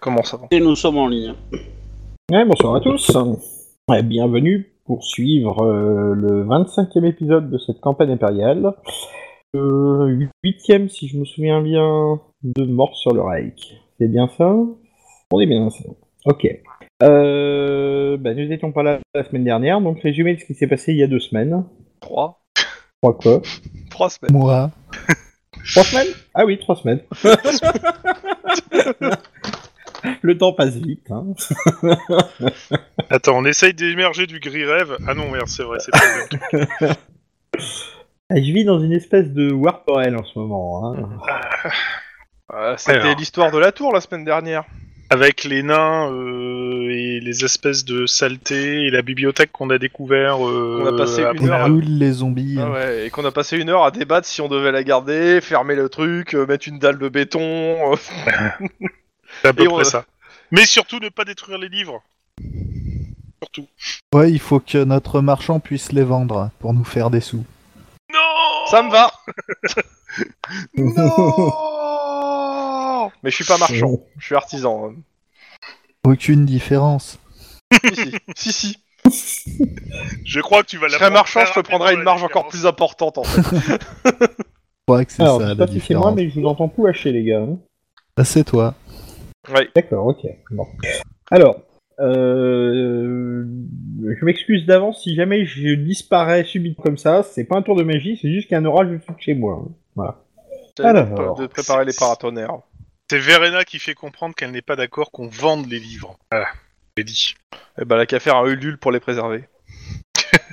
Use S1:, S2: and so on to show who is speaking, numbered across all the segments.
S1: Comment ça va
S2: Et nous sommes en ligne.
S3: Ouais, bonsoir à tous. Bienvenue pour suivre euh, le 25e épisode de cette campagne impériale. Euh, huitième, si je me souviens bien, de Mort sur le Reich. C'est bien ça? On est bien ça. Ok. Euh, bah, nous n'étions pas là la semaine dernière, donc résumé de ce qui s'est passé il y a deux semaines.
S1: Trois
S3: Trois quoi?
S1: Trois semaines.
S4: Moi.
S3: Trois semaines? Ah oui, trois semaines. Le temps passe vite. Hein.
S5: Attends, on essaye d'émerger du gris rêve. Ah non, merde, c'est vrai, c'est pas le même truc.
S3: Ah, Je vis dans une espèce de warporel en ce moment. Hein.
S1: Euh, C'était
S5: Alors.
S1: l'histoire de la tour la semaine dernière.
S5: Avec les nains euh, et les espèces de saletés et la bibliothèque qu'on a découvert. Euh,
S1: On a passé une heure à-
S4: les zombies.
S1: Ah ouais, et qu'on a passé une heure à débattre si on devait la garder, fermer le truc, euh, mettre une dalle de béton.
S5: C'est à peu
S1: Et
S5: près
S1: on-
S5: ça. Mais surtout ne pas détruire les livres. Surtout.
S4: Ouais, il faut que notre marchand puisse les vendre pour nous faire des sous.
S5: Non
S1: Ça me va Non Mais je suis pas marchand, je suis artisan. hein.
S4: Aucune différence.
S1: si, si, si. si.
S5: Je crois que tu vas
S1: Je
S5: la
S1: serais marchand, je te prendrais une marge encore plus importante en fait.
S4: Je crois que c'est
S3: Alors, je
S4: ça
S3: sais
S4: la
S3: pas si c'est moi, mais je vous entends tout hacher, les gars. hein.
S4: Ah, c'est toi.
S3: D'accord, ok. Bon. Alors, euh, je m'excuse d'avance si jamais je disparais subitement comme ça. C'est pas un tour de magie, c'est juste qu'il y a un orage au-dessus de chez moi. Voilà. Alors.
S1: de préparer les paratonnerres.
S5: C'est Verena qui fait comprendre qu'elle n'est pas d'accord qu'on vende les livres. Voilà, j'ai dit.
S1: Et bah, la qu'à faire un Ulule pour les préserver.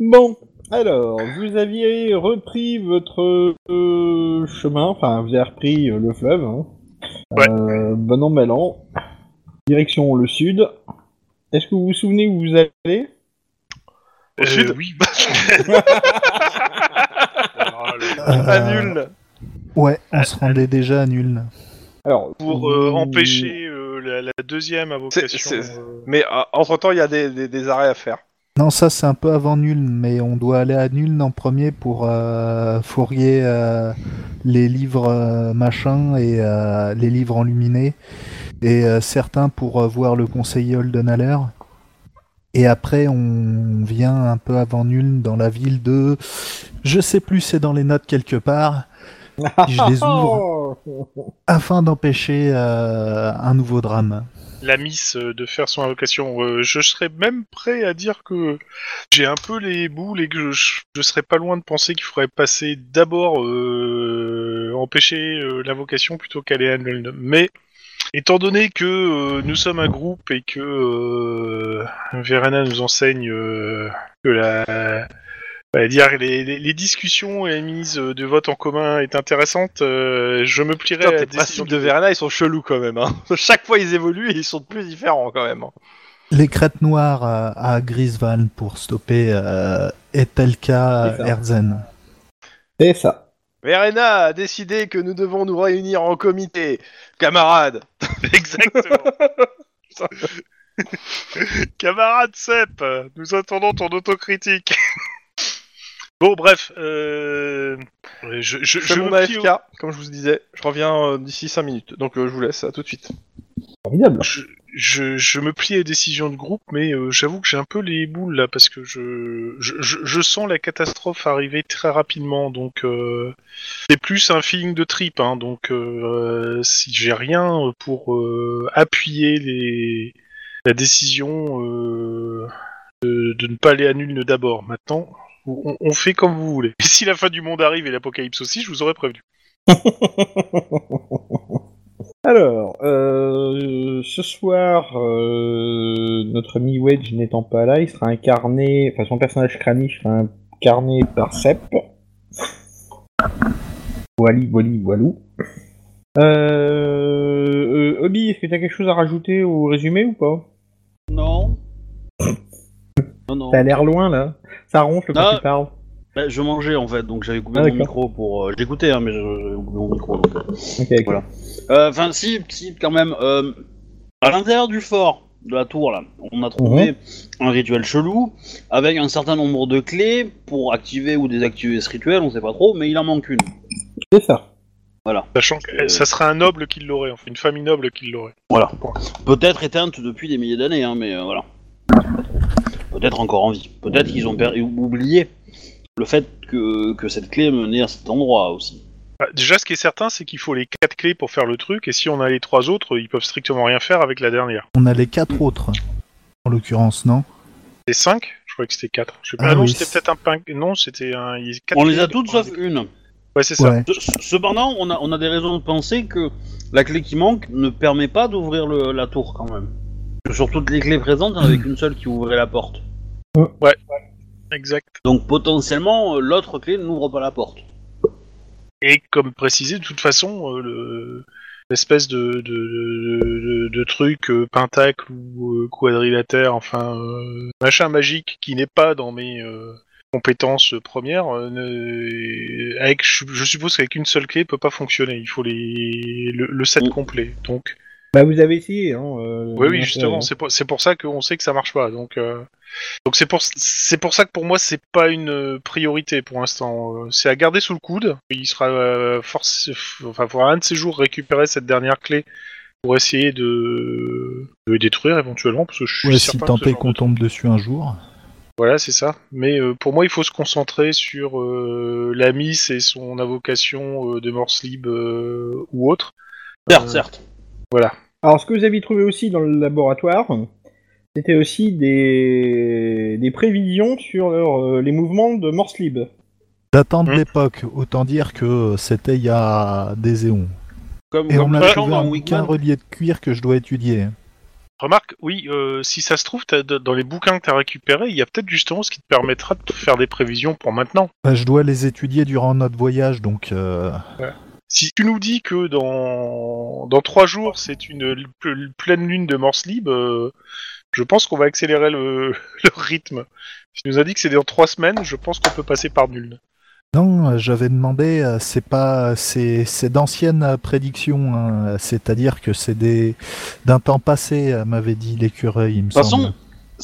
S3: Bon, alors, vous aviez repris votre euh, chemin, enfin, vous avez repris euh, le fleuve. Hein.
S5: Ouais.
S3: Euh, bon an, mal an. Direction le sud. Est-ce que vous vous souvenez où vous allez?
S1: Au sud
S5: Oui.
S4: Euh,
S1: Annule
S4: Ouais, on se rendait déjà à nul.
S3: Alors,
S5: Pour euh,
S3: vous-
S5: empêcher euh, la, la deuxième invocation.
S1: C'est- c'est-
S5: euh,
S1: Mais entre temps, il y a des, des- des arrêts à faire.
S4: Non, ça c'est un peu avant nul, mais on doit aller à nul en premier pour euh, fourrier euh, les livres euh, machin et euh, les livres enluminés, et certains pour voir le conseiller Holdenhaler. Et après, on vient un peu avant nul dans la ville de. Je sais plus, c'est dans les notes quelque part. Je les ouvre afin d'empêcher un nouveau drame.
S5: La miss euh, de faire son invocation. Euh, je serais même prêt à dire que j'ai un peu les boules et que je, je serais pas loin de penser qu'il faudrait passer d'abord euh, empêcher l'invocation plutôt qu'aller à Nuln. Mais étant donné que nous sommes un groupe et que euh, Verena nous enseigne que la dire les, les- les discussions et la mise de vote en commun est intéressante, euh, je me plierai
S1: Putain,
S5: à décision
S1: principes de Verena, ils sont chelous quand même. Hein. Chaque fois, ils évoluent et ils sont de plus différents quand même. hein.
S4: Les crêtes noires à, à Grisvan pour stopper euh, Etelka. Herzen.
S3: C'est ça.
S1: Verena a décidé que nous devons nous réunir en comité. Camarades
S5: Exactement. Camarade Sepp, nous attendons ton autocritique. Bon, bref, euh... je, je,
S1: Je
S5: je
S1: fais mon
S5: me plie
S1: AFK, comme je vous disais. Je reviens euh, d'ici 5 minutes. Donc euh, je vous laisse, à tout de suite.
S3: Formidable.
S5: au- je, je, je me plie aux décisions de groupe, mais euh, j'avoue que j'ai un peu les boules là parce que je, je, je, je sens la catastrophe arriver très rapidement. Donc euh, c'est plus un feeling de trip. Hein, donc euh, si j'ai rien pour euh, appuyer les la décision euh, de, de ne pas aller à nul d'abord. Maintenant, on, fait comme vous voulez. Si la fin du monde arrive et l'apocalypse aussi, je vous aurais prévenu.
S3: Alors, euh, ce soir, euh, notre ami Wedge n'étant pas là, il sera incarné, enfin son personnage Kranich sera incarné par Sep. Wally, Wally, Walou. Euh, Obi, est-ce que t'as quelque chose à rajouter au résumé ou pas?
S2: Non.
S3: T'as l'air loin là. Ça ronfle quand
S2: Ah.
S3: tu parles.
S2: Bah, je mangeais en fait, donc j'avais coupé
S3: Ah,
S2: mon
S3: d'accord.
S2: micro pour. euh, J'écoutais, hein, mais je- j'avais coupé mon micro. donc, euh.
S3: Ok, ok.
S2: Voilà. Euh, Enfin, si, si, quand même. euh, à l'intérieur du fort de la tour, là, on a trouvé un rituel chelou avec un certain nombre de clés pour activer ou désactiver ce rituel, on sait pas trop, mais il en manque une.
S3: C'est ça.
S5: Sachant que
S2: Euh.
S5: ça serait un noble qui l'aurait, enfin une famille noble qui l'aurait.
S2: Voilà. Peut-être éteinte depuis des milliers d'années, hein, mais euh, voilà. Peut-être encore en vie. Peut-être qu'ils ont oublié le fait que, que cette clé menait à cet endroit aussi.
S5: Bah, déjà, ce qui est certain, c'est qu'il faut les quatre clés pour faire le truc, et si on a les trois autres, ils peuvent strictement rien faire avec la dernière.
S4: On a les quatre autres, en l'occurrence, non?
S5: C'est cinq? Je croyais que c'était quatre. Je sais pas.
S4: Ah
S5: Ah non,
S4: oui,
S5: c'était peut-être un pain. Non, c'était un. il y a quatre
S2: On les a toutes sauf une.
S5: Ouais, c'est ça.
S4: Ouais.
S2: Cependant, on a, on a des raisons de penser que la clé qui manque ne permet pas d'ouvrir le- la tour quand même. Sur toutes les clés présentes, il n'y en avait qu'une seule qui ouvrait la porte.
S5: Exact.
S2: Donc potentiellement, l'autre clé n'ouvre pas la porte.
S5: Et comme précisé, de toute façon, euh, le l'espèce de, de, de, de- de truc euh, pentacle ou euh, quadrilatère, enfin euh, machin magique qui n'est pas dans mes euh, compétences premières, euh, ne- avec, je, je suppose qu'avec une seule clé, il peut pas fonctionner. Il faut les le, le set complet. Donc
S3: Bah vous avez essayé, hein. euh,
S5: oui, oui, justement,
S3: fait,
S5: c'est pour, c'est pour ça qu'on sait que ça marche pas. Donc, euh, donc c'est pour, c'est pour ça que pour moi, c'est pas une priorité pour l'instant. Euh, C'est à garder sous le coude. Il sera euh, forcé, enfin, faudra un de ces jours récupérer cette dernière clé pour essayer de, de détruire éventuellement, parce que je suis
S4: Ouais, si
S5: certain
S4: est
S5: genre
S4: qu'on
S5: de-
S4: tombe dessus un jour.
S5: Voilà, c'est ça. Mais euh, pour moi, il faut se concentrer sur euh, la miss et son invocation euh, de Morse Lib euh, ou autre.
S2: Certes,
S5: Euh,
S2: certes.
S5: Voilà.
S3: Alors, ce que vous avez trouvé aussi dans le laboratoire, c'était aussi des, des prévisions sur euh, les mouvements de Morse Lib.
S4: Datant de
S5: Hmm.
S4: l'époque, autant dire que c'était il y a des éons.
S2: Comme,
S4: Et
S2: comme
S4: on
S2: champ
S4: trouvé
S2: dans
S4: un bouquin relié de cuir que je dois étudier.
S5: Remarque, oui, euh, si ça se trouve, t'as- dans les bouquins que tu as récupérés, il y a peut-être justement ce qui te permettra de faire des prévisions pour maintenant.
S4: Bah, je dois les étudier durant notre voyage, donc euh,
S5: Si tu nous dis que dans, dans trois jours, c'est une pl- pleine lune de Morse Libre, euh, je pense qu'on va accélérer le, le rythme. Si tu nous as dit que c'est dans trois semaines, je pense qu'on peut passer par nul.
S4: non, euh, j'avais demandé, euh, c'est pas, c'est, c'est d'anciennes euh, prédictions, hein, c'est-à-dire que c'est des d'un temps passé, euh, m'avait dit l'écureuil, il me
S2: De toute
S4: semble.
S2: façon,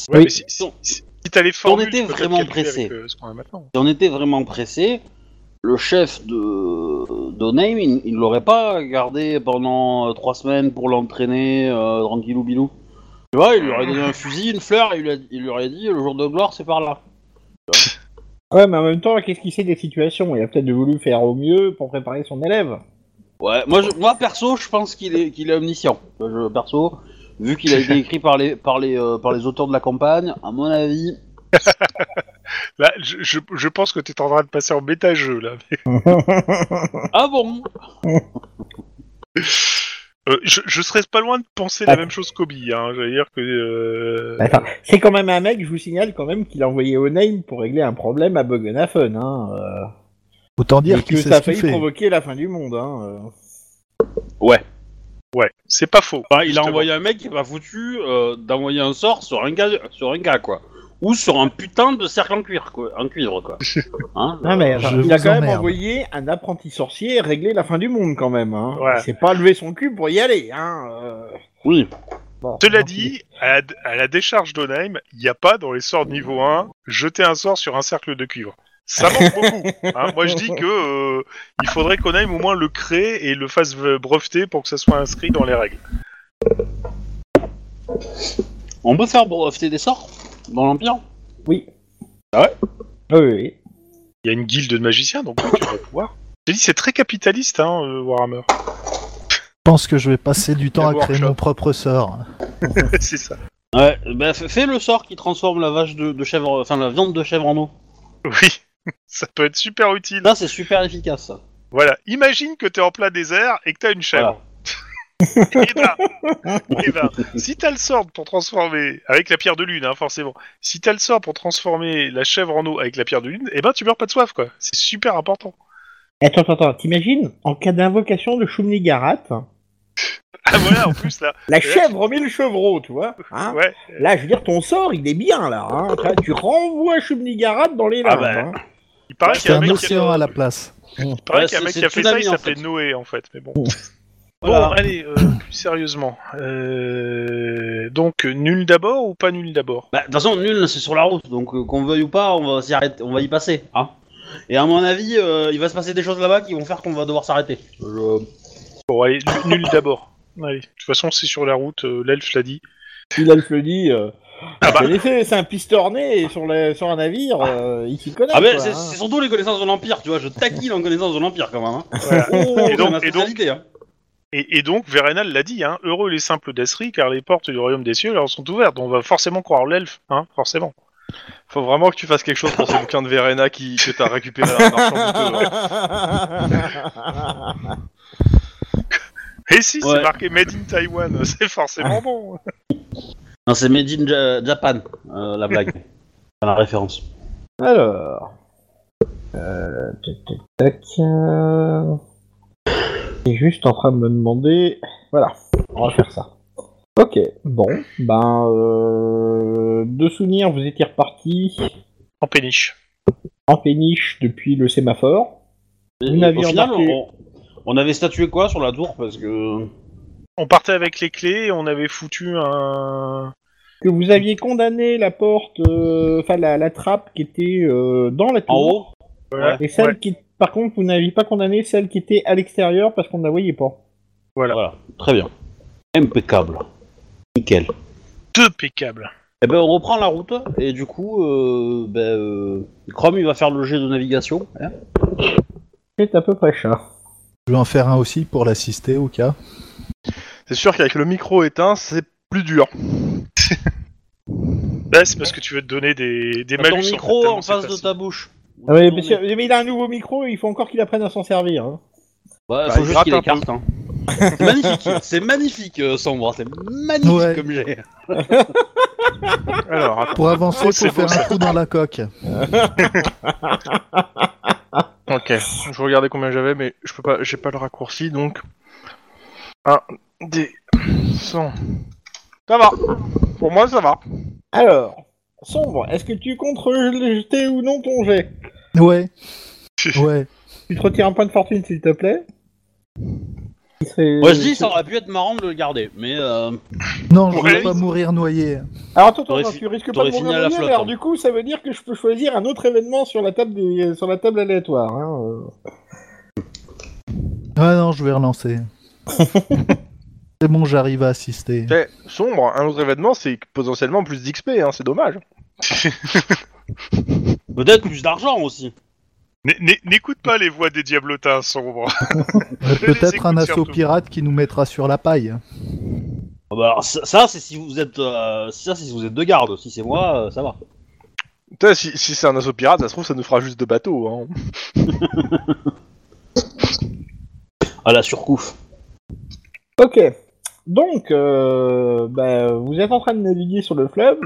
S5: Ouais,
S3: Oui.
S5: mais si, si, si- si t'as les formules,
S2: était
S5: tu peux
S2: vraiment
S5: calculer
S2: pressé.
S5: avec, euh, ce qu'on a maintenant.
S2: si on était vraiment pressé, le chef de d'Onaim, il, il l'aurait pas gardé pendant euh, trois semaines pour l'entraîner euh, tranquillou bilou. Tu vois, il lui aurait donné un fusil, une fleur, et il lui, a- il lui aurait dit le jour de gloire, c'est par là.
S3: Ouais, mais en même temps, qu'est-ce qu'il sait des situations? Il a peut-être voulu faire au mieux pour préparer son élève.
S2: Ouais, moi, je- moi perso, je pense qu'il est, qu'il est omniscient. Je, perso, vu qu'il a été écrit par les, par, les, euh, par les auteurs de la campagne, à mon avis.
S5: Là, je, je, je pense que tu es en train de passer en bêta-jeu, là.
S2: Ah bon
S5: Euh, je, je serais pas loin de penser la même chose qu'Obi, hein. J'allais dire que... euh,
S3: Attends, c'est quand même un mec, je vous signale quand même qu'il a envoyé au name pour régler un problème à Buggenhafen, hein. euh,
S4: Autant dire
S3: et que ça a failli
S4: fait.
S3: provoquer la fin du monde, hein. euh.
S2: Ouais.
S5: Ouais, c'est pas faux.
S2: Enfin, il a envoyé un mec qui est pas foutu euh, d'envoyer un sort sur un gars, sur un gars quoi. Ou sur un putain de cercle en cuir, quoi, en cuivre quoi. Hein,
S3: Non mais
S2: euh,
S3: il a quand même
S4: emmerde.
S3: envoyé un apprenti sorcier régler la fin du monde quand même, hein.
S5: Ouais.
S3: Il s'est pas levé son cul pour y aller, hein. euh.
S2: Oui.
S3: Bon,
S5: Cela dit, à la, à la décharge d'Onheim, il n'y a pas dans les sorts de niveau 1 jeter un sort sur un cercle de cuivre. Ça manque beaucoup. hein. Moi je dis que euh, il faudrait qu'Onheim au moins le crée et le fasse breveter pour que ça soit inscrit dans les règles.
S2: On peut faire breveter des sorts? Dans l'Empire
S3: Oui.
S2: Ah ouais
S3: Oui, oui, oui.
S5: Il y a une guilde de magiciens, donc tu vas pouvoir. J'ai dit c'est très capitaliste, hein, euh, Warhammer.
S4: Je pense que je vais passer du temps à créer
S5: workshop.
S4: mon propre sort.
S5: c'est ça.
S2: Ouais, bah f- fais le sort qui transforme la vache de, de chèvre, enfin la viande de chèvre en eau.
S5: Oui, ça peut être super utile.
S2: Là, c'est super efficace. Ça.
S5: Voilà, imagine que t'es en plein désert et que t'as une chèvre.
S2: Voilà.
S5: Et ben, eh ben, si t'as le sort pour transformer, avec la pierre de lune, hein, forcément, si t'as le sort pour transformer la chèvre en eau avec la pierre de lune, eh ben tu meurs pas de soif, quoi. C'est super important.
S3: Attends, attends, attends, t'imagines En cas d'invocation de Shumnigarat,
S5: Ah voilà, en plus là,
S3: la chèvre met le chevreau, tu vois hein
S5: ouais,
S3: Là, je veux dire, ton sort, il est bien, là. Hein Tu renvoies Shumnigarat dans les
S2: Ah
S3: limbes.
S2: bah.
S3: hein.
S5: il paraît qu'il
S4: C'est
S5: y a un
S4: un
S5: mec qui
S4: océan
S5: a,
S4: à la place.
S5: il paraît
S2: Ouais,
S5: qu'il y a un
S2: c'est-
S5: mec qui a fait ça, il
S2: en
S5: s'appelait
S2: fait.
S5: Noé en fait, mais bon.
S2: Voilà.
S5: Bon, allez, euh, plus sérieusement. Euh, donc, nul d'abord ou pas nul d'abord?
S2: Bah, de toute façon, nul, c'est sur la route, donc euh, qu'on veuille ou pas, on va s'y arrêter, on va y passer. Hein Et à mon avis, euh, il va se passer des choses là-bas qui vont faire qu'on va devoir s'arrêter. Je-
S5: Bon, allez, nul nul d'abord. Allez, de toute façon, c'est sur la route, euh, l'elfe l'a dit.
S3: Si l'elfe le dit, euh,
S5: Ah bah.
S3: connaissez, c'est un pistorné sur, le- sur un navire, euh, il s'y connaît.
S2: Ah ben,
S3: quoi,
S2: c'est
S3: hein.
S2: c'est surtout les connaissances de l'Empire, tu vois. Je taquine en connaissance de l'Empire quand même. Hein.
S5: Voilà.
S2: Oh,
S5: Et donc-
S2: c'est ma
S5: et donc-
S2: spécialité, hein.
S5: Et, et donc, Verenal l'a dit, hein, heureux les simples d'Asri, car les portes du royaume des cieux leur sont ouvertes. On va forcément croire l'elfe, hein, forcément.
S1: Faut vraiment que tu fasses quelque chose pour ces bouquins de Verena qui, que t'as récupéré à un marchand douteux, hein.
S5: Et si,
S2: Ouais.
S5: c'est marqué Made in Taiwan, c'est forcément bon.
S2: Non, c'est Made in Ja- Japan, euh, la blague. La référence.
S3: Alors. Euh, tac, tac, tac. C'est juste en train de me demander. Voilà, on va faire ça. Ok, bon, ben. Euh... De souvenir, vous étiez reparti
S5: En péniche.
S3: en péniche depuis le sémaphore.
S2: Et-
S3: Vous n'aviez
S2: au final,
S3: remarqué-
S2: on, on avait statué quoi sur la tour Parce que.
S5: On partait avec les clés, et on avait foutu un...
S3: Que vous aviez condamné la porte, euh, enfin la, la trappe qui était euh, dans la tour.
S2: En haut
S5: Voilà.
S3: Et celle
S5: Ouais.
S3: qui, par contre, vous n'aviez pas condamné celle qui était à l'extérieur parce qu'on ne la voyait pas.
S5: Voilà.
S2: Voilà, très bien. Impeccable. Nickel.
S5: Deux peccables.
S2: Eh ben, on reprend la route, et du coup, euh, ben, euh, Chrome, il va faire le jet de navigation. hein.
S3: C'est à peu près ça.
S4: Je vais en faire un aussi pour l'assister au cas?
S1: C'est sûr qu'avec le micro éteint, c'est plus dur.
S5: Là, c'est parce que tu veux te donner des, des
S2: ton
S5: malus. fait,
S2: micro en face de ta bouche.
S3: Ah ouais, mais, mais il a un nouveau micro, il faut encore qu'il apprenne à s'en servir. hein.
S2: Ouais,
S1: Bah,
S2: faut
S1: il
S2: juste qu'il écarte. Hein. C'est magnifique, c'est magnifique, euh, Sombre, c'est magnifique
S4: Ouais.
S2: comme jet.
S1: Alors, attends.
S4: Pour avancer,
S5: Oh, c'est
S4: faut faire
S5: beau,
S4: un trou dans la coque.
S1: Ok, je regardais combien j'avais, mais je peux pas, j'ai pas le raccourci, donc un des 100. Ça va. Pour moi, ça va.
S3: Alors, Sombre, est-ce que tu comptes rejeter ou non ton jet
S4: Ouais. Ouais.
S3: Tu te retires un point de fortune, s'il te plaît?
S2: Moi je dis, ça aurait pu être marrant de le garder, mais euh,
S4: Non, je
S5: Ouais.
S4: veux pas mourir noyé.
S3: Alors attends, attends, tu risques pas de mourir noyé,
S2: flotte,
S3: alors
S2: hein.
S3: du coup, ça veut dire que je peux choisir un autre événement sur la table, des... sur la table aléatoire. Hein. euh.
S4: Ah non, je vais relancer. C'est bon, j'arrive à assister.
S1: C'est sombre. Un autre événement, c'est potentiellement plus d'XP, hein, c'est dommage.
S2: peut-être plus d'argent aussi.
S5: N- n- N'écoute pas les voix des diablotins sombres.
S4: Peut-être un assaut
S5: surtout.
S4: pirate qui nous mettra sur la paille.
S2: Ah bah alors, ça, ça, c'est si vous êtes, euh, ça c'est si vous êtes de garde. Si c'est moi, euh, ça va.
S1: Putain, si, si c'est un assaut pirate, ça se trouve, ça nous fera juste deux bateaux. Hein.
S2: À la surcouf.
S3: Ok. Donc, euh, bah, vous êtes en train de naviguer sur le fleuve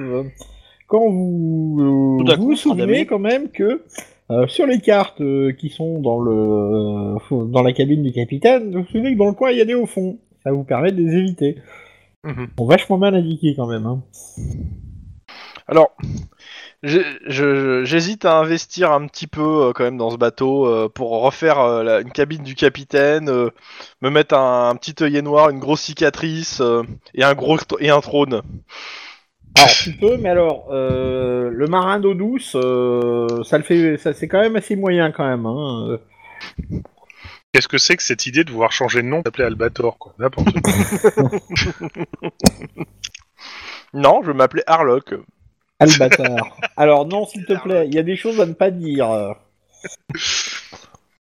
S3: quand vous euh, vous, vous souvenez quand même que euh, sur les cartes euh, qui sont dans le dans la cabine du capitaine, vous vous souvenez que dans le coin il y a des hauts fonds. Ça vous permet de les éviter. Ils sont vachement mal indiqués quand même. Hein.
S1: Alors, j'hésite à investir un petit peu euh, quand même dans ce bateau euh, pour refaire euh, la- une cabine du capitaine, euh, me mettre un, un petit œillet noir, une grosse cicatrice euh, et un gros et un trône.
S3: Alors tu peux, mais alors euh, le marin d'eau douce, euh, ça le fait, ça c'est quand même assez moyen quand même. Hein. euh.
S5: Qu'est-ce que c'est que cette idée de vouloir changer de nom, s'appeler Albator, quoi? N'importe quoi.
S1: Non, je m'appelais Harlock.
S3: Albatar. Alors non, s'il te plaît, il y a des choses à ne pas dire.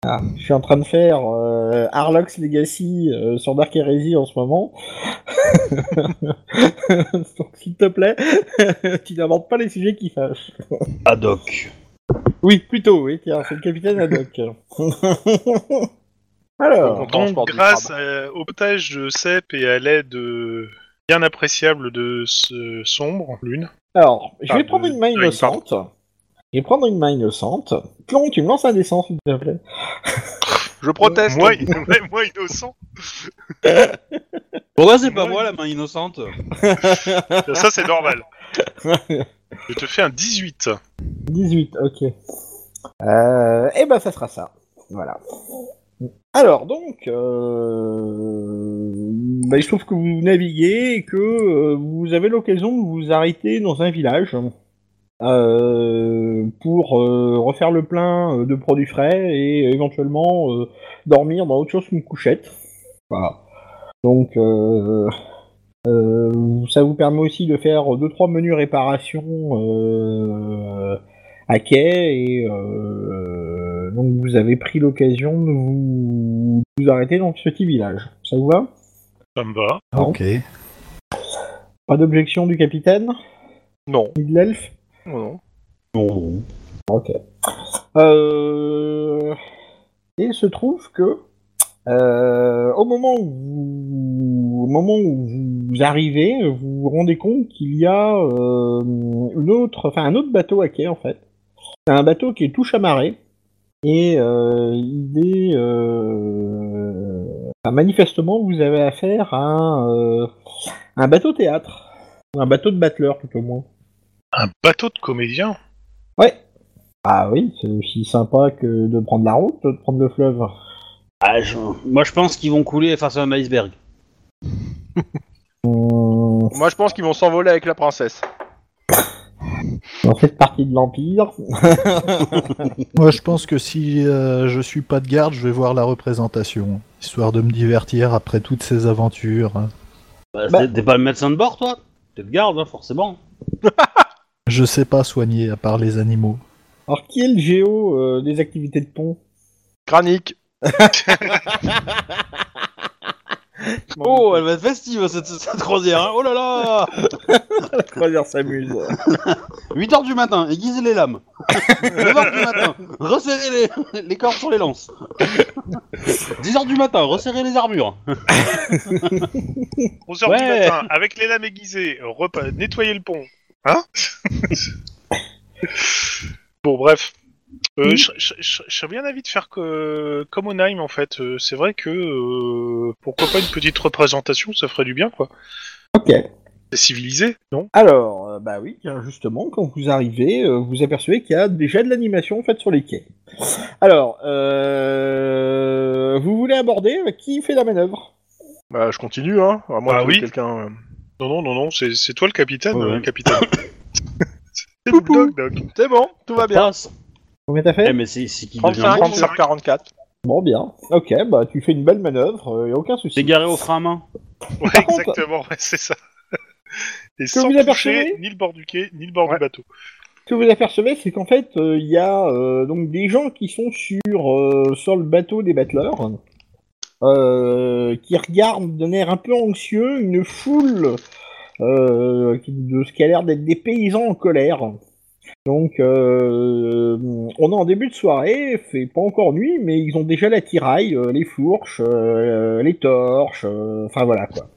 S3: Ah, je suis en train de faire euh, Harlock's Legacy euh, sur Dark Heresy en ce moment. Donc s'il te plaît, tu n'abordes pas les sujets qui fâchent.
S2: Ad hoc.
S3: Oui, plutôt, oui, tiens, c'est le capitaine Haddock. Alors,
S5: Donc, grâce à- au potage de cep et à l'aide euh, bien appréciable de ce sombre, lune.
S3: alors, je
S5: Ah,
S3: vais prendre
S5: de-
S3: une main innocente. Je vais prendre une main innocente. Clon, tu me lances un dessin, s'il te plaît.
S1: Je proteste.
S5: Moi, moi innocent.
S2: Pourquoi c'est pas moi la main innocente
S5: Ça, c'est normal. Je te fais un 18.
S3: 18, ok. Euh, et ben ça sera ça. Voilà. Alors donc, euh, bah, il se trouve que vous naviguez et que euh, vous avez l'occasion de vous arrêter dans un village euh, pour refaire le plein de produits frais et éventuellement dormir dans autre chose qu'une couchette. Voilà. Donc ça vous permet aussi de faire deux trois menus réparation à quai et donc vous avez pris l'occasion de vous, de vous arrêter dans ce petit village. Ça vous va?
S5: Ça me va.
S3: Bon.
S4: Ok.
S3: Pas d'objection du capitaine?
S1: Non,
S3: ni de l'elfe?
S1: Non, non.
S2: Non.
S3: Ok. Euh... Et il se trouve que euh, au moment où vous, au moment où vous arrivez, vous vous rendez compte qu'il y a euh, une autre, enfin un autre bateau à quai en fait. C'est un bateau qui est tout chamarré et euh, il est euh, enfin, manifestement vous avez affaire à un, euh, un bateau théâtre, un bateau de battleur tout au moins.
S5: Un bateau de comédien
S3: Ouais. Ah oui, c'est aussi sympa que de prendre la route, de prendre le fleuve.
S2: Ah, je- Moi, je pense qu'ils vont couler face à un iceberg.
S1: Moi, je pense qu'ils vont s'envoler avec la princesse.
S3: Dans cette partie de l'Empire.
S4: Moi, je pense que si euh, je suis pas de garde, je vais voir la représentation, histoire de me divertir après toutes ces aventures.
S2: Bah,
S3: Bah.
S2: t'es- pas le médecin de bord, toi? T'es le garde, hein, forcément.
S4: Je sais pas soigner à part les animaux.
S3: Alors, qui est le géo euh, des activités de pont?
S1: Granic.
S2: Oh, elle va être festive cette, cette croisière, hein. oh là là
S3: La croisière s'amuse.
S2: 8h du matin, aiguisez les lames. 9h du matin, resserrez les, les cordes sur les lances. 10h du matin, resserrez les armures.
S5: 11h
S2: Ouais.
S5: du matin, avec les lames aiguisées, repas, nettoyer le pont. Hein Bon, bref. Euh, je, je- je- je serais bien d'avis de faire que, comme Onheim, en fait. Euh, c'est vrai que... euh, pourquoi pas une petite représentation, ça ferait du bien, quoi.
S3: Ok.
S5: C'est civilisé, non?
S3: Alors, euh, bah oui, car justement, quand vous arrivez, euh, vous apercevez qu'il y a déjà de l'animation faite sur les quais. Alors, euh, vous voulez aborder Qui fait la manœuvre?
S1: Bah, je continue, hein. À moins
S5: Bah
S1: que
S5: oui.
S1: quelqu'un.
S5: Non, non, non, non, c'est c'est toi le capitaine,
S2: Ouais,
S5: euh, capitaine. c'est Bulldog, Doc.
S1: C'est bon, tout va bien.
S2: Passe.
S3: Combien t'as fait
S2: Eh, mais c'est c'est qui devient
S1: 35,
S2: bon.
S1: 35, 44.
S3: Bon, bien. Ok, bah tu fais une belle manœuvre, euh, y a aucun souci.
S2: T'es garé au frein à main.
S5: Ouais,
S3: Par contre-
S5: exactement, ouais, c'est ça. Et
S3: Que
S5: sans
S3: vous
S5: toucher
S3: apercevez
S5: ni le bord du quai, ni le bord
S1: Ouais.
S5: du bateau.
S3: Ce que vous apercevez, c'est qu'en fait, euh, il y a euh, donc des gens qui sont sur, euh, sur le bateau des battleurs, euh, qui regardent d'un air un peu anxieux une foule euh, qui- de ce qui a l'air d'être des paysans en colère. Donc, euh, on est en début de soirée, fait pas encore nuit, mais ils ont déjà la tiraille, euh, les fourches, euh, les torches, euh, enfin voilà quoi.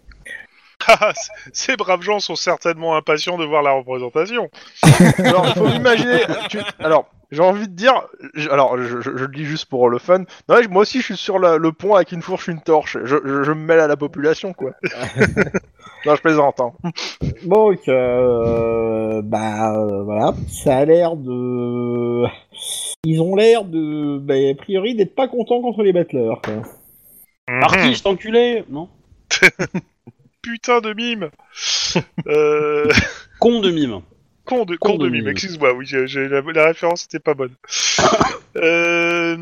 S5: Ah, Ces braves gens sont certainement impatients de voir la représentation.
S1: Alors, faut imaginer. tu- Alors, j'ai envie de dire. je- Alors, je, je- je le dis juste pour le fun. Non, moi aussi, je suis sur la- le pont avec une fourche, une torche. Je, je- je me mêle à la population, quoi. non, je plaisante. Hein.
S3: Donc, euh, bah euh, voilà, ça a l'air de. Ils ont l'air de, bah, a priori, d'être pas contents contre les battleurs. quoi.
S5: Mhm.
S2: Artiste enculé Non?
S5: Putain de mime euh...
S2: Con de mime.
S5: Con de,
S2: Con
S5: de mime, excuse-moi, oui, j'ai- j'ai- la, la référence était pas bonne. euh...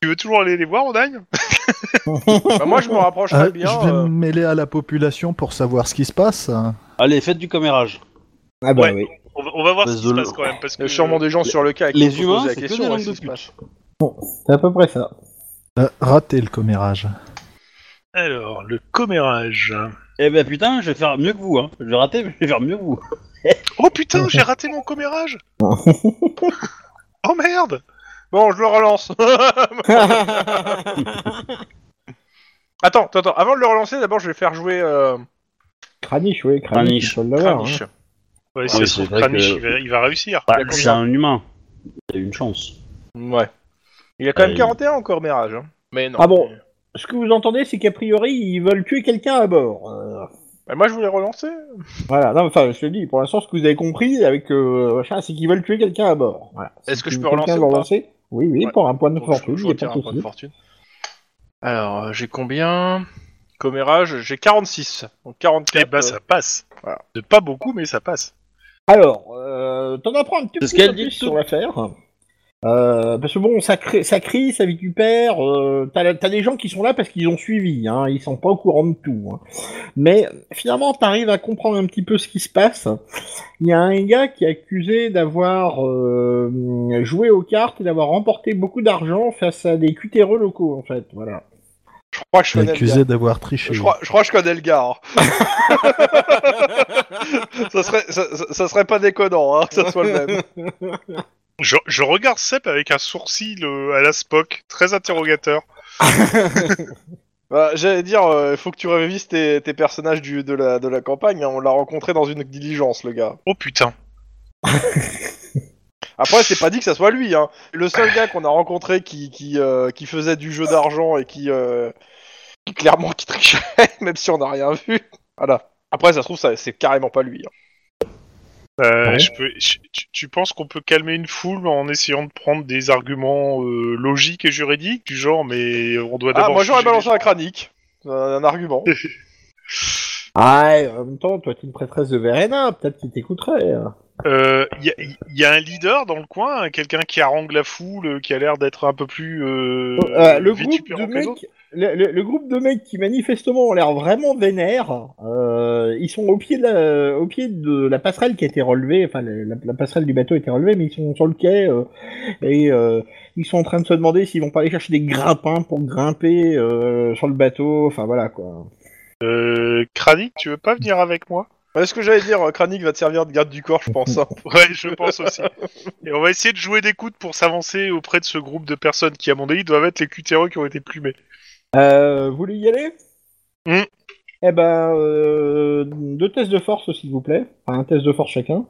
S5: Tu veux toujours aller les voir, Ondagne
S1: Bah, moi, je me rapprocherais
S4: Ah,
S1: bien.
S4: je vais
S1: euh,
S4: me mêler à la population pour savoir ce qui se passe.
S2: Allez, faites du commérage.
S3: Ah bah
S5: Ouais.
S3: oui.
S5: on, va- on va voir ce qui se passe
S2: le-
S5: quand même, parce
S1: Il
S5: que...
S1: y a sûrement des gens sur le quai qui
S2: les
S1: se
S2: humains,
S1: posent la
S2: c'est que
S1: question.
S2: des
S1: ouais,
S2: langues
S1: ce
S2: de
S1: qui se
S2: pute.
S1: passe.
S3: C'est à peu près ça.
S4: Euh, raté le commérage.
S5: Alors, le commérage...
S2: Eh ben putain, je vais faire mieux que vous, hein. Je vais rater, mais je vais faire mieux que vous.
S5: Oh putain, j'ai raté mon commérage Oh merde
S1: Bon, je le relance. attends, attends, attends. Avant de le relancer, d'abord, je vais faire jouer euh,
S3: Craniche, oui, Craniche,
S2: Craniche.
S3: il faut l'avoir.
S1: Kranich.
S3: hein.
S5: Ouais,
S2: oui,
S5: elle
S2: c'est
S5: se trouve
S2: vrai
S5: Kranich,
S2: que-
S5: il, va, il va réussir.
S2: Bah,
S1: Il y a
S2: c'est
S1: combien
S2: un humain. Il a une chance.
S1: Ouais. Il a quand même
S2: Euh,
S1: 41 en commérage. Hein. Mais non.
S3: Ah bon Ce que vous entendez, c'est qu'a priori, ils veulent tuer quelqu'un à bord. Euh,
S1: Bah, moi, je voulais relancer.
S3: voilà, non, enfin, je te dis, pour l'instant, ce que vous avez compris avec euh, machin, c'est qu'ils veulent tuer quelqu'un à bord. Voilà.
S1: Est-ce que je peux relancer pas
S3: Oui, oui,
S1: Ouais.
S3: pour un point de fortune,
S1: je, je
S3: il y a pas
S1: retire
S3: de
S1: un point de
S3: souci.
S1: fortune. Alors, euh, j'ai combien? Commérage, j'ai 46. Donc 44.
S5: Eh bah
S1: euh,
S5: ça passe.
S1: voilà.
S5: De pas beaucoup, mais ça passe.
S3: Alors, euh, t'en apprends un petit peu
S2: qu'elle
S3: plus
S2: dit
S3: sur
S2: tout.
S3: l'affaire. Euh, parce que bon, ça, crie, ça récupère. Euh, t'as, t'as des gens qui sont là parce qu'ils ont suivi, hein, ils sont pas au courant de tout. hein. Mais finalement, t'arrives à comprendre un petit peu ce qui se passe. Il y a un gars qui est accusé d'avoir euh, joué aux cartes et d'avoir remporté beaucoup d'argent face à des cutéreux locaux, en fait. Voilà.
S1: Je crois que je connais le gars.
S4: Accusé d'avoir triché.
S1: Je crois, je crois que je connais le gars. hein. ça, serait, ça, serait pas déconnant hein, que ça soit le même.
S5: Je, je regarde Sep avec un sourcil euh, à la Spock, très interrogateur.
S1: Bah, J'allais dire, il faut que tu révises tes, tes personnages du, de, la, de la campagne. hein. On l'a rencontré dans une diligence, le gars.
S5: Oh putain.
S1: Après, c'est pas dit que ça soit lui. Hein. Le seul gars qu'on a rencontré qui, qui, euh, qui faisait du jeu d'argent et qui, euh, qui clairement qui trichait, même si on n'a rien vu. Voilà. Après, ça se trouve, ça- c'est carrément pas lui. hein.
S5: Euh,
S3: Ouais.
S5: je peux, je- tu, tu penses qu'on peut calmer une foule en essayant de prendre des arguments euh, logiques et juridiques du genre, mais on doit
S1: Ah,
S5: d'abord.
S1: moi j'aurais balancé un cranique. Un, un argument.
S3: Ah, et en même temps, toi, t'es une prêtresse de Verena, peut-être qu'il t'écouterait. hein.
S5: Euh, Il y, a- y a un leader dans le coin, hein, quelqu'un qui harangue la foule, euh, qui a l'air d'être un peu plus. Euh,
S3: Euh, le, groupe de mecs, le, le- le groupe de mecs qui manifestement ont l'air vraiment vénères, euh, ils sont au pied, de la, au pied de la passerelle qui a été relevée, enfin la, passerelle du bateau a été relevée, mais ils sont sur le quai euh, et euh, ils sont en train de se demander s'ils vont pas aller chercher des grimpins pour grimper euh, sur le bateau, enfin voilà quoi.
S5: Euh, Kranik, tu veux pas venir avec moi?
S1: Ouais, ce que j'allais dire, Kranik va te servir de garde du corps, je pense. hein.
S5: Ouais, je pense aussi. Et on va essayer de jouer des coudes pour s'avancer auprès de ce groupe de personnes qui, à mon avis, doivent être les cutéreux qui ont été plumés.
S3: Euh, vous voulez y aller?
S5: Hmm.
S3: Eh ben, euh, deux tests de force s'il vous plaît, enfin, un test de force chacun.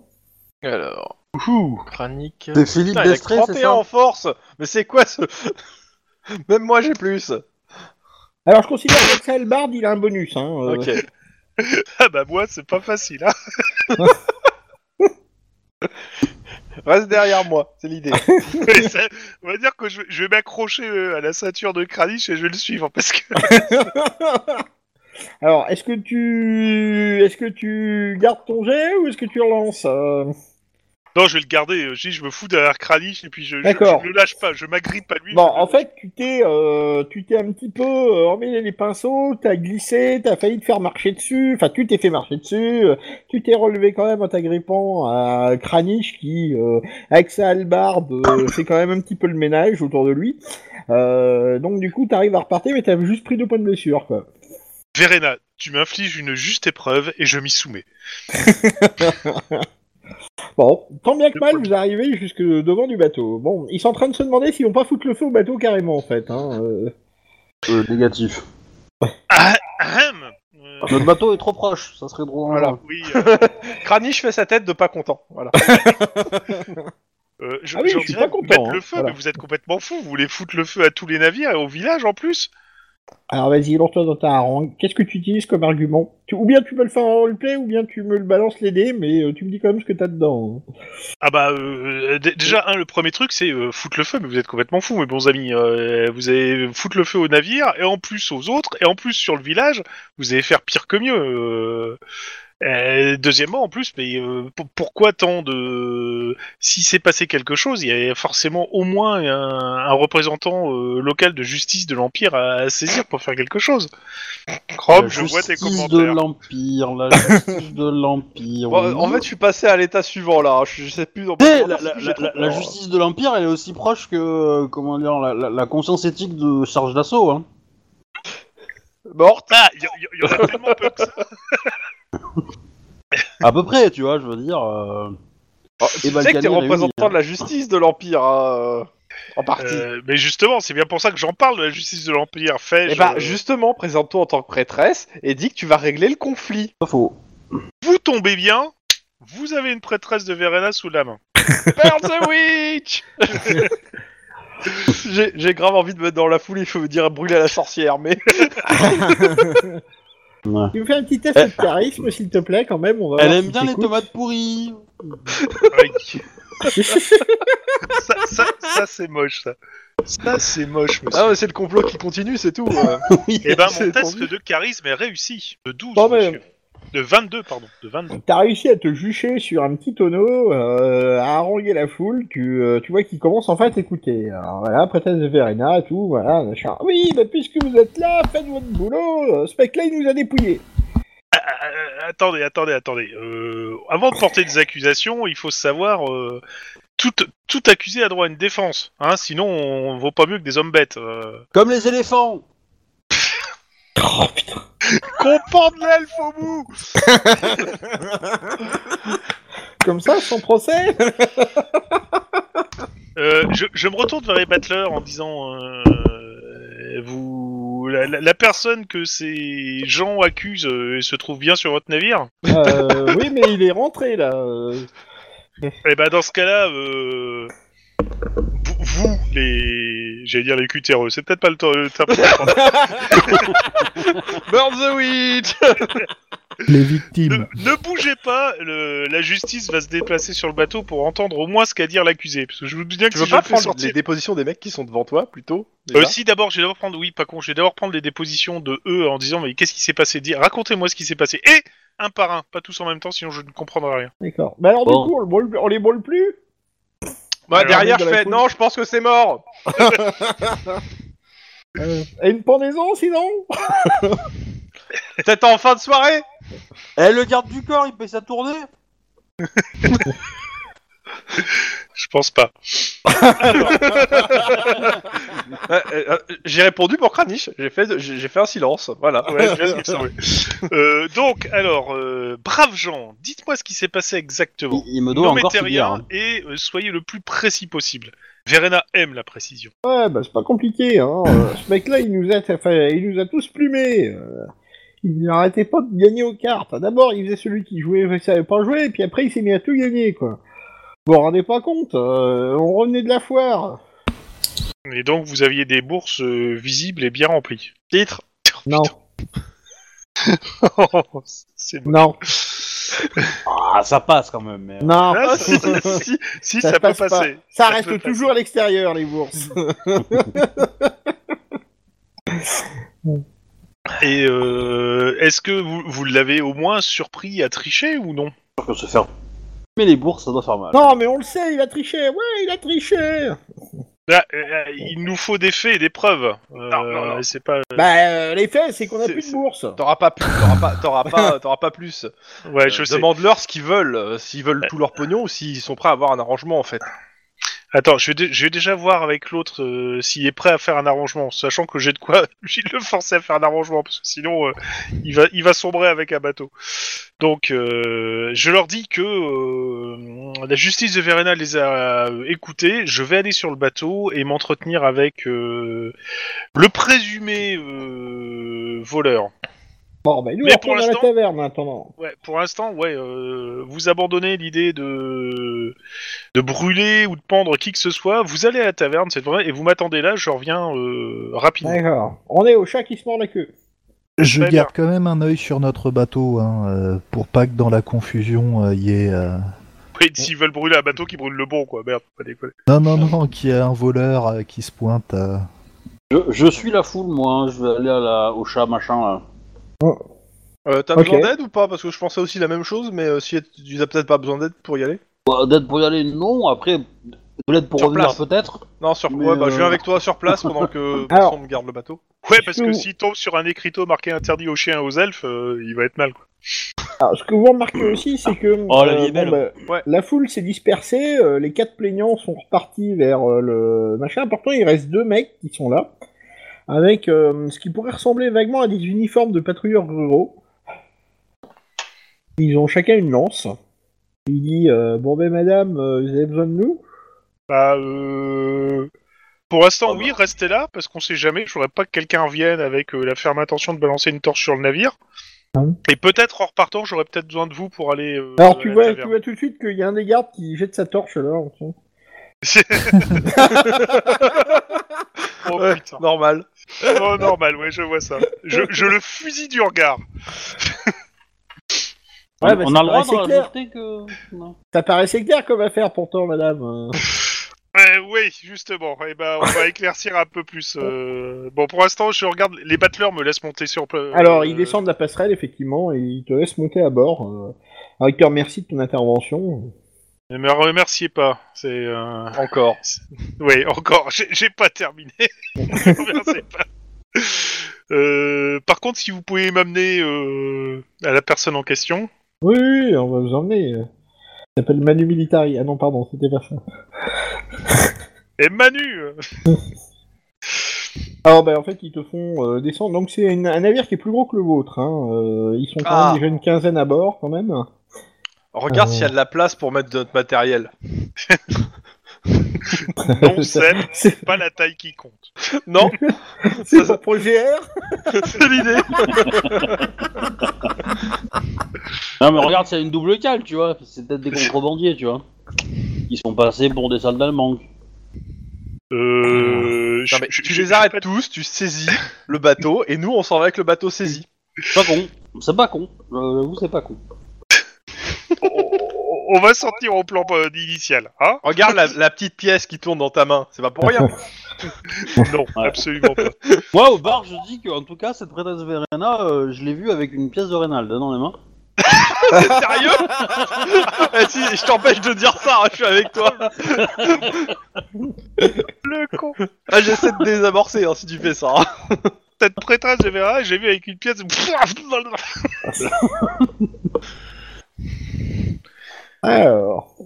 S1: Alors,
S5: Ouh.
S1: Kranik.
S2: C'est Philippe
S1: Putain, il a
S2: Destré, c'est
S1: 31
S2: ça?
S1: en force Mais c'est quoi ce. Même moi j'ai plus.
S3: Alors je considère que ça, le bard, il a un bonus. Hein, euh,
S1: Ok.
S5: Ah bah moi, c'est pas facile, hein
S1: Reste derrière moi, c'est l'idée.
S5: Ça- On va dire que je vais, je vais m'accrocher euh, à la ceinture de Kranich et je vais le suivre, parce que...
S3: Alors, est-ce que tu, est-ce que tu gardes ton jet ou est-ce que tu relances euh?
S5: Non, je vais le garder, euh, je dis, je me fous derrière Kranich et puis je, je, le lâche pas, je m'agrippe à lui.
S3: Bon, en fait, tu t'es, euh, tu t'es un petit peu euh, emmêlé les pinceaux, t'as glissé, t'as failli te faire marcher dessus. Enfin, tu t'es fait marcher dessus. euh, tu t'es relevé quand même en t'agrippant à Kranich qui, euh, avec sa hallebarde, euh, fait quand même un petit peu le ménage autour de lui. Euh, donc du coup, t'arrives à repartir, mais t'as juste pris deux points de blessure, quoi.
S5: Verena, tu m'infliges une juste épreuve et je m'y soumets.
S3: Bon, tant bien que mal, vous arrivez jusque devant du bateau. Bon, ils sont en train de se demander s'ils vont pas foutre le feu au bateau carrément, en fait. Hein. euh.
S2: Euh, négatif.
S5: Ah, ahem Euh,
S2: Notre bateau est trop proche, ça serait drôle.
S1: Voilà.
S5: Oui, euh,
S1: Kranich fait sa tête de pas content. Voilà.
S5: euh, je,
S3: Ah oui, je suis pas content,
S5: mettre
S3: hein,
S5: le feu,
S3: voilà.
S5: mais vous êtes complètement fou. Vous voulez foutre le feu à tous les navires et au village en plus
S3: Alors vas-y, lance-toi dans ta harangue. Qu'est-ce que tu utilises comme argument? Ou bien tu me le fais en roleplay, ou bien tu me le balances les dés, mais euh, tu me dis quand même ce que t'as dedans. hein.
S5: Ah bah euh, d- déjà le premier truc c'est euh, foutre le feu mais vous êtes complètement fous mes bons amis Euh, vous allez foutre le feu au navire et en plus aux autres et en plus sur le village vous allez faire pire que mieux Euh, euh, deuxièmement en plus mais euh, pour- pourquoi tant de si s'est passé quelque chose il y a forcément au moins un, un représentant euh, local de justice de l'empire à, saisir pour faire quelque chose Chrome je vois tes
S2: justice de
S5: commentaires
S2: l'Empire, la justice de l'Empire.
S1: Bon, en fait, je suis passé à l'état suivant là. hein. Je, je sais plus. dans
S2: la,
S1: peur.
S2: justice de l'Empire, elle est aussi proche que, comment dire, la, la- la conscience éthique de charge d'assaut. Hein.
S1: Morte.
S5: ah il y, y- y en a tellement peu que ça
S2: À peu près, tu vois, je veux dire. euh,
S1: Oh, tu sais que t'es représentant
S2: hein.
S1: de la justice de l'Empire, hein, euh, en partie.
S5: Euh, mais justement, c'est bien pour ça que j'en parle de la justice de l'Empire. Fais,
S1: Et bah, justement, présente-toi en tant que prêtresse et dis que tu vas régler le conflit.
S2: Pas faux.
S5: vous tombez bien, vous avez une prêtresse de Verena sous la main.
S1: Burn the witch J'ai j'ai grave envie de me mettre dans la foule, il faut me dire brûler à la sorcière, mais
S2: Ouais.
S3: Tu me fais un petit test de charisme, s'il te plaît, quand même. On va
S2: Elle
S3: voir
S2: aime
S3: si
S2: bien les
S3: t'écoutes.
S2: tomates pourries.
S5: Oui. ça, ça, ça, c'est moche, ça. Ça, c'est moche, monsieur.
S1: ah, ouais, c'est le complot qui continue, c'est tout. euh.
S2: Oui.
S5: Eh ben,
S1: c'est
S5: mon test
S1: tendu.
S5: de charisme est réussi. De 12,
S3: Bon, mais-
S5: monsieur. De 22, pardon. De 22.
S3: T'as réussi à te jucher sur un petit tonneau, euh, à haranguer la foule, tu, euh, tu vois qu'il commence enfin à t'écouter. Alors voilà, prétesse de Verena, tout, voilà, machin. Oui, bah puisque vous êtes là, faites votre boulot, euh, ce mec-là il nous a dépouillés.
S5: Euh, attendez, attendez, attendez. Euh, avant de porter des accusations, il faut savoir... euh, tout, tout accusé a droit à une défense, hein, sinon on vaut pas mieux que des hommes bêtes. Euh...
S2: Comme les éléphants
S3: Oh putain.
S5: Qu'on de l'elfe au bout
S3: Comme ça, sans procès
S5: Euh, je, je me retourne vers les battleurs en disant euh, vous la, la- la personne que ces gens accusent euh, se trouve bien sur votre navire?
S3: Euh, Oui, mais il est rentré là. euh.
S5: Eh ben dans ce cas-là, euh, vous, vous, les j'allais dire les cutéreux, c'est peut-être pas le, temps- le terme.
S1: Burn the witch
S4: Les
S5: ne,
S4: victimes.
S5: ne bougez pas, le- la justice va se déplacer sur le bateau pour entendre au moins ce qu'a dire l'accusé. Parce que je vous dis bien que
S1: Tu
S5: si
S1: veux
S5: je
S1: pas
S5: le fais
S1: prendre
S5: sortir...
S1: les dépositions des mecs qui sont devant toi, plutôt
S5: Euh,
S1: déjà
S5: si d'abord, je vais d'abord prendre, oui, pas con, je vais d'abord prendre les dépositions de eux en disant, mais qu'est-ce qui s'est passé? Dis- Racontez-moi ce qui s'est passé. Et un par un, pas tous en même temps, sinon je ne comprendrai rien.
S3: D'accord. Mais alors
S2: Bon.
S3: du coup, on, le brûle- on les brûle plus?
S1: Bah,
S5: Alors,
S1: derrière, je fais non, je pense que c'est mort.
S3: euh, Et une pendaison sinon
S1: Peut-être en fin de soirée.
S2: Eh, le garde du corps, il paye sa tournée
S5: Je pense pas.
S1: Euh, euh, euh, j'ai répondu pour Kranich. J'ai fait, j'ai fait un silence. Voilà.
S5: Ouais. Euh, donc, alors, euh, braves gens, dites-moi ce qui s'est passé exactement.
S2: il, il me doit encore
S5: rien
S2: hein.
S5: et euh, soyez le plus précis possible. Verena aime la précision.
S3: Ouais, bah c'est pas compliqué, hein. Euh, ce mec-là, il nous a, enfin, il nous a tous plumés. euh. Il n'arrêtait pas de gagner aux cartes. D'abord, il faisait celui qui jouait, il savait pas jouer, et puis après, il s'est mis à tout gagner, quoi. Vous vous rendez pas compte euh, On revenait de la foire.
S5: Et donc, vous aviez des bourses euh, visibles et bien remplies.
S1: Titre.
S3: Non,
S5: C'est bon.
S3: non,
S2: Ah, ça passe quand même. Mais...
S3: non.
S5: Ah, si, si, si, ça, peut
S3: passe pas.
S5: passer.
S3: Ça,
S5: Ça
S3: reste
S5: peut
S3: toujours à l'extérieur, les bourses.
S5: Et euh, est-ce que vous, vous l'avez au moins surpris à tricher ou non?
S2: Sûr que se faire. Mais les bourses, ça doit faire mal.
S3: non, mais on le sait, il a triché. Ouais, il a triché.
S5: Là, euh, il nous faut des faits et des preuves. Euh,
S1: Non, non, non.
S5: C'est pas.
S3: Bah, euh, les faits, c'est qu'on a plus de bourse.
S1: T'auras pas plus. T'auras pas. T'auras pas. T'auras pas plus.
S5: Ouais,
S1: Euh,
S5: je sais.
S1: Demande-leur ce qu'ils veulent. euh, S'ils veulent tout leur pognon ou s'ils sont prêts à avoir un arrangement en fait.
S5: Attends, je vais, je vais déjà voir avec l'autre euh, s'il est prêt à faire un arrangement, sachant que j'ai de quoi lui le forcer à faire un arrangement, parce que sinon euh, il va, il va sombrer avec un bateau. Donc, euh, je leur dis que euh, la justice de Verena les a écoutés. Je vais aller sur le bateau et m'entretenir avec euh, le présumé euh, voleur.
S3: Bon, bah, nous,
S5: Mais
S3: on
S5: pour
S3: à la
S5: l'instant-
S3: taverne maintenant.
S5: Ouais, pour l'instant, ouais, euh, vous abandonnez l'idée de de brûler ou de pendre qui que ce soit. Vous allez à la taverne, c'est vrai, et vous m'attendez là. Je reviens euh, rapidement.
S3: D'accord. On est au chat qui se mord la queue.
S4: Je
S5: Très
S4: garde quand même un œil sur notre bateau, hein, euh, pour pas que dans la confusion, il y ait... euh,
S5: Oui, s'ils veulent brûler un bateau, qui brûle le bon, quoi. Merde, faut pas déconner.
S4: Non, non, non, qu'il y ait un voleur euh, qui se pointe. euh.
S2: Je, je suis la foule, moi. hein. Je vais aller à la... au chat machin là.
S1: Euh, T'as
S3: Ok.
S1: besoin d'aide ou pas? Parce que je pensais aussi la même chose, mais euh, si tu as peut-être pas besoin d'aide pour y aller.
S2: Bah, D'aide pour y aller, non. Après, de l'aide pour
S1: Sur
S2: revenir,
S1: place.
S2: peut-être.
S1: Non, sur
S2: Mais,
S1: ouais, bah, je viens
S2: euh,
S1: avec toi sur place pendant que
S3: Alors.
S1: personne me garde le bateau.
S5: Ouais, parce que s'il tombe sur un écriteau marqué interdit aux chiens et aux elfes, euh, il va être mal, quoi.
S3: Alors, ce que vous remarquez aussi, c'est que
S2: Oh, la vie est belle.
S3: bah,
S1: Ouais.
S3: la foule s'est dispersée, euh, les quatre plaignants sont repartis vers euh, le machin. Pourtant, il reste deux mecs qui sont là, avec euh, ce qui pourrait ressembler vaguement à des uniformes de patrouilleurs ruraux. Ils ont chacun une lance. Il dit euh, Bon, ben, madame, euh, vous avez besoin de nous?
S5: Bah, euh... Pour l'instant, oui, restez là, parce qu'on sait jamais. Je voudrais pas que quelqu'un vienne avec la ferme intention de balancer une torche sur le navire.
S3: Hum.
S5: Et peut-être en repartant, j'aurais peut-être besoin de vous pour aller.
S3: Alors, tu vois, tu vois tout de suite qu'il y a un des gardes qui jette sa torche là. en dessous.
S5: oh
S1: Ouais,
S5: putain.
S1: normal.
S5: Oh, normal, ouais, je vois ça. Je, je le fusille du regard.
S3: Ouais,
S2: on,
S3: bah,
S2: on
S3: ça
S2: a le droit de
S3: clair.
S2: rajouter que. Non.
S3: Ça paraissait clair comme affaire pourtant, madame. euh.
S5: Euh, oui, justement. Eh ben, on va éclaircir un peu plus. euh. Bon, pour l'instant, je regarde. Les battleurs me laissent monter sur. pla-
S3: Alors,
S5: euh,
S3: il descend de la passerelle, effectivement, et il te laisse monter à bord. Euh, alors, il te remercie de ton intervention.
S5: Ne me remerciez pas. C'est. euh,
S1: Encore.
S5: Oui, encore. J'ai pas terminé. Ne me remerciez pas. Euh, par contre, si vous pouvez m'amener euh, à la personne en question.
S3: Oui, oui, on va vous emmener. Il s'appelle Manu Militari. Ah non, pardon, c'était pas ça.
S5: Et Manu
S3: Alors, bah, en fait, ils te font euh, descendre. Donc, c'est un navire qui est plus gros que le vôtre. Hein. Euh, ils sont quand
S1: Ah.
S3: même déjà une quinzaine à bord, quand même.
S1: Regarde s'il y a de la place pour mettre de notre matériel.
S5: Non, Seb,
S3: c'est
S5: pas la taille qui compte.
S1: Non,
S3: c'est pas pour le GR
S1: c'est l'idée.
S2: Non, mais regarde, c'est une double cale, tu vois. C'est peut-être des contrebandiers, tu vois. Ils sont passés pour des salles d'Allemand.
S5: Euh,
S1: Non, mais tu
S5: je-
S1: les
S5: je-
S1: arrêtes tous, tu saisis le bateau, et nous on s'en va avec le bateau saisi.
S2: C'est pas con. C'est pas con. Euh, J'avoue, c'est pas con.
S5: On, va sortir au plan euh, initial, hein
S1: Regarde la, la petite pièce qui tourne dans ta main, c'est pas pour rien.
S5: Non,
S2: Ouais.
S5: absolument pas.
S2: Moi, au bar, je dis qu'en tout cas, cette prêtresse Verena, euh, je l'ai vue avec une pièce de Reynald dans les mains.
S1: T'es sérieux? Eh, si, Je t'empêche de dire ça, hein, je suis avec toi.
S5: Le con
S1: Ah, J'essaie de désamorcer hein, si tu fais ça. hein.
S5: Cette prêtresse de Vera, j'ai vu avec une pièce.
S3: Alors.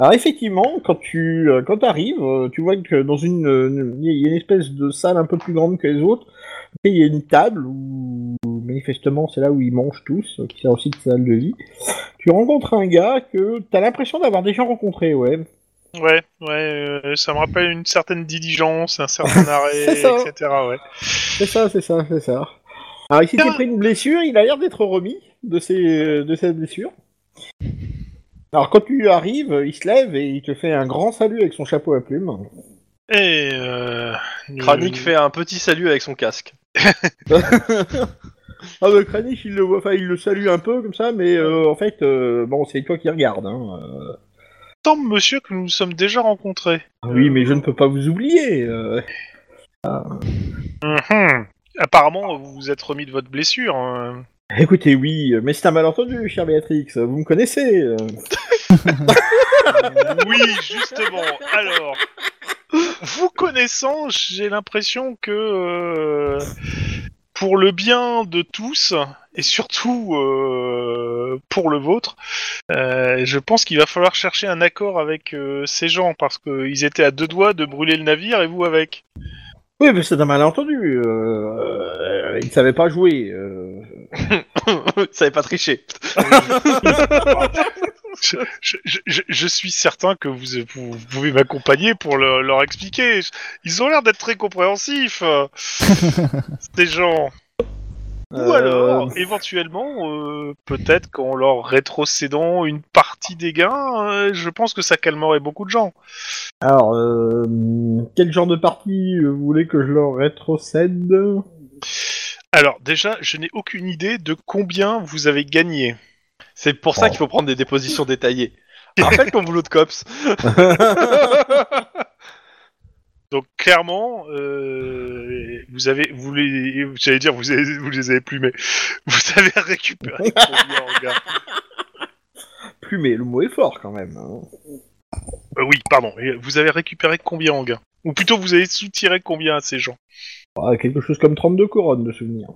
S3: Alors effectivement, quand tu euh, quand arrives, euh, tu vois que dans une euh, il y a une espèce de salle un peu plus grande que les autres. Et il y a une table où manifestement c'est là où ils mangent tous, euh, qui sert aussi de salle de vie. Tu rencontres un gars que t'as l'impression d'avoir déjà rencontré, ouais.
S5: Ouais, ouais, ça me rappelle une certaine diligence, un certain arrêt, etc. Ouais.
S3: C'est ça, c'est ça, c'est ça. Alors il s'était pris une blessure, il a l'air d'être remis de ses de cette blessure. Alors quand tu arrives, il se lève et il te fait un grand salut avec son chapeau à plumes.
S5: Et euh,
S1: Kranik
S5: euh,
S1: fait un petit salut avec son casque.
S3: Ah bah Kranich, il le voit, enfin il le salue un peu comme ça, mais euh, en fait, euh, bon, c'est toi qui regarde. Hein. euh.
S5: Semble, monsieur, que nous nous sommes déjà rencontrés.
S3: Ah oui, mais je ne peux pas vous oublier. euh.
S5: Mhm. Apparemment, vous vous êtes remis de votre blessure. hein.
S3: Écoutez, oui, mais c'est un malentendu, chère Béatrix. Vous me connaissez. euh.
S5: Oui, justement. Alors, vous connaissant, j'ai l'impression que euh, pour le bien de tous et surtout euh, pour le vôtre, euh, je pense qu'il va falloir chercher un accord avec euh, ces gens parce qu'ils étaient à deux doigts de brûler le navire et vous avec.
S3: Oui, mais c'est un malentendu. Euh... Il ne savait pas jouer. euh.
S1: Ça avait pas triché.
S5: Je, je- je- je suis certain que vous, vous pouvez m'accompagner pour le- leur expliquer. Ils ont l'air d'être très compréhensifs, euh, ces gens. Ou
S3: Euh,
S5: alors, éventuellement, euh, peut-être qu'en leur rétrocédant une partie des gains, euh, je pense que ça calmerait beaucoup de gens.
S3: Alors, euh, quel genre de partie vous voulez que je leur rétrocède?
S5: Alors, déjà, je n'ai aucune idée de combien vous avez gagné.
S1: C'est pour ça qu'il faut prendre des dépositions détaillées. Rappelle ton boulot de cops.
S5: Donc clairement, euh, vous avez, vous les, j'allais dire, vous, avez- vous les avez plus, mais vous avez récupéré combien en gars
S3: Plumé, le mot est fort quand même. hein.
S5: Euh, Oui, pardon. Vous avez récupéré combien en gain Ou plutôt, vous avez soutiré combien à ces gens?
S3: Ah, quelque chose comme 32 couronnes de souvenirs.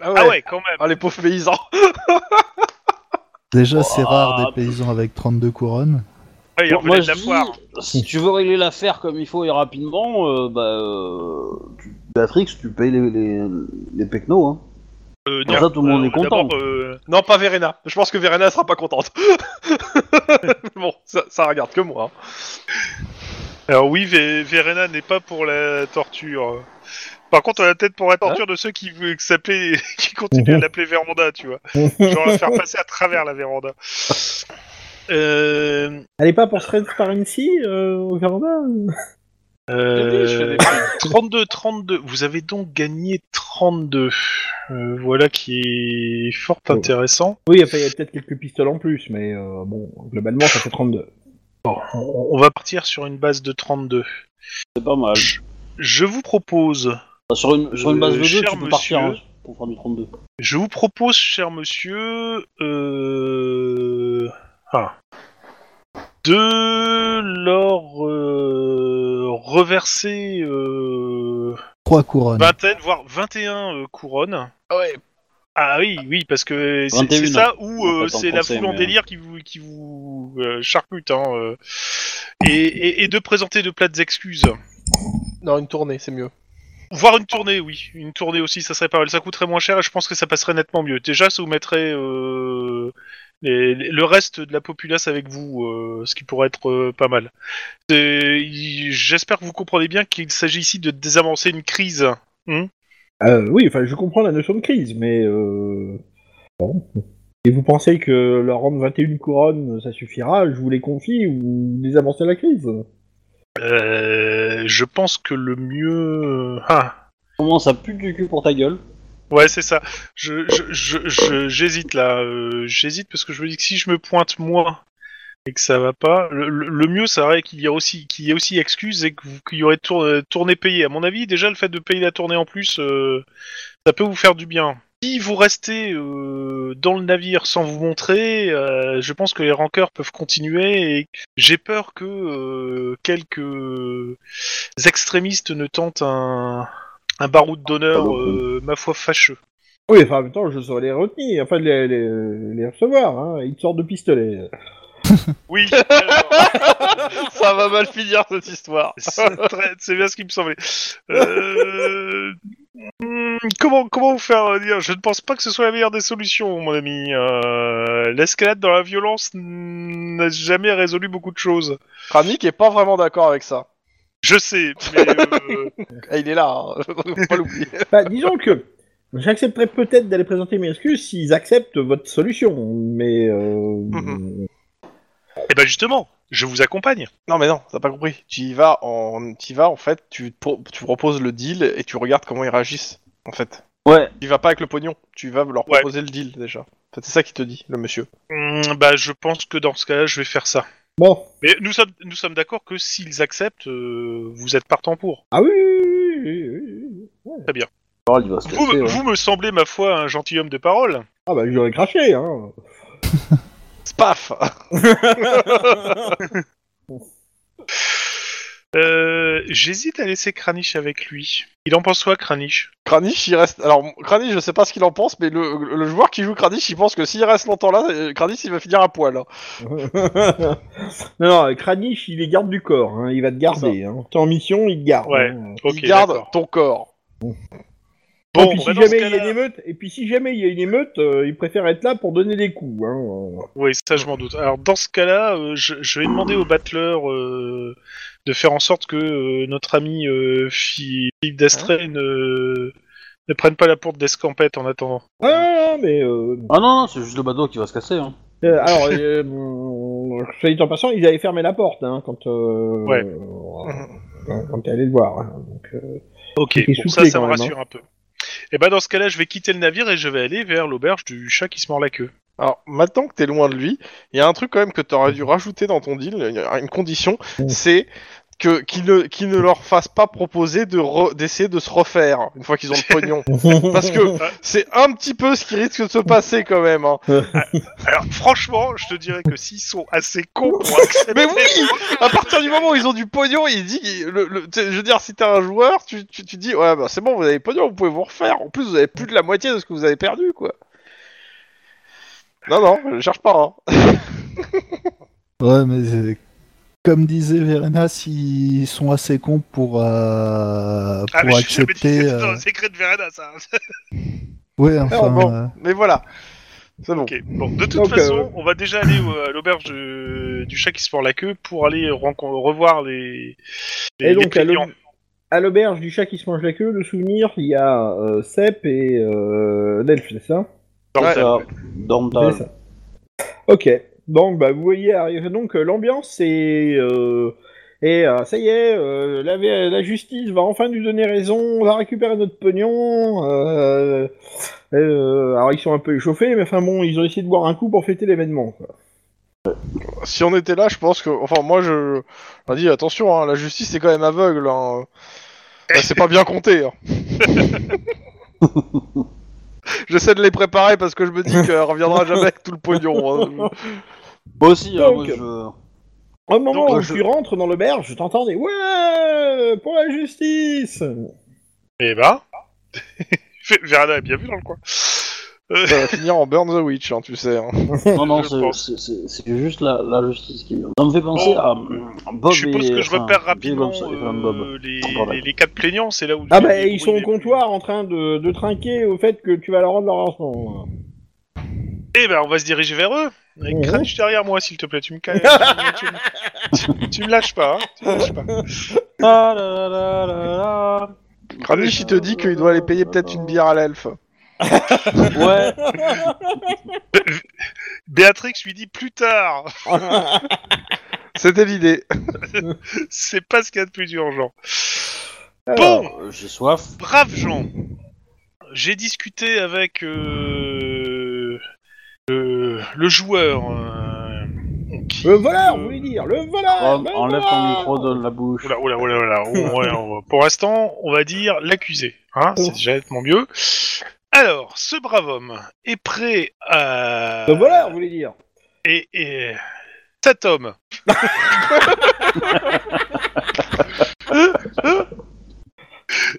S1: Ah
S5: Ah ouais, quand même.
S1: Ah, les pauvres paysans.
S4: Déjà, c'est rare
S2: Ah.
S4: des paysans avec 32 couronnes.
S5: Il en
S2: Moi, je dis,
S5: foire.
S2: si tu veux régler l'affaire comme il faut et rapidement, euh, bah, euh, tu, Béatrix, tu payes les, les, les pecnos, hein.
S5: Euh,
S2: Comme ça, tout le monde est content.
S5: d'abord, euh,
S1: Non, pas Verena. Je pense que Verena sera pas contente. bon, ça, ça regarde que moi. hein.
S5: Alors oui, Verena n'est pas pour la torture. Par contre, elle a peut-être pour la torture de ceux qui, veulent qui continuent à l'appeler Véranda, tu vois. Genre la faire passer à travers la véranda. Euh,
S3: Elle est pas pour Transparency euh, au Véranda
S5: euh,
S2: je fais des
S5: 32, 32. Vous avez donc gagné 32. Euh, voilà qui est fort
S3: Oh.
S5: intéressant.
S3: Oui, il y a peut-être quelques pistoles en plus, mais euh, bon, globalement, ça fait 32.
S5: Bon, on, on va partir sur une base de 32.
S2: C'est pas mal.
S5: Je vous propose,
S2: Sur une, sur une base de
S5: Euh,
S2: 2,
S5: cher
S2: tu peux partir hein, pour faire du 32.
S5: je vous propose, cher monsieur, euh, ah, de leur euh, reverser euh,
S4: Trois couronnes.
S5: vingtaine, voire 21 euh, couronnes.
S1: Ah ouais.
S5: Ah oui, oui, parce que c'est
S2: 21.
S5: c'est ça euh,
S2: pas t'en
S5: c'est la
S2: penser,
S5: foule en
S2: mais,
S5: délire qui vous, qui vous euh, charcute, hein, euh. et, et, et de présenter de plates excuses.
S1: Non, une tournée, c'est mieux.
S5: Voir une tournée, oui. Une tournée aussi, ça serait pas mal. Ça coûterait moins cher et je pense que ça passerait nettement mieux. Déjà, ça vous mettrait euh, les- le reste de la populace avec vous, euh, ce qui pourrait être euh, pas mal. J'espère que vous comprenez bien qu'il s'agit ici de désamorcer une crise.
S3: Euh, oui, enfin, je comprends la notion de crise, mais... Euh... Bon. Et vous pensez que leur rendre 21 couronnes, ça suffira? Je vous les confie ou désamorcer la crise?
S5: Euh, je pense que le mieux... Ah,
S2: Comment ça pue du cul pour ta gueule
S5: Ouais, c'est ça. Je, j'hésite là. euh, j'hésite parce que je me dis que si je me pointe moi et que ça va pas, le, mieux ça serait qu'il y ait aussi, qu'il aussi excuse et qu'il y aurait tour, euh, tournée payée. À mon avis, déjà le fait de payer la tournée en plus, euh, ça peut vous faire du bien. Si vous restez dans le navire sans vous montrer, je pense que les rancœurs peuvent continuer et j'ai peur que quelques extrémistes ne tentent un, un baroud d'honneur, euh, ma foi, fâcheux.
S3: Oui, enfin, en même temps, je saurais les retenir, enfin, les, les, les recevoir, hein. Ils sortent de pistolet.
S5: Oui, alors,
S1: Ça va mal finir cette histoire.
S5: c'est très- c'est bien ce qui me semblait. Euh, hmm, Comment, comment vous faire dire? Je ne pense pas que ce soit la meilleure des solutions, mon ami. Euh, L'escalade dans la violence n'a jamais résolu beaucoup de choses.
S1: Kranik est pas vraiment d'accord avec ça.
S5: Je sais, mais euh,
S1: Ah, Il est là, hein. faut pas l'oublier.
S3: Bah, disons que j'accepterais peut-être d'aller présenter mes excuses s'ils acceptent votre solution, mais... Euh...
S1: Mhm.
S5: eh ben justement, je vous accompagne.
S1: Non mais non, t'as pas compris. Tu y vas en, tu y vas en fait, tu, pro- tu proposes le deal et tu regardes comment ils réagissent. En fait,
S2: Ouais,
S1: tu vas pas avec le pognon, tu vas leur
S5: Ouais.
S1: proposer le deal déjà. En fait, c'est ça qui te dit, le monsieur.
S5: Hmm, bah, je pense que dans ce cas-là, je vais faire ça.
S3: Bon.
S5: Mais nous sommes, nous sommes d'accord que s'ils acceptent, euh, vous êtes partant pour.
S3: Ah oui, oui, oui, oui, oui.
S2: Parole, il va se
S5: Vous,
S2: casser,
S5: me-
S2: ouais.
S5: vous me semblez, ma foi, un gentilhomme de parole.
S3: Ah bah j'aurais craché, hein.
S1: Spaf
S5: Euh, J'hésite à laisser Kranich avec lui. Il en pense quoi, Kranich?
S1: Kranich, il reste. Alors, Kranich, je sais pas ce qu'il en pense, mais le, le joueur qui joue Kranich, il pense que s'il reste longtemps là, Kranich, il va finir à poil. hein.
S3: non, non, Kranich, il est garde du corps, hein. il va te garder. Hein. T'es en mission, il te garde.
S5: Ouais.
S3: hein.
S1: Il garde ton corps.
S3: et
S5: Bon,
S3: puis
S5: bah,
S3: si jamais il y a une émeute, et puis si jamais il y a une émeute, euh, il préfère être là pour donner des coups. Hein.
S5: Oui, ça je m'en doute. Alors dans ce cas-là, euh, je, je vais demander au battleur euh, de faire en sorte que euh, notre ami euh, Phi- Philippe d'Astrée ne, ne prenne pas la porte d'escampette en attendant.
S3: Ah, mais euh,
S2: Ah non, non, c'est juste le bateau qui va se casser. Hein.
S3: euh, alors, euh, bon, soit dit en passant, ils avaient fermé la porte hein, quand euh,
S5: Ouais.
S3: euh, quand t'es allé le voir. hein. Donc, euh,
S5: Ok,
S3: C'était
S5: bon, ça,
S3: soufflé
S5: ça me
S3: même,
S5: rassure un peu. Et ben dans ce cas-là, je vais quitter le navire et je vais aller vers l'auberge du chat qui se mord la queue.
S1: Alors, maintenant que t'es loin de lui, il y a un truc quand même que t'aurais dû rajouter dans ton deal, une condition,
S3: Mm.
S1: c'est que qu'il ne, qu'il ne leur fasse pas proposer de re- d'essayer de se refaire une fois qu'ils ont le pognon. Parce que c'est un petit peu ce qui risque de se passer quand même. hein.
S5: Alors franchement, je te dirais que s'ils sont assez cons pour accepter...
S1: Mais oui À partir du moment où ils ont du pognon, il dit, le, le- tu sais, je veux dire, si t'es un joueur, tu, tu, tu dis, ouais, bah c'est bon, vous avez pognon, vous pouvez vous refaire. En plus, vous avez plus de la moitié de ce que vous avez perdu, quoi. Non, non, je cherche pas. Hein.
S4: Ouais, mais euh, comme disait Verena, s'ils sont assez cons pour, euh, pour
S5: Ah, mais
S4: accepter.
S5: c'était dans
S4: euh,
S5: le secret de Verena, ça.
S4: Ouais, enfin.
S1: Alors, bon,
S4: euh,
S1: mais voilà. C'est bon.
S5: Bon, de toute
S3: Donc,
S5: façon,
S3: euh,
S5: on va déjà aller à l'auberge de- du chat qui se mord la queue pour aller revoir les, les,
S3: Et donc, à l'auberge du chat qui se mange la queue, le souvenir, il y a euh, Sep et euh, Delph, c'est ça?
S1: Ouais.
S3: Ok. Donc, bah, vous voyez arriver. Donc, euh, l'ambiance, c'est. Euh, et euh, ça y est, euh, la, la justice va enfin nous donner raison, on va récupérer notre pognon. Euh, euh, alors, ils sont un peu échauffés, mais enfin bon, ils ont essayé de boire un coup pour fêter l'événement.
S1: si on était là, je pense que, enfin, moi, je, on dit attention, hein, la justice est quand même aveugle. Hein. Bah, c'est pas bien compté. Hein. J'essaie de les préparer parce que je me dis qu'elle reviendra jamais avec tout le pognon. hein.
S2: Moi aussi, hein, moi,
S3: Donc.
S2: je...
S3: Au moment
S5: Donc,
S3: où
S5: je-
S3: tu rentres dans l'auberge, je t'entends des Ouais Pour la justice
S5: Eh ben. Verada est bien vu dans le coin. Euh,
S1: Ça va finir en Burn the Witch, hein, tu sais. hein.
S2: Non, non, c'est- juste la, la justice qui vient. Ça me fait penser
S5: Bon,
S2: à euh, Bob
S5: je suppose
S2: et...
S5: que je
S2: enfin,
S5: repère
S2: Bill
S5: rapidement
S2: Bob, Bob.
S5: euh, les,
S2: Pardon.
S5: les, les quatre plaignants, c'est là où.
S3: Ah bah ils sont au comptoir en train de, de trinquer au fait que tu vas leur rendre leur argent.
S5: Eh ben, on va se diriger vers eux. Avec
S3: Mhm.
S5: Crunch derrière moi, s'il te plaît. Tu me calmes. tu, me- tu- tu me lâches pas. Hein. Tu me lâches pas.
S2: Ah.
S1: Kranich, il te dit qu'il doit aller payer peut-être une bière à l'elfe.
S2: Ouais,
S5: Béatrix lui dit plus tard.
S1: C'était l'idée.
S5: C'est pas ce qu'il y a de plus urgent.
S3: Alors,
S5: Bon,
S2: j'ai soif.
S5: braves gens. J'ai discuté avec euh, le, le joueur. euh, qui-
S3: Le voleur, vous voulez dire Le voleur
S2: Oh,
S3: le
S2: enlève ton micro de la bouche.
S5: Oula, oula, oula, oula. Oh, ouais, on va- pour l'instant, on va dire l'accusé. Hein, c'est déjà nettement mieux. Alors, ce brave homme est prêt à...
S3: Le voleur, vous voulez dire?
S5: Et, et... Cet homme.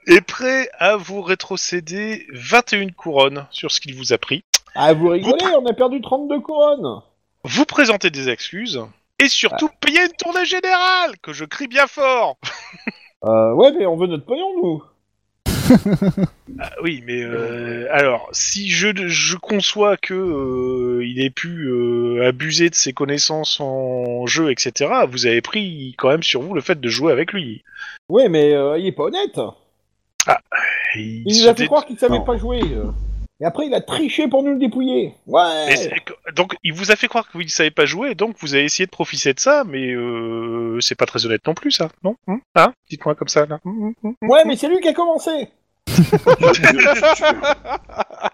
S5: Est prêt à vous rétrocéder 21 couronnes sur ce qu'il vous a pris.
S3: Ah, vous rigolez, on a perdu 32 couronnes.
S5: Vous présenter des excuses. Et surtout, payer une tournée générale Que je crie bien fort.
S3: Euh, ouais, mais on veut notre pognon, nous
S5: Ah oui, mais euh, alors, si je, je conçois que euh, il ait pu euh, abuser de ses connaissances en jeu, etc., vous avez pris quand même sur vous le fait de jouer avec lui.
S3: Ouais, mais il est pas honnête
S5: Il
S3: Il nous a fait
S5: dé-
S3: croire qu'il savait
S2: Non.
S3: pas jouer. Et après, il a triché pour nous le dépouiller. Ouais.
S5: Donc, il vous a fait croire que vous ne savez pas jouer, donc vous avez essayé de profiter de ça, mais euh, c'est pas très honnête non plus, ça, non? Hum Hein? Dites-moi comme ça, là. Hum, hum, hum.
S3: Ouais, mais c'est lui qui a commencé.
S2: Tu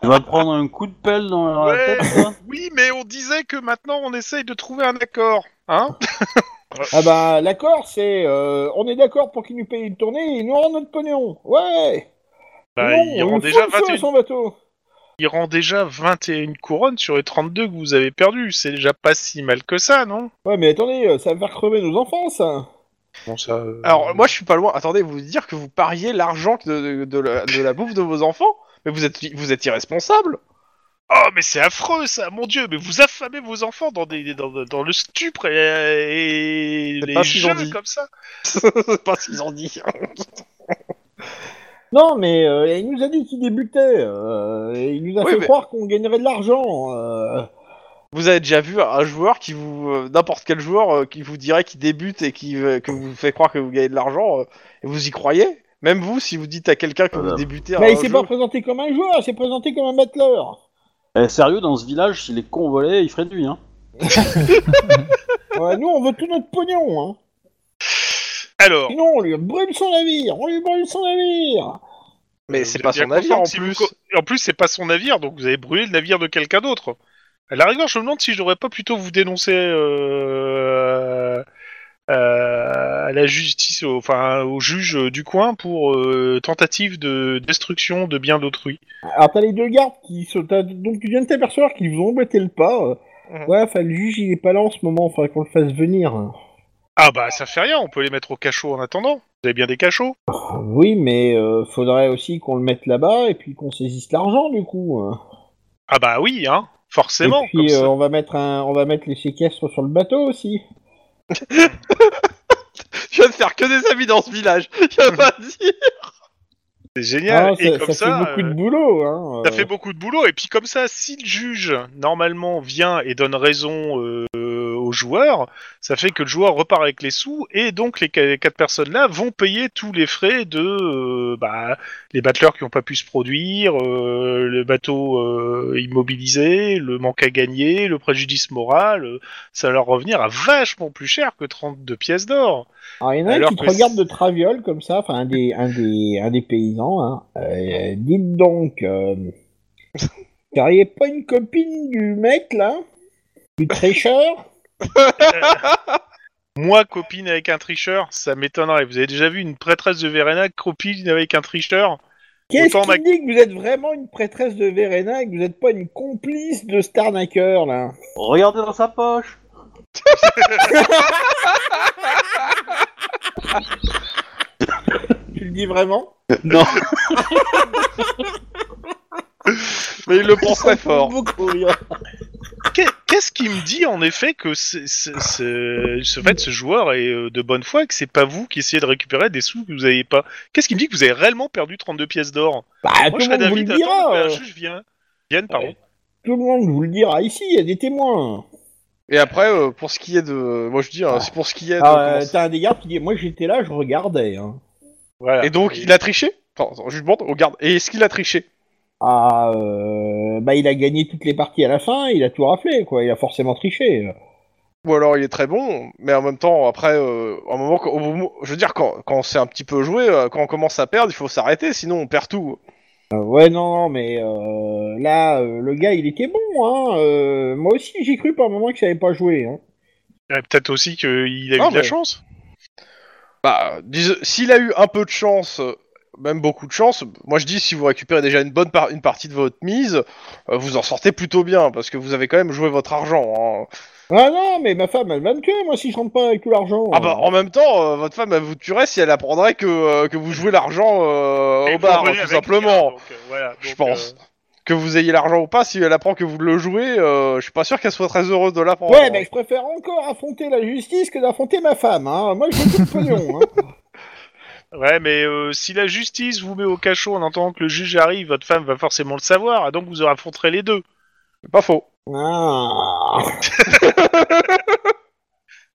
S2: vas te prendre un coup de pelle dans la
S5: Ouais.
S2: tête, toi.
S5: Oui, mais on disait que maintenant on essaye de trouver un accord, hein?
S3: Ah bah, l'accord, c'est... euh, on est d'accord pour qu'il nous paye une tournée et il nous rend notre pognon. Ouais.
S5: Bah,
S3: Non,
S5: il
S3: on
S5: rend déjà
S3: fout le feu à
S5: 21
S3: son bateau
S5: il rend déjà 21 couronnes sur les 32 que vous avez perdues. C'est déjà pas si mal que ça, non?
S3: Ouais, mais attendez, euh, ça va faire crever nos enfants, ça
S5: Bon, ça. euh,
S1: Alors, moi, je suis pas loin. Attendez, vous dire que vous pariez l'argent de, de, de la, de la bouffe de vos enfants? Mais vous êtes, vous êtes irresponsable
S5: Oh, mais c'est affreux, ça, mon dieu, mais vous affamez vos enfants dans, des, dans, dans le stupre et, les jeux comme ça.
S1: C'est pas ce qu'ils ont dit.
S3: Non, mais euh, il nous a dit qu'il débutait, euh, et il nous a
S1: Oui,
S3: fait
S1: mais-
S3: croire qu'on gagnerait de l'argent. euh.
S1: Vous avez déjà vu un joueur qui vous, euh, n'importe quel joueur euh, qui vous dirait qu'il débute et qui euh, que vous fait croire que vous gagnez de l'argent, euh, et vous y croyez? Même vous, si vous dites à quelqu'un que vous débutez à
S3: Mais il
S1: un
S3: s'est
S1: jeu-
S3: pas présenté comme un joueur, il s'est présenté comme un battleur.
S2: Eh, sérieux, dans ce village, si les cons volaient, ils feraient de lui, hein.
S3: Ouais, nous, on veut tout notre pognon, hein.
S5: Alors,
S3: Sinon, on lui brûle son navire, on lui brûle son navire.
S1: Mais
S5: euh,
S1: c'est pas son navire en
S5: que si vous
S1: plus.
S5: en plus, c'est pas son navire, donc vous avez brûlé le navire de quelqu'un d'autre. À la rigueur, je me demande si je devrais pas plutôt vous dénoncer euh, euh, à la justice, au- enfin au juge du coin pour euh, tentative de destruction de biens d'autrui.
S3: Alors, t'as les deux gardes qui sont. Donc, tu viens de t'apercevoir qu'ils vous ont embêté le pas.
S1: Mhm.
S3: Ouais, enfin, le juge, il est pas là en ce moment, faudrait qu'on le fasse venir.
S5: Ah bah ça fait rien, on peut les mettre au cachot en attendant. Vous avez bien des cachots
S3: Oui, mais euh, faudrait aussi qu'on le mette là-bas et puis qu'on saisisse l'argent, du coup. euh.
S5: Ah bah oui, hein, forcément.
S3: et puis,
S5: comme ça.
S3: euh, on va mettre un, on va mettre les séquestres sur le bateau aussi.
S1: Je viens de faire que des amis dans ce village. Je viens pas dire.
S5: C'est génial.
S3: Ah,
S5: et
S3: ça,
S5: comme
S3: ça
S5: ça,
S3: fait beaucoup
S5: euh,
S3: de boulot, hein.
S5: Ça fait beaucoup de boulot, et puis comme ça, si le juge, normalement, vient et donne raison euh, au joueur, ça fait que le joueur repart avec les sous, et donc les qu- quatre personnes-là vont payer tous les frais de euh, bah, les battleurs qui n'ont pas pu se produire, euh, le bateau euh, immobilisé, le manque à gagner, le préjudice moral, ça va leur revenir à vachement plus cher que 32 pièces d'or.
S3: Alors, il y en a un qui te regarde de traviole comme ça, enfin un des, un des, un des paysans. Hein. Dites donc, t'aurais pas une copine du mec là, du tricheur?
S5: Moi, copine avec un tricheur, ça m'étonnerait. Vous avez déjà vu une prêtresse de Verena copine avec un tricheur?
S3: Qu'est-ce
S5: Autant
S3: qui dit que vous êtes vraiment une prêtresse de Verena et que vous n'êtes pas une complice de Starnacker, là?
S2: Regardez dans sa poche.
S3: Tu le dis vraiment?
S2: Non.
S1: Mais il le pense très fort.
S3: Beaucoup rire.
S5: Qu'est- Qu'est-ce qui me dit en effet que c'est- c'est- c'est- ce fait ce joueur est euh, de bonne foi et que c'est pas vous qui essayez de récupérer des sous que vous avez pas? Qu'est-ce qui me dit que vous avez réellement perdu 32 pièces d'or?
S3: Bah,
S5: Moi,
S3: tout
S5: je
S3: le
S5: serais
S3: monde vous le
S5: un
S3: euh,
S5: juge vienne. Vienne, pardon.
S3: Tout le monde vous le dira ici, il y a des témoins
S1: Et après, euh, pour ce qui est de, moi je dis, hein, c'est pour ce qui est de.
S3: Ah,
S1: comment
S3: euh, T'as un des gardes qui dit, moi j'étais là, je regardais. Hein.
S5: Voilà.
S1: Et donc, il a triché? Attends, attends, je lui demande, regarde, et est-ce qu'il a triché?
S3: Ah, euh, bah il a gagné toutes les parties à la fin, il a tout raflé, quoi, il a forcément triché.
S1: Ou alors il est très bon, mais en même temps, après, euh, un moment, quand- au moment- je veux dire, quand, quand c'est un petit peu joué, euh, quand on commence à perdre, il faut s'arrêter, sinon on perd tout.
S3: Euh, ouais, non, non, mais euh, là, euh, le gars, il était bon, hein. euh, moi aussi, j'ai cru par moment que ça avait pas joué. Hein.
S5: Ouais, Peut-être aussi qu'il a eu de la chance.
S1: Bah, s'il a eu un peu de chance, euh, même beaucoup de chance, moi je dis, si vous récupérez déjà une bonne par- une partie de votre mise, euh, vous en sortez plutôt bien, parce que vous avez quand même joué votre argent. hein.
S3: Ah non, mais ma femme, elle va me tuer, moi, si je rentre pas avec tout l'argent.
S1: Ah bah, en même temps, euh, votre femme, elle vous tuerait si elle apprendrait que, euh, que vous jouez l'argent euh, au bar, tout simplement.
S5: donc, euh, voilà,
S1: je pense.
S5: euh,
S1: Que vous ayez l'argent ou pas, si elle apprend que vous le jouez, euh, je suis pas sûr qu'elle soit très heureuse de l'apprendre.
S3: Ouais, mais je préfère encore affronter la justice que d'affronter ma femme, hein. Moi, je veux tout le pognon, hein.
S5: Ouais, mais euh, si la justice vous met au cachot en attendant que le juge arrive, votre femme va forcément le savoir, et donc vous affronterez les deux.
S1: C'est pas faux.
S3: Ah.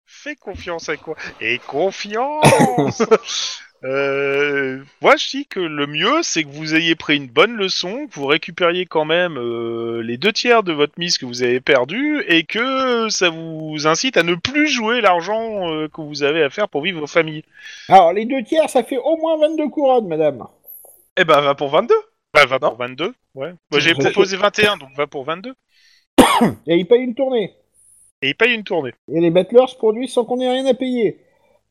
S5: Fais confiance à quoi Et confiance euh, Moi, je dis que le mieux, c'est que vous ayez pris une bonne leçon, que vous récupériez quand même euh, les deux tiers de votre mise que vous avez perdu, et que ça vous incite à ne plus jouer l'argent euh, que vous avez à faire pour vivre vos familles.
S3: Alors, les deux tiers, ça fait au moins 22 couronnes, madame.
S1: Eh ben, va pour 22.
S5: Bah, va pour 22, ouais. Moi, j'ai proposé 21, donc va pour 22.
S3: Et il paye une tournée.
S5: Et il paye une tournée.
S3: Et les battlers se produisent sans qu'on ait rien à payer.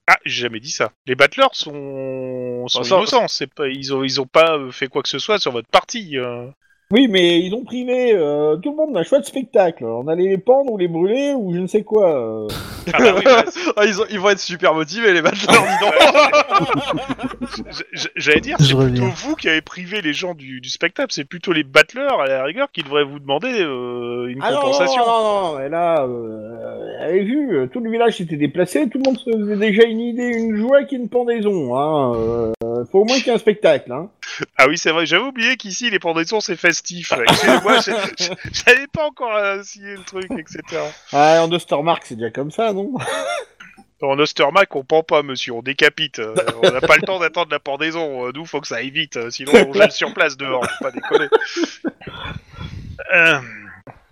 S5: Ah, j'ai jamais dit ça. Les battlers sont, sont
S1: ça-
S5: innocents. C'est pas, ils ont, ils ont pas fait quoi que ce soit sur votre partie. euh.
S3: Oui, mais ils ont privé euh, tout le monde d'un chouette spectacle. On allait les pendre ou les brûler ou je ne sais quoi. euh.
S5: Ah bah oui, bah, c'est-
S1: Ah, ils, ont- ils vont être super motivés, les bachelors, dis donc.
S5: J- j- J'allais dire,
S4: Je
S5: c'est plutôt
S4: reviens.
S5: vous qui avez privé les gens du, du spectacle. C'est plutôt les battlers à la rigueur qui devraient vous demander euh, une
S3: Ah non, non,
S5: compensation.
S3: non, non, non, mais là, euh, vous avez vu, euh, tout le village s'était déplacé, tout le monde se faisait déjà une idée, une joie qui est une pendaison. Hein. Euh, faut au moins qu'il y ait un spectacle. Hein.
S5: Ah oui, c'est vrai. J'avais oublié qu'ici les pendaisons c'est festif. Excusez-moi, j'ai- j'ai- j'avais pas encore euh, signé le truc, etc.
S3: Ah, en Ostermark, c'est déjà comme ça, non?
S5: En Ostermark, on pend pas, monsieur, on décapite. Euh, on n'a pas le temps d'attendre la pendaison. Euh, Nous, faut que ça aille vite, sinon on gèle sur place dehors, faut pas déconner. Euh,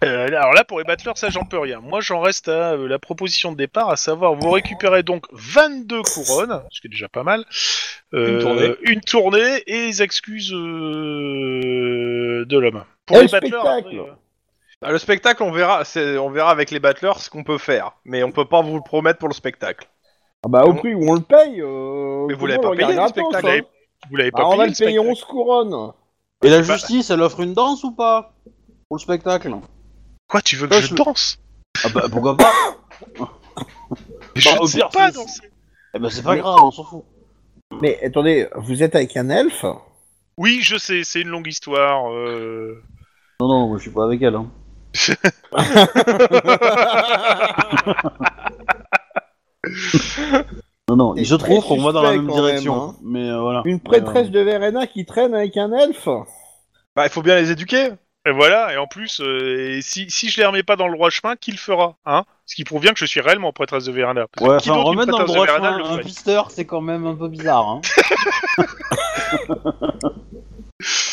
S5: euh, alors là, pour les battleurs, ça, j'en peux rien. Moi, j'en reste à euh, la proposition de départ, à savoir, vous récupérez donc 22 couronnes, ce qui est déjà pas mal. Euh,
S1: Une tournée.
S5: Une tournée et les excuses euh, de l'homme. Pour
S3: Et
S5: les
S3: le
S5: battleurs,
S3: spectacle.
S5: après, euh,
S1: Ah, Le spectacle, on verra, c'est- on verra avec les battleurs ce qu'on peut faire, mais on peut pas vous le promettre pour le spectacle.
S3: ah bah, au prix où on le paye. Euh,
S1: Mais vous l'avez pas payé, le spectacle,
S3: hein.
S5: vous l'avez pas
S3: Ah, on
S5: payé,
S3: va
S5: le
S3: payer
S5: spectacle
S3: 11 couronnes.
S2: Et la
S5: Bah-
S2: justice, elle offre une danse ou pas Pour le spectacle?
S5: Quoi, tu veux que
S2: Ouais,
S5: je
S2: je-
S5: danse
S2: Ah bah pourquoi pas
S5: Je
S2: Bah,
S5: ne sais
S2: pire,
S5: pas danser.
S2: Eh ben c'est pas
S3: Mais-
S2: grave, on s'en fout.
S3: Mais attendez, vous êtes avec un elfe
S5: Oui, je sais, c'est une longue histoire. euh.
S2: Non, non, moi je suis pas avec elle. Hein. Non, non, il se
S3: très
S2: trouve qu'on va dans la même direction.
S3: hein.
S2: Mais euh, voilà.
S3: Une prêtresse de Verena qui traîne avec un elfe
S1: Bah, il faut bien les éduquer.
S5: Et voilà, et en plus, euh, et si, si je les remets pas dans le droit chemin, qui le fera hein? Ce qui prouve bien que je suis réellement prêtresse de Verena. Parce
S2: Ouais, enfin, remettre dans le droit chemin
S5: le
S2: un pisteur, c'est quand même un peu bizarre. Hein.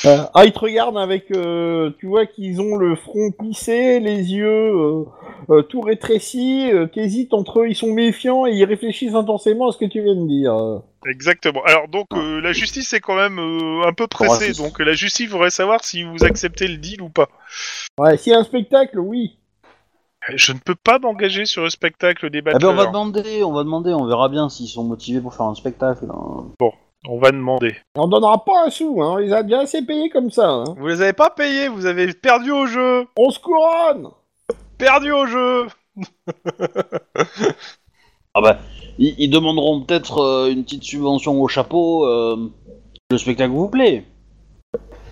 S3: Euh, Ah, ils te regardent avec, euh, tu vois qu'ils ont le front plissé, les yeux euh, euh, tout rétrécis, euh, t'hésites entre eux, ils sont méfiants et ils réfléchissent intensément à ce que tu viens de dire.
S5: Exactement. Alors donc, euh, la justice est quand même euh, un peu pressée, donc la justice voudrait savoir si vous acceptez le deal ou pas.
S3: Ouais, s'il y a un spectacle, oui.
S5: Je ne peux pas m'engager sur le spectacle des
S2: Eh ben,
S5: battleurs.
S2: on va demander, on va demander, on verra bien s'ils sont motivés pour faire un spectacle. hein.
S5: On va demander.
S3: On donnera pas un sou, hein. On les a déjà assez payés comme ça. Hein.
S1: Vous les avez pas payés, vous avez perdu au jeu
S3: On se couronne
S1: Perdu au jeu
S2: Ah bah, ils, ils demanderont peut-être euh, une petite subvention au chapeau. euh, le spectacle vous plaît.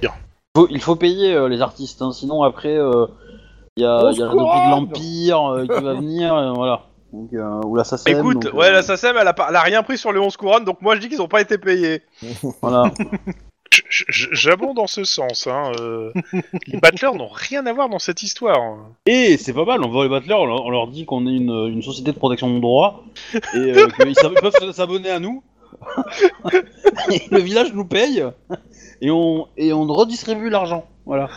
S5: Bien.
S2: Faut- il faut payer euh, les artistes, hein, sinon après euh, il y a,
S3: On
S2: il y a
S3: se
S2: la Dopée de
S3: couronne
S2: l'Empire euh, qui va venir, euh, voilà. Donc, euh, ou l'assassin.
S1: Écoute,
S2: donc,
S1: ouais,
S2: euh,
S1: la SACEM, elle a, pas- elle a rien pris sur les 11 couronnes, donc moi je dis qu'ils ont pas été payés.
S2: Voilà.
S5: J'abonde dans ce sens. Hein. euh, les battleurs n'ont rien à voir dans cette histoire.
S2: Et c'est pas mal, on va les battleurs, on leur, on leur dit qu'on est une, une société de protection de droit et euh, qu'ils peuvent s'abonner à nous. Et le village nous paye et on, et on redistribue l'argent. Voilà.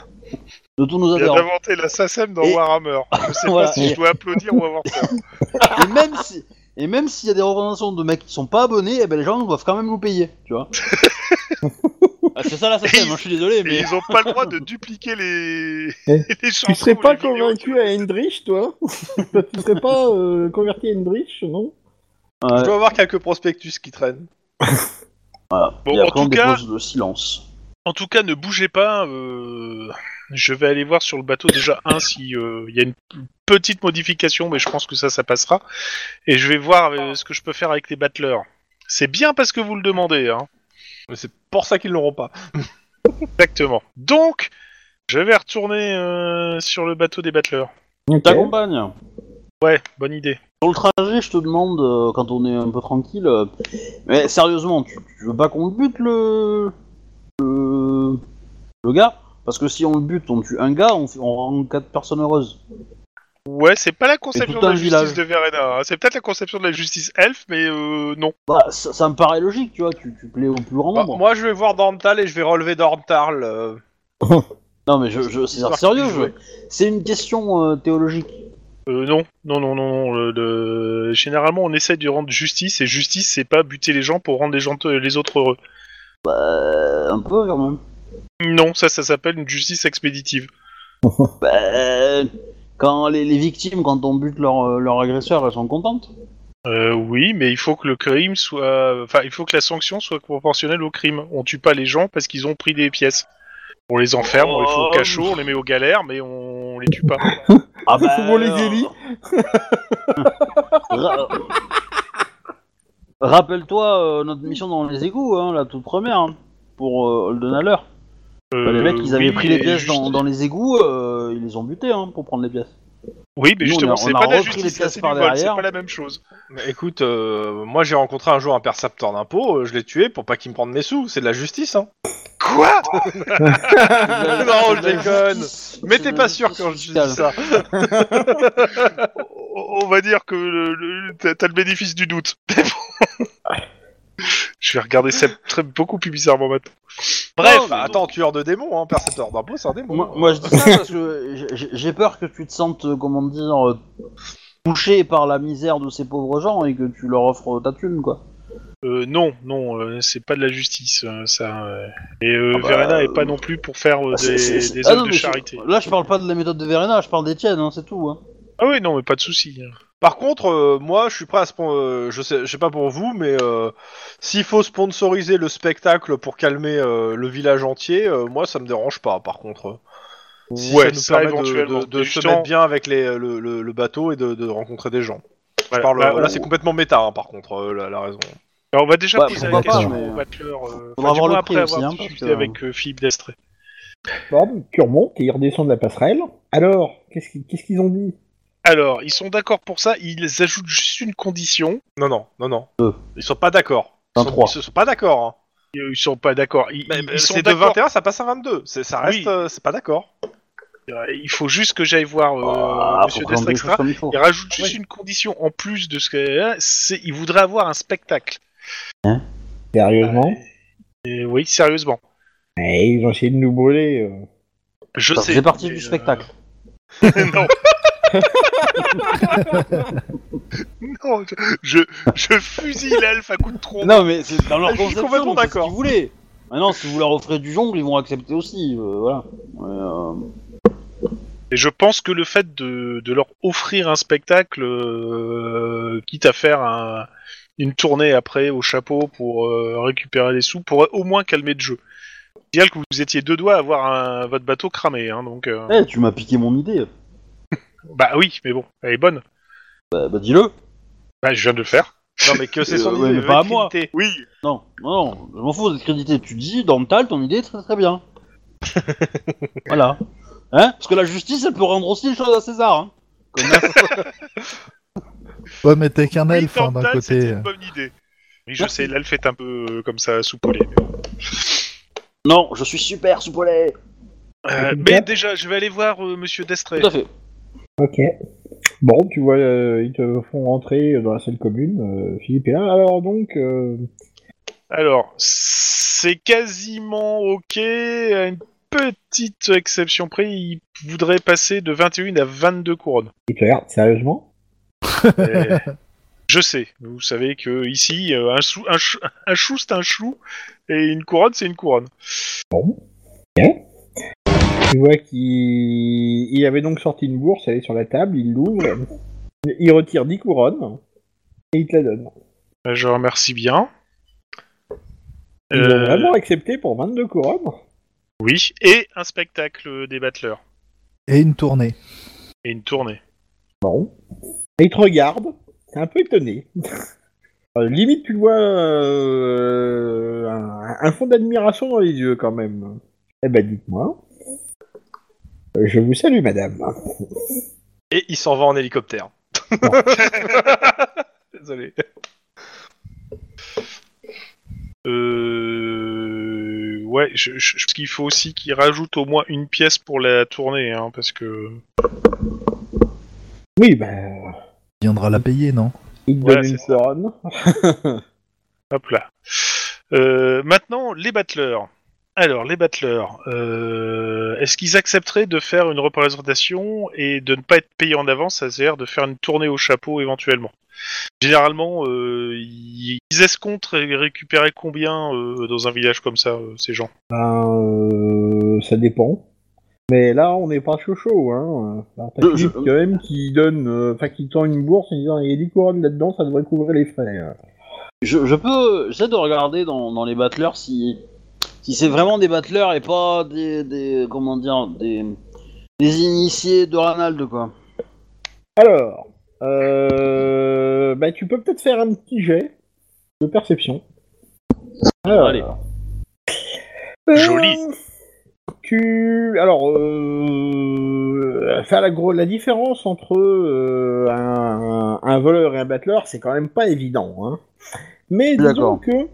S2: De tous nos
S5: Il y a
S2: adhérents.
S5: d'inventer la SACEM dans
S2: Et-
S5: Warhammer. Je sais
S2: Voilà.
S5: pas si je dois applaudir ou avoir peur.
S2: Et même si. Et même s'il y a des représentations de mecs qui sont pas abonnés, eh ben les gens doivent quand même nous payer, tu vois. Ah, c'est ça la SACEM, hein, je suis désolé,
S5: Et
S2: mais.
S5: ils ont pas le droit de dupliquer les,
S3: Eh,
S5: les
S3: Tu serais pas
S5: vidéos.
S3: convaincu à Hendrich, toi Tu serais pas euh, converti à Hendrich, non
S2: Ouais,
S1: Je dois avoir quelques prospectus qui traînent.
S2: voilà.
S5: Bon,
S2: et
S5: en
S2: on
S5: tout cas-
S2: le silence.
S5: En tout cas, ne bougez pas. euh, Je vais aller voir sur le bateau déjà un si euh, il y a une petite modification, mais je pense que ça, ça passera. Et je vais voir euh, ce que je peux faire avec les battleurs. C'est bien parce que vous le demandez, hein.
S1: Mais c'est pour ça qu'ils l'auront pas.
S5: Exactement. Donc, je vais retourner euh, sur le bateau des battleurs.
S3: Ok.
S2: T'accompagne.
S5: Ouais, bonne idée.
S2: Sur le trajet, je te demande, euh, quand on est un peu tranquille, euh, mais sérieusement, tu, tu veux pas qu'on le bute le. le. le gars? Parce que si on le bute, on tue un gars, on, rend quatre personnes heureuses.
S5: Ouais, c'est pas la conception de la
S2: village.
S5: justice de Verena. hein. C'est peut-être la conception de la justice elfe, mais euh, non.
S2: Bah, ça, ça me paraît logique, tu vois, tu, tu plais au plus grand
S1: Bah,
S2: nombre.
S1: moi je vais voir Dorntal et je vais relever Dorntal. euh,
S2: Non, mais je, je, c'est
S1: histoire
S2: sérieux,
S1: qu'il
S2: je-
S1: jouait.
S2: c'est une question euh, théologique.
S5: Euh, non, non, non, non. non, le- le- Généralement, on essaie de rendre justice, et justice, c'est pas buter les gens pour rendre les, gens les autres heureux.
S2: Bah, un peu quand même.
S5: Non, ça, ça s'appelle une justice expéditive.
S2: Bah, quand les, les victimes, quand on bute leur, euh, leur agresseur, elles sont contentes.
S5: Euh, oui, mais il faut que le crime soit, enfin, il faut que la sanction soit proportionnelle au crime. On tue pas les gens parce qu'ils ont pris des pièces. On les enferme, on les fait au cachot, on les met aux galères, mais on les tue pas.
S2: Ah bah,
S3: Faut qu'on les élit.
S2: Ra- Rappelle-toi euh, notre mission dans les égouts, hein, la toute première, hein, pour euh, Holdenhaler.
S5: Euh,
S2: les mecs, ils avaient
S5: oui,
S2: pris les pièces
S5: juste-
S2: dans, dans les égouts, euh, ils les ont butés hein, pour prendre les pièces.
S5: Oui, mais
S2: Nous,
S5: justement,
S2: on a-
S5: c'est pas de la
S2: repris les
S5: justice, c'est pas la même chose.
S1: Mais écoute, euh, moi j'ai rencontré un jour un percepteur d'impôts, euh, je l'ai tué pour pas qu'il me prenne mes sous, c'est de la justice hein.
S5: Quoi
S1: Non, je déconne. Mais t'es pas sûr quand je dis ça.
S5: On va dire que t'as le bénéfice du doute. Je vais regarder ça très, beaucoup plus bizarrement maintenant. Bref,
S2: mais-
S1: Bah, attends, tueur de démons, hein, percepteur d'impôts, c'est un démon.
S2: Moi, moi, je dis ça parce que j'ai- j'ai peur que tu te sentes, euh, comment dire, euh, touché par la misère de ces pauvres gens et que tu leur offres ta thune, quoi.
S5: euh, non, non, euh, c'est pas de la justice, euh, ça. euh. Et euh,
S2: Ah bah,
S5: Verena est
S2: euh,
S5: pas non plus pour faire euh,
S2: C'est-
S5: des,
S2: c'est- c'est-
S5: des
S2: ah
S5: œuvres
S2: non,
S5: de
S2: mais c'est-
S5: charité.
S2: Là, je parle pas de la méthode de Verena, je parle des tiennes, hein, c'est tout. Hein.
S5: Ah oui, non, mais pas de souci.
S1: Par contre, euh, moi, je suis prêt à spon- euh, je sais, je sais pas pour vous, mais euh, s'il faut sponsoriser le spectacle pour calmer euh, le village entier, euh, moi, ça me dérange pas. Par contre, si
S5: Ouais,
S1: ça nous
S5: ça,
S1: permet de-
S5: éventuellement.
S1: de, de se
S5: justement-
S1: mettre bien avec les, le, le- le bateau et de, de rencontrer des gens. Je
S5: Voilà.
S1: parle,
S5: Bah,
S1: là,
S5: on-
S1: c'est complètement méta, hein, par contre, euh, la, la raison.
S5: Alors, on va déjà poser la question
S2: mais-
S5: au battleur. Euh,
S2: Faudra
S5: enfin, du
S2: voir
S5: moins
S2: le
S5: après
S2: aussi,
S5: avoir
S2: hein, parce
S5: discuté
S2: que-
S5: avec euh, Philippe Destré.
S3: Bon, tu remontes et ils redescendent la passerelle. Alors, qu'est-ce qu'ils qu'est-ce qu'ils ont dit?
S5: Alors, ils sont d'accord pour ça, ils ajoutent juste une condition.
S1: Non, non, non, non.
S2: Deux.
S1: Ils sont pas d'accord. Ils, sont-
S2: 23.
S1: ils se sont pas d'accord. Hein.
S5: Ils sont pas d'accord. Ils, ils- sont
S1: c'est de
S5: d'accord.
S1: 21, ça passe à 22. C'est, ça reste,
S5: Oui.
S1: euh, c'est pas d'accord.
S5: Il faut juste que j'aille voir euh,
S2: Ah,
S5: Monsieur
S2: présenter les comme il faut.
S5: Il rajoute juste une condition en plus de ce que c'est. Il voudrait avoir un spectacle.
S3: Sérieusement
S5: Et oui, sérieusement.
S3: Eh, Ils ont essayé de nous brûler. euh.
S5: Je
S2: Ça
S5: sais.
S2: partie
S5: mais,
S2: du
S5: euh,
S2: spectacle.
S5: non. Non, je, je, je fusille l'elfe à coup de trompe.
S2: Non, mais c'est dans leur
S1: Je suis
S2: conception,
S1: complètement
S2: c'est ce
S1: d'accord.
S2: qu'ils voulaient. Maintenant, si vous leur offrez du jongle, ils vont accepter aussi, euh, voilà. Mais, euh,
S5: Et je pense que le fait de, de leur offrir un spectacle, euh, quitte à faire un- une tournée après au chapeau pour euh, récupérer des sous, pourrait au moins calmer le jeu. Signale que vous étiez deux doigts à avoir un- votre bateau cramé, hein, donc. euh,
S2: Eh, tu m'as piqué mon idée.
S5: Bah oui, mais bon, elle est bonne.
S2: Bah, bah, dis-le.
S5: Bah, je viens de le faire.
S1: Non, mais que c'est son
S2: Euh,
S1: idée.
S2: ouais, mais
S1: veut
S2: pas à moi.
S1: crédité.
S5: Oui.
S2: Non, non, non, je m'en fous d'être crédité. Tu dis, dans le tal, ton idée est très très bien. voilà. Hein? Parce que la justice, elle peut rendre aussi les choses à César. Hein Connasse.
S4: Ouais, mais t'es qu'un
S5: Oui,
S4: elfe hein, d'un
S5: Tortal, c'était
S4: côté.
S5: une bonne idée. Oui, je sais, l'elfe est un peu euh, comme ça, soupolé. mais bon.
S2: non, je suis super soupolé.
S5: Euh, mais déjà, je vais aller voir euh, Monsieur Destré.
S2: Tout à fait.
S3: Ok. Bon, tu vois, euh, ils te font rentrer dans la salle commune. euh, Philippe est là. Alors donc, euh,
S5: Alors, c'est quasiment ok, à une petite exception près, il voudrait passer de 21 à 22 couronnes.
S3: il te regarde sérieusement?
S5: Et je sais, vous savez que ici, euh, un, chou, un, chou, un chou, c'est un chou, et une couronne c'est une couronne.
S3: Bon. Ok. Tu vois qu'il il avait donc sorti une bourse, elle est sur la table, il l'ouvre, il retire 10 couronnes et il te la donne.
S5: Euh, Je remercie bien.
S3: Il
S5: Euh,
S3: a vraiment accepté pour 22 couronnes.
S5: oui, et un spectacle des battleurs,
S4: Et une tournée.
S5: et une tournée.
S3: Bon. Et il te regarde, t'es un peu étonné. Euh, limite, tu vois euh, un, un fond d'admiration dans les yeux quand même. Eh ben, dites-moi. Je vous salue, madame.
S1: Et il s'en va en hélicoptère. Désolé.
S5: Euh... Ouais, je, je, je pense qu'il faut aussi qu'il rajoute au moins une pièce pour la tournée, hein, parce que...
S3: Oui, ben,
S4: Il viendra la payer, non?
S3: il
S5: Voilà,
S3: donne une couronne.
S5: Hop là. Euh, maintenant, les battleurs. Alors, les battleurs, euh, est-ce qu'ils accepteraient de faire une représentation et de ne pas être payés en avance, c'est-à-dire de faire une tournée au chapeau éventuellement? Généralement, euh, ils escomptent ré- récupérer combien euh, dans un village comme ça, euh, ces gens?
S3: Ben, euh, ça dépend. Mais là, on n'est pas chaud chaud, hein. T'as
S2: Je-
S3: quand même qui donne, euh, enfin qui tend une bourse en disant il y a 10 couronnes là-dedans, ça devrait couvrir les frais.
S2: Je, je peux. J'essaie de regarder dans, dans les battleurs si. Si c'est vraiment des battleurs et pas des. des comment dire Des. Des initiés de Ranald, quoi.
S3: Alors, euh, bah, tu peux peut-être faire un petit jet de perception. Alors,
S2: Allez.
S3: Euh,
S5: Joli.
S3: Tu, alors, euh, faire la, gros, la différence entre euh, un, un voleur et un battleur, c'est quand même pas évident. Hein. Mais disons que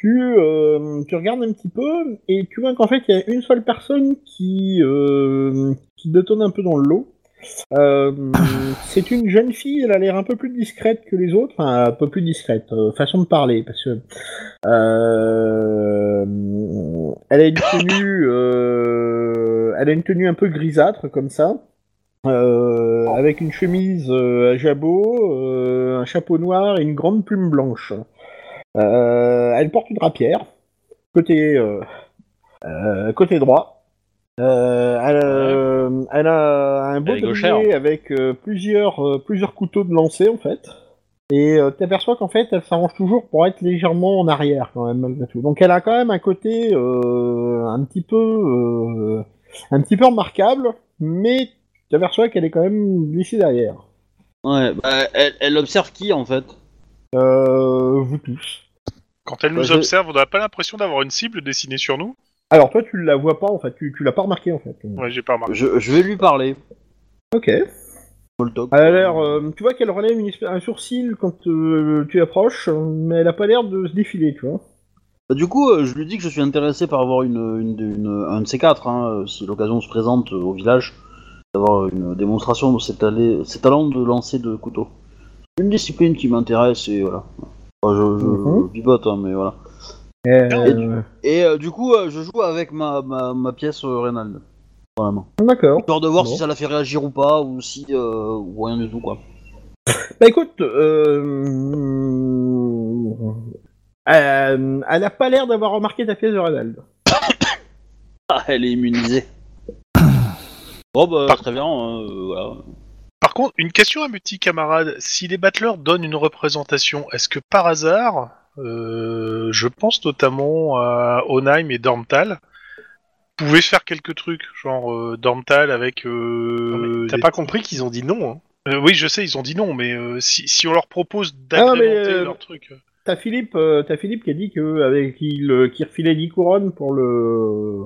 S3: tu, euh, tu regardes un petit peu et tu vois qu'en fait il y a une seule personne qui, euh, qui détonne un peu dans le lot. Euh, c'est une jeune fille, elle a l'air un peu plus discrète que les autres, un peu plus discrète, euh, façon de parler, parce que euh, elle a une tenue, elle a une tenue un peu grisâtre comme ça, avec une chemise à jabot, un chapeau noir et une grande plume blanche. Euh, elle porte une rapière côté euh, euh, côté droit. Euh, elle, euh, elle a un beau tablier avec euh, plusieurs euh, plusieurs couteaux de lancer en fait. Et euh, t'aperçois qu'en fait elle s'arrange toujours pour être légèrement en arrière quand même malgré tout. Donc elle a quand même un côté euh, un petit peu euh, un petit peu remarquable, mais t'aperçois qu'elle est quand même glissée derrière.
S2: Ouais, bah, elle, elle observe qui en fait?
S3: Vous tous.
S5: Quand elle nous
S2: Bah,
S5: observe, on n'a pas l'impression d'avoir une cible dessinée sur nous
S3: Alors toi tu la vois pas en fait, tu, tu l'as pas remarqué en fait.
S5: Ouais, j'ai pas remarqué.
S2: je, je vais lui parler.
S3: Ok.
S2: Small talk.
S3: Elle a l'air, euh, tu vois qu'elle relève une espèce- un sourcil quand euh, tu approches, mais elle a pas l'air de se défiler, tu vois.
S2: Bah, du coup, euh, je lui dis que je suis intéressé par avoir une, une, une- un de ces quatre, hein, euh, si l'occasion se présente euh, au village, d'avoir une démonstration de ses, talents- ses talents de lancer de couteau. Une discipline qui m'intéresse et voilà. Enfin, je, je, je pipote, hein, mais voilà.
S3: Euh,
S2: Et euh, du coup, euh, je joue avec ma, ma, ma pièce euh, Reynald. Dans la main.
S3: D'accord.
S2: Peur de voir
S3: Bon.
S2: si ça la fait réagir ou pas, ou si. Euh, ou rien du tout, quoi.
S3: Bah écoute, euh, euh, elle a pas l'air d'avoir remarqué ta pièce de Ronald.
S2: Ah, elle est immunisée. Oh bah très bien, euh, voilà.
S5: Par contre, une question à mes petits camarades. Si les battleurs donnent une représentation, est-ce que par hasard, euh, je pense notamment à Onheim et Dormtal, pouvaient faire quelques trucs, genre euh, Dormtal avec...
S1: Non,
S5: Euh,
S1: mais T'as
S5: des-
S1: pas compris qu'ils ont dit non. Hein.
S5: Euh, oui, je sais, ils ont dit non, mais euh, si, si on leur propose
S3: Ah,
S5: d'agrémenter
S3: euh,
S5: leur truc...
S3: T'as Philippe, euh, t'as Philippe qui a dit que avec qu'il euh, qu'il refilait 10 couronnes pour le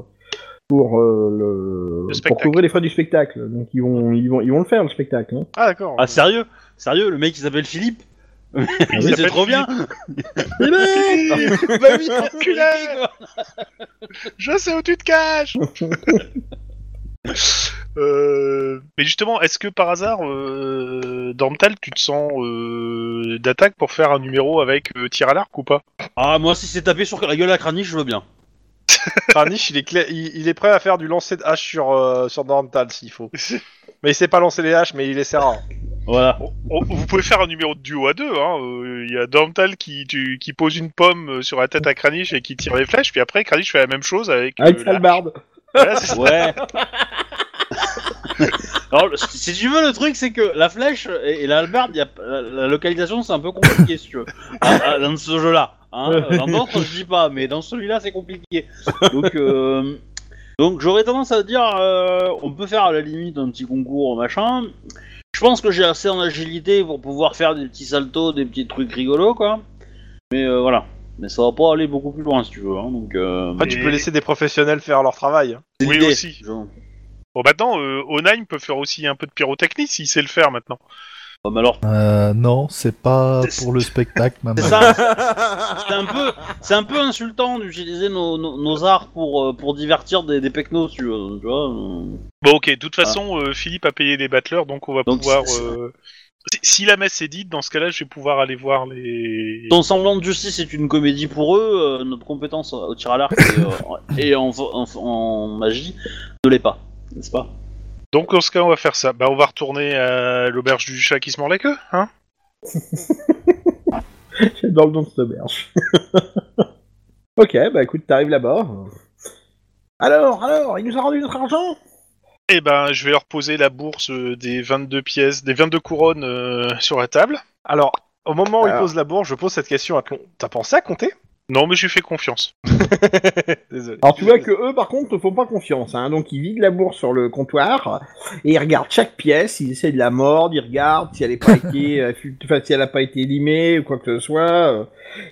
S3: pour euh, le,
S5: Le
S3: pour
S5: spectacle.
S3: couvrir les frais du spectacle. Donc ils vont ils vont ils vont le faire le spectacle. Hein.
S1: Ah d'accord.
S2: Ah sérieux? Sérieux, le mec il s'appelle Philippe? Mais c'est
S5: s'appelle
S2: trop bien
S5: Philippe.
S2: Bah oui,
S5: Enculé Je sais où tu te caches Euh, mais justement, est-ce que par hasard, euh, Dormtal, tu te sens euh, d'attaque pour faire un numéro avec euh, tir à l'arc ou pas?
S2: Ah moi si c'est tapé sur la gueule à Kranich, je veux bien.
S1: Kranich, il est, cla- il, il est prêt à faire du lancer de hache sur, euh, sur Dorntal s'il faut. mais il sait pas lancer les haches, mais il essaiera.
S2: Voilà.
S5: Oh, oh, Vous pouvez faire un numéro de duo à deux. hein. Euh, Il y a Dormtal qui, tu- qui pose une pomme euh, sur la tête à Kranich et qui tire les flèches, puis après Kranich fait la même chose avec.
S3: Avec
S5: euh, la-
S3: Salbarde.
S5: Voilà, c'est ça.
S2: Ouais. Alors, si tu veux, le truc, c'est que la flèche et, et la hallebarde, il y a, la, la localisation, c'est un peu compliqué, si tu veux. Ah, ah, dans ce jeu-là. Hein. Dans d'autres, je dis pas, mais dans celui-là, c'est compliqué. Donc, euh, donc j'aurais tendance à dire, euh, on peut faire à la limite un petit concours, machin. Je pense que j'ai assez en agilité pour pouvoir faire des petits saltos, des petits trucs rigolos, quoi. Mais euh, voilà. Mais ça va pas aller beaucoup plus loin, si tu veux. Hein. Donc, euh,
S1: Après, tu peux laisser des professionnels faire leur travail. hein.
S5: Oui, aussi. Bon, maintenant, euh, Onheim peut faire aussi un peu de pyrotechnie s'il sait le faire maintenant.
S2: Bon, mais alors,
S4: Euh, non, c'est pas
S2: C'est-
S4: pour le spectacle, maman.
S2: C'est ça. c'est un peu, c'est un peu insultant d'utiliser nos, nos, nos arts pour, euh, pour divertir des, des pecnos, tu vois. Tu vois euh.
S5: Bon, ok, de toute façon, euh, Philippe a payé les battleurs, donc on va
S2: Donc,
S5: pouvoir.
S2: c'est-
S5: euh, Si, si la messe est dite, dans ce cas-là, je vais pouvoir aller voir les.
S2: Ton semblant de justice est une comédie pour eux. euh, notre compétence au tir à l'arc et, euh, et en, en, en magie ne l'est pas, n'est-ce pas
S5: Donc, dans ce cas, on va faire ça. Bah, on va retourner à l'auberge du chat qui se mord la queue, hein
S3: C'est dans le don de cette auberge. ok, bah écoute, t'arrives là-bas. Alors, alors, il nous a rendu notre argent?
S5: Eh ben, je vais leur poser la bourse euh, des 22 pièces, des 22 couronnes euh, sur la table.
S1: Alors, au moment où il
S3: Alors.
S1: pose la bourse, je pose cette question à Tlon. T'as pensé à compter?
S5: Non, mais je lui fais confiance.
S1: Désolé.
S3: Alors tu vois que eux, par contre, te font pas confiance. Hein. Donc ils vident la bourse sur le comptoir et ils regardent chaque pièce. Ils essaient de la mordre, ils regardent si elle n'a pas été, euh, enfin, si elle a pas été limée ou quoi que ce soit. euh,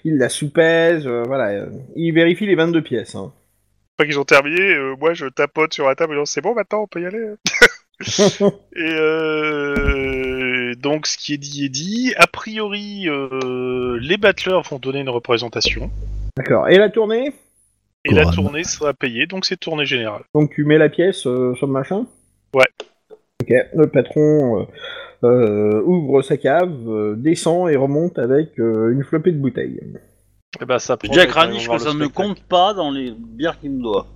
S3: ils la soupèsent. euh, voilà, euh, ils vérifient les 22 pièces. Hein.
S5: Une fois qu'ils ont terminé, euh, moi je tapote sur la table et je dis, c'est bon maintenant, on peut y aller. et euh, donc ce qui est dit est dit. A priori, euh, les battleurs vont donner une représentation
S3: D'accord. Et la tournée?
S5: Et la tournée sera payée, donc c'est tournée générale.
S3: Donc tu mets la pièce euh, sur le machin?
S5: Ouais.
S3: Ok. Le patron euh, euh, ouvre sa cave, euh, descend et remonte avec euh, une flopée de bouteilles.
S1: Eh ben, ça
S2: Je
S1: promet
S2: dis à que ça ne compte pas dans les bières qu'il me doit.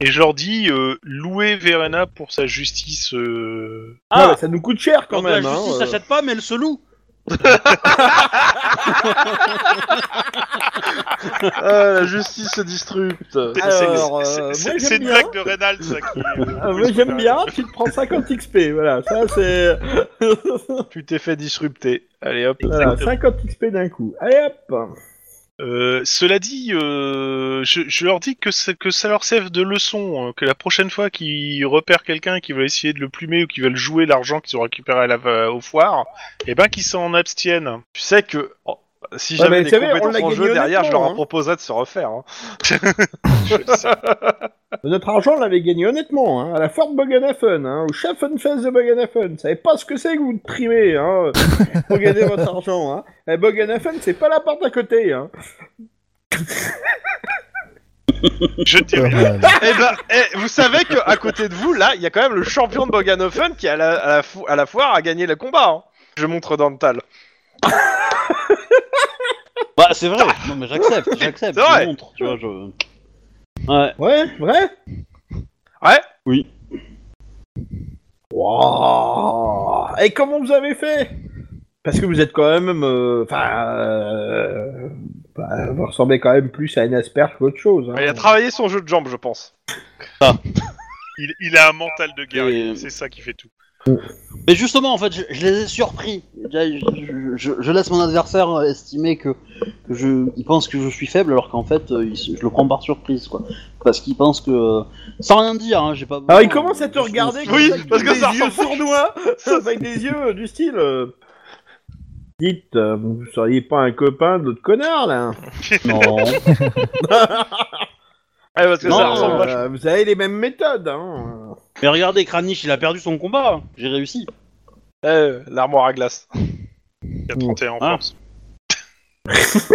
S5: Et je leur dis, euh, louez Verena pour sa justice. euh,
S3: Ah, ça nous coûte cher quand
S2: quand
S3: même.
S2: la justice
S3: hein, euh.
S2: s'achète pas, mais elle se loue.
S1: Ah, la justice se disrupte.
S3: Alors,
S5: c'est-
S3: euh,
S5: c'est
S3: moi,
S5: c'est
S3: j'aime
S5: une
S3: bien.
S5: blague de Reynald, ça qui. euh,
S3: Ah, moi j'aime bien, tu te prends 50 XP, voilà, ça c'est...
S1: Tu t'es fait disrupter. Allez hop.
S3: voilà, 50 XP d'un coup. Allez hop
S5: Euh, cela dit, euh, je, je leur dis que, ça- que ça leur serve de leçon, euh, que la prochaine fois qu'ils repèrent quelqu'un qui veut essayer de le plumer ou qui veulent jouer l'argent qu'ils ont récupéré à la, au foire, eh ben qu'ils s'en abstiennent.
S1: Tu sais que oh, si
S3: Ouais,
S1: j'avais
S3: mais
S1: des
S3: on
S1: compétences
S3: l'a
S1: en
S3: gagné
S1: jeu derrière, je leur
S3: honnêtement, hein.
S1: proposerais de se refaire. hein.
S3: Notre argent, on l'avait gagné honnêtement, hein, à la Fort Boganafen, hein, au Schaffenfest de Boganafen. Vous savez pas ce que c'est que vous de trimer, hein, pour gagner votre argent, hein. Eh, Boganafen, c'est pas la porte à côté, hein.
S5: Je dis rien.
S1: Eh ben, eh, vous savez que à côté de vous, là, il y a quand même le champion de Boganofen qui à la, à la, fo- à la foire a gagné le combat. hein. Je montre Dental.
S2: Bah, c'est vrai. Non, mais j'accepte, j'accepte.
S1: C'est vrai.
S2: Je montre, tu vois, je... Ouais.
S3: Ouais, vrai
S1: Ouais.
S2: Oui.
S3: Et comment vous avez fait? Parce que vous êtes quand même... euh, Enfin... euh, bah, vous ressemblez quand même plus à une asperge qu'autre chose. Hein.
S1: Il a travaillé son jeu de jambes, je pense.
S5: Il, il a un mental de guerrier,
S2: Et-
S5: c'est ça qui fait tout.
S2: Mais justement, en fait, je, je les ai surpris. Je, je- je- je laisse mon adversaire estimer que, que je, il pense que je suis faible, alors qu'en fait, euh, il je le prends par surprise, quoi. Parce qu'il pense que, sans rien dire, hein, j'ai pas.
S3: Alors il commence à te regarder comme
S1: Oui,
S3: ça,
S1: parce que
S3: des
S1: ça
S3: yeux
S1: ressemble-
S3: sournois, avec des yeux euh, du style. euh, Dites, euh, vous seriez pas un copain de l'autre connard là
S2: Non.
S1: Ouais, parce que
S2: Non,
S1: ça
S2: euh,
S1: ressemble vachement.
S3: Euh, Vous avez les mêmes méthodes, hein
S2: Mais regardez, Kranich, il a perdu son combat. J'ai réussi.
S1: Eh, L'armoire à glace.
S5: Il y a 31 en
S2: Ah.
S5: force.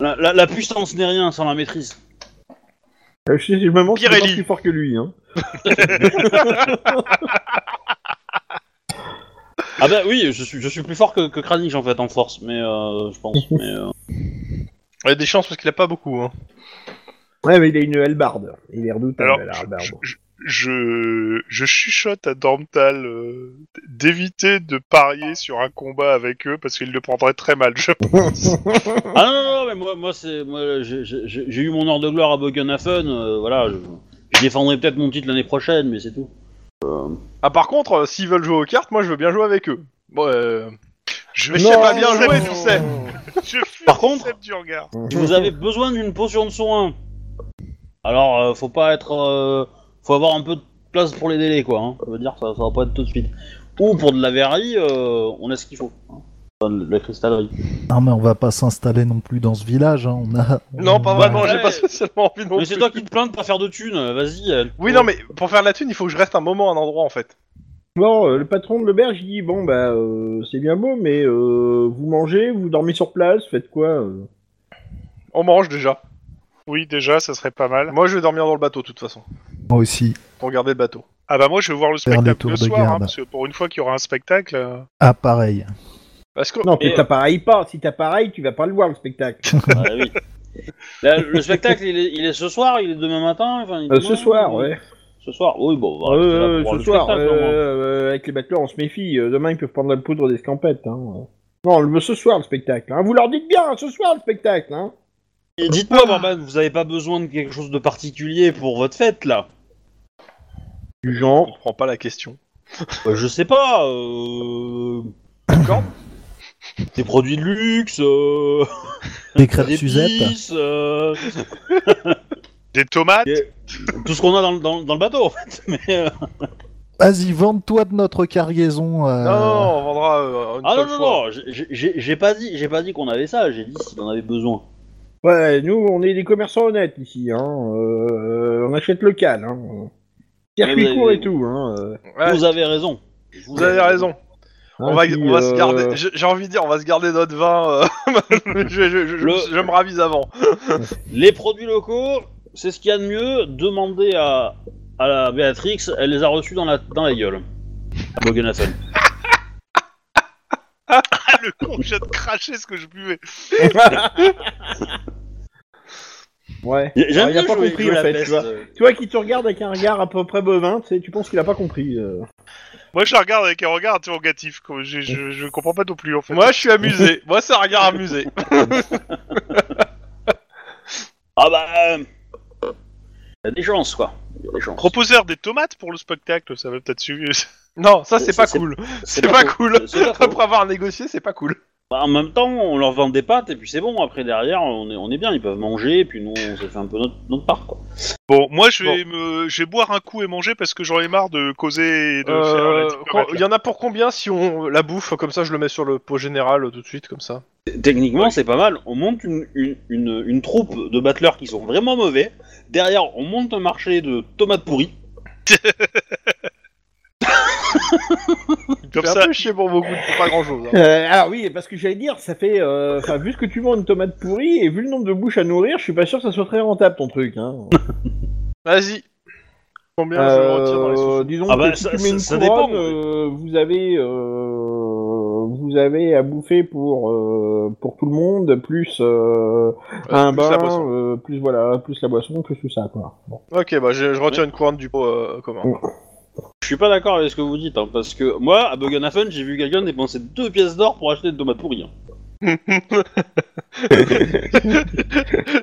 S2: La, la- la puissance n'est rien sans la maîtrise.
S3: Euh, Je, me demande si pas plus fort que lui. Hein.
S2: Ah bah oui, je suis, je suis plus fort que, que Kranich en fait en force, mais euh, je pense. Mais, euh,
S1: Il y a des chances parce qu'il a pas beaucoup. Hein.
S3: Ouais, mais il a une hallebarde. Il est redoutable,
S5: Alors,
S3: la hallebarde.
S5: je, je- je, je chuchote à Dormtal euh, d'éviter de parier sur un combat avec eux parce qu'ils le prendraient très mal. Je...
S2: Ah non, non, non, mais moi, moi c'est, moi, j'ai- j'ai j'ai eu mon heure de gloire à Bogenhafen, euh, voilà, je, je défendrai peut-être mon titre l'année prochaine, mais c'est tout.
S1: Ah, par contre, euh, s'ils veulent jouer aux cartes, moi je veux bien jouer avec eux. Bon, euh...
S5: Je
S1: sais pas bien jouer, tu sais.
S5: Je fuis
S2: Par contre-
S5: du regard.
S2: Si vous avez besoin d'une potion de soin, alors euh, faut pas être, euh, faut avoir un peu de place pour les délais, quoi. Hein. Ça veut dire que ça, ça va pas être tout de suite. Ou pour de la verrerie, euh, on a ce qu'il faut. Hein. Enfin, de la cristallerie.
S4: Non, mais on va pas s'installer non plus dans ce village. hein. On a.
S1: Non, pas vraiment,
S2: Ouais.
S1: j'ai pas spécialement envie non
S2: mais c'est
S1: plus.
S2: toi qui te plains de pas faire de thunes, vas-y. euh,
S1: Oui, non, mais pour faire de la thune, il faut que je reste un moment à un endroit en fait.
S3: Bon, euh, le patron de l'auberge, il dit bon bah euh, c'est bien beau, mais euh, vous mangez, vous dormez sur place, faites quoi euh
S1: On mange déjà.
S5: Oui, déjà, ça serait pas mal.
S1: Moi je vais dormir dans le bateau de toute façon.
S4: Moi aussi.
S1: Pour garder le bateau.
S5: Ah bah moi, je vais voir le
S4: Faire
S5: spectacle
S4: tours
S5: le
S4: de
S5: soir, hein,
S4: garde.
S5: parce que pour une fois qu'il y aura un spectacle... euh,
S4: Ah, pareil.
S1: Parce que.
S3: Non,
S2: Et-
S3: t'as pareil pas. Si t'as pareil, tu vas pas le voir le spectacle.
S2: Oui. Là, le spectacle, il est, il est ce soir, il est demain matin. Enfin, il est
S3: Euh,
S2: demain,
S3: ce soir,
S2: ou-
S3: ouais.
S2: Ce soir, oui, bon. là
S3: Euh,
S2: pour voir
S3: ce
S2: le
S3: soir,
S2: spectacle, au moins.
S3: euh, avec les battleurs, on se méfie. Euh, Demain, ils peuvent prendre la poudre d'escampette. Hein. Non, le, ce soir le spectacle. Hein. Vous leur dites bien, ce soir le spectacle. Hein.
S2: Et dites-moi, Barban, vous avez pas besoin de quelque chose de particulier pour votre fête, là?
S3: Du
S1: Je
S3: genre.
S1: comprends pas la question.
S2: Bah, Je sais pas, euh...
S1: D'accord
S2: Des produits de luxe, euh...
S4: Des crêpes
S2: des
S4: Suzette.
S2: épices, euh...
S5: Des tomates
S2: tout ce qu'on a dans, le- dans, dans le bateau, en fait. Mais, euh,
S4: Vas-y, vende-toi de notre cargaison. euh,
S1: Non, non, non, on vendra euh, une
S2: Ah non,
S1: seule
S2: non,
S1: fois.
S2: non, j'ai- j'ai j'ai pas dit, j'ai pas dit qu'on avait ça, j'ai dit s'il en avait besoin.
S3: Ouais, nous, on est des commerçants honnêtes ici. Hein. Euh, on achète local. Hein. Circuit
S2: Ouais,
S3: court
S2: avez-
S3: et tout. Hein. euh.
S1: Ouais,
S2: Vous avez raison.
S1: vous avez raison. On
S3: Hein,
S1: va,
S3: puis,
S1: on va se
S3: euh,
S1: garder. J'ai j'ai envie de dire, on va se garder notre vin. euh, je, je- je- je-
S2: Le-
S1: je me ravise avant.
S2: Les produits locaux, c'est ce qu'il y a de mieux. Demandez à, à la Béatrix, elle les a reçus dans la, dans la gueule. À
S5: le con, je viens de cracher ce que je buvais.
S3: Ouais. Alors, il a
S2: bien
S3: pas compris en
S2: la
S3: fait.
S2: peste.
S3: Tu vois. tu vois qu'il te regarde avec un regard à peu près bovin, tu sais, tu penses qu'il a pas compris. euh.
S5: Moi, je la regarde avec un regard interrogatif. quoi. Je, je, je comprends pas non plus, en fait.
S1: Moi, je suis amusé. Moi, c'est un regard amusé.
S2: Ah bah... euh, Il y a des chances, quoi. Y a des chances.
S5: Proposeur des tomates pour le spectacle, ça va peut-être suivre.
S1: Non, ça, c'est pas cool. C'est pas cool. Après avoir négocié, c'est pas cool.
S2: Bah, en même temps, on leur vend des pâtes et puis c'est bon. Après, derrière, on est, on est bien. Ils peuvent manger et puis nous, on s'est fait un peu notre, notre part, quoi.
S5: Bon, moi, je vais me, je vais boire un coup et manger parce que j'en ai marre de causer et de
S1: Euh, quand- Il y en a pour combien si on la bouffe comme ça Je le mets sur le pot général euh, tout de suite comme ça?
S2: Techniquement, c'est pas mal. On monte une, une, une, une troupe de battleurs qui sont vraiment mauvais. Derrière, on monte un marché de tomates pourries.
S5: Comme ça,
S1: un peu chier pour beaucoup, pour pas grand chose.
S3: Euh, alors oui, parce que j'allais dire, ça fait, euh, enfin, vu ce que tu vends une tomate pourrie et vu le nombre de bouches à nourrir, je suis pas sûr que ça soit très rentable ton truc. Hein.
S1: Vas-y. Combien je retire dans les
S3: Euh,
S1: sous
S3: disons
S2: Ah
S3: que
S2: bah,
S3: si
S2: ça-
S3: tu mets une
S2: ça- ça
S3: couronne,
S2: dépend.
S3: euh, vous avez, euh, vous avez à bouffer pour euh, pour tout le monde, plus euh, un
S1: plus la
S3: bain,
S1: boisson.
S3: euh, plus voilà, plus la boisson, plus tout ça quoi. Bon.
S1: Ok, bah je, je retire une couronne du pot euh, commun.
S2: Je suis pas d'accord avec ce que vous dites, hein, parce que moi, à Bogenhafen, j'ai vu quelqu'un dépenser deux pièces d'or pour acheter des tomates pourries. hein.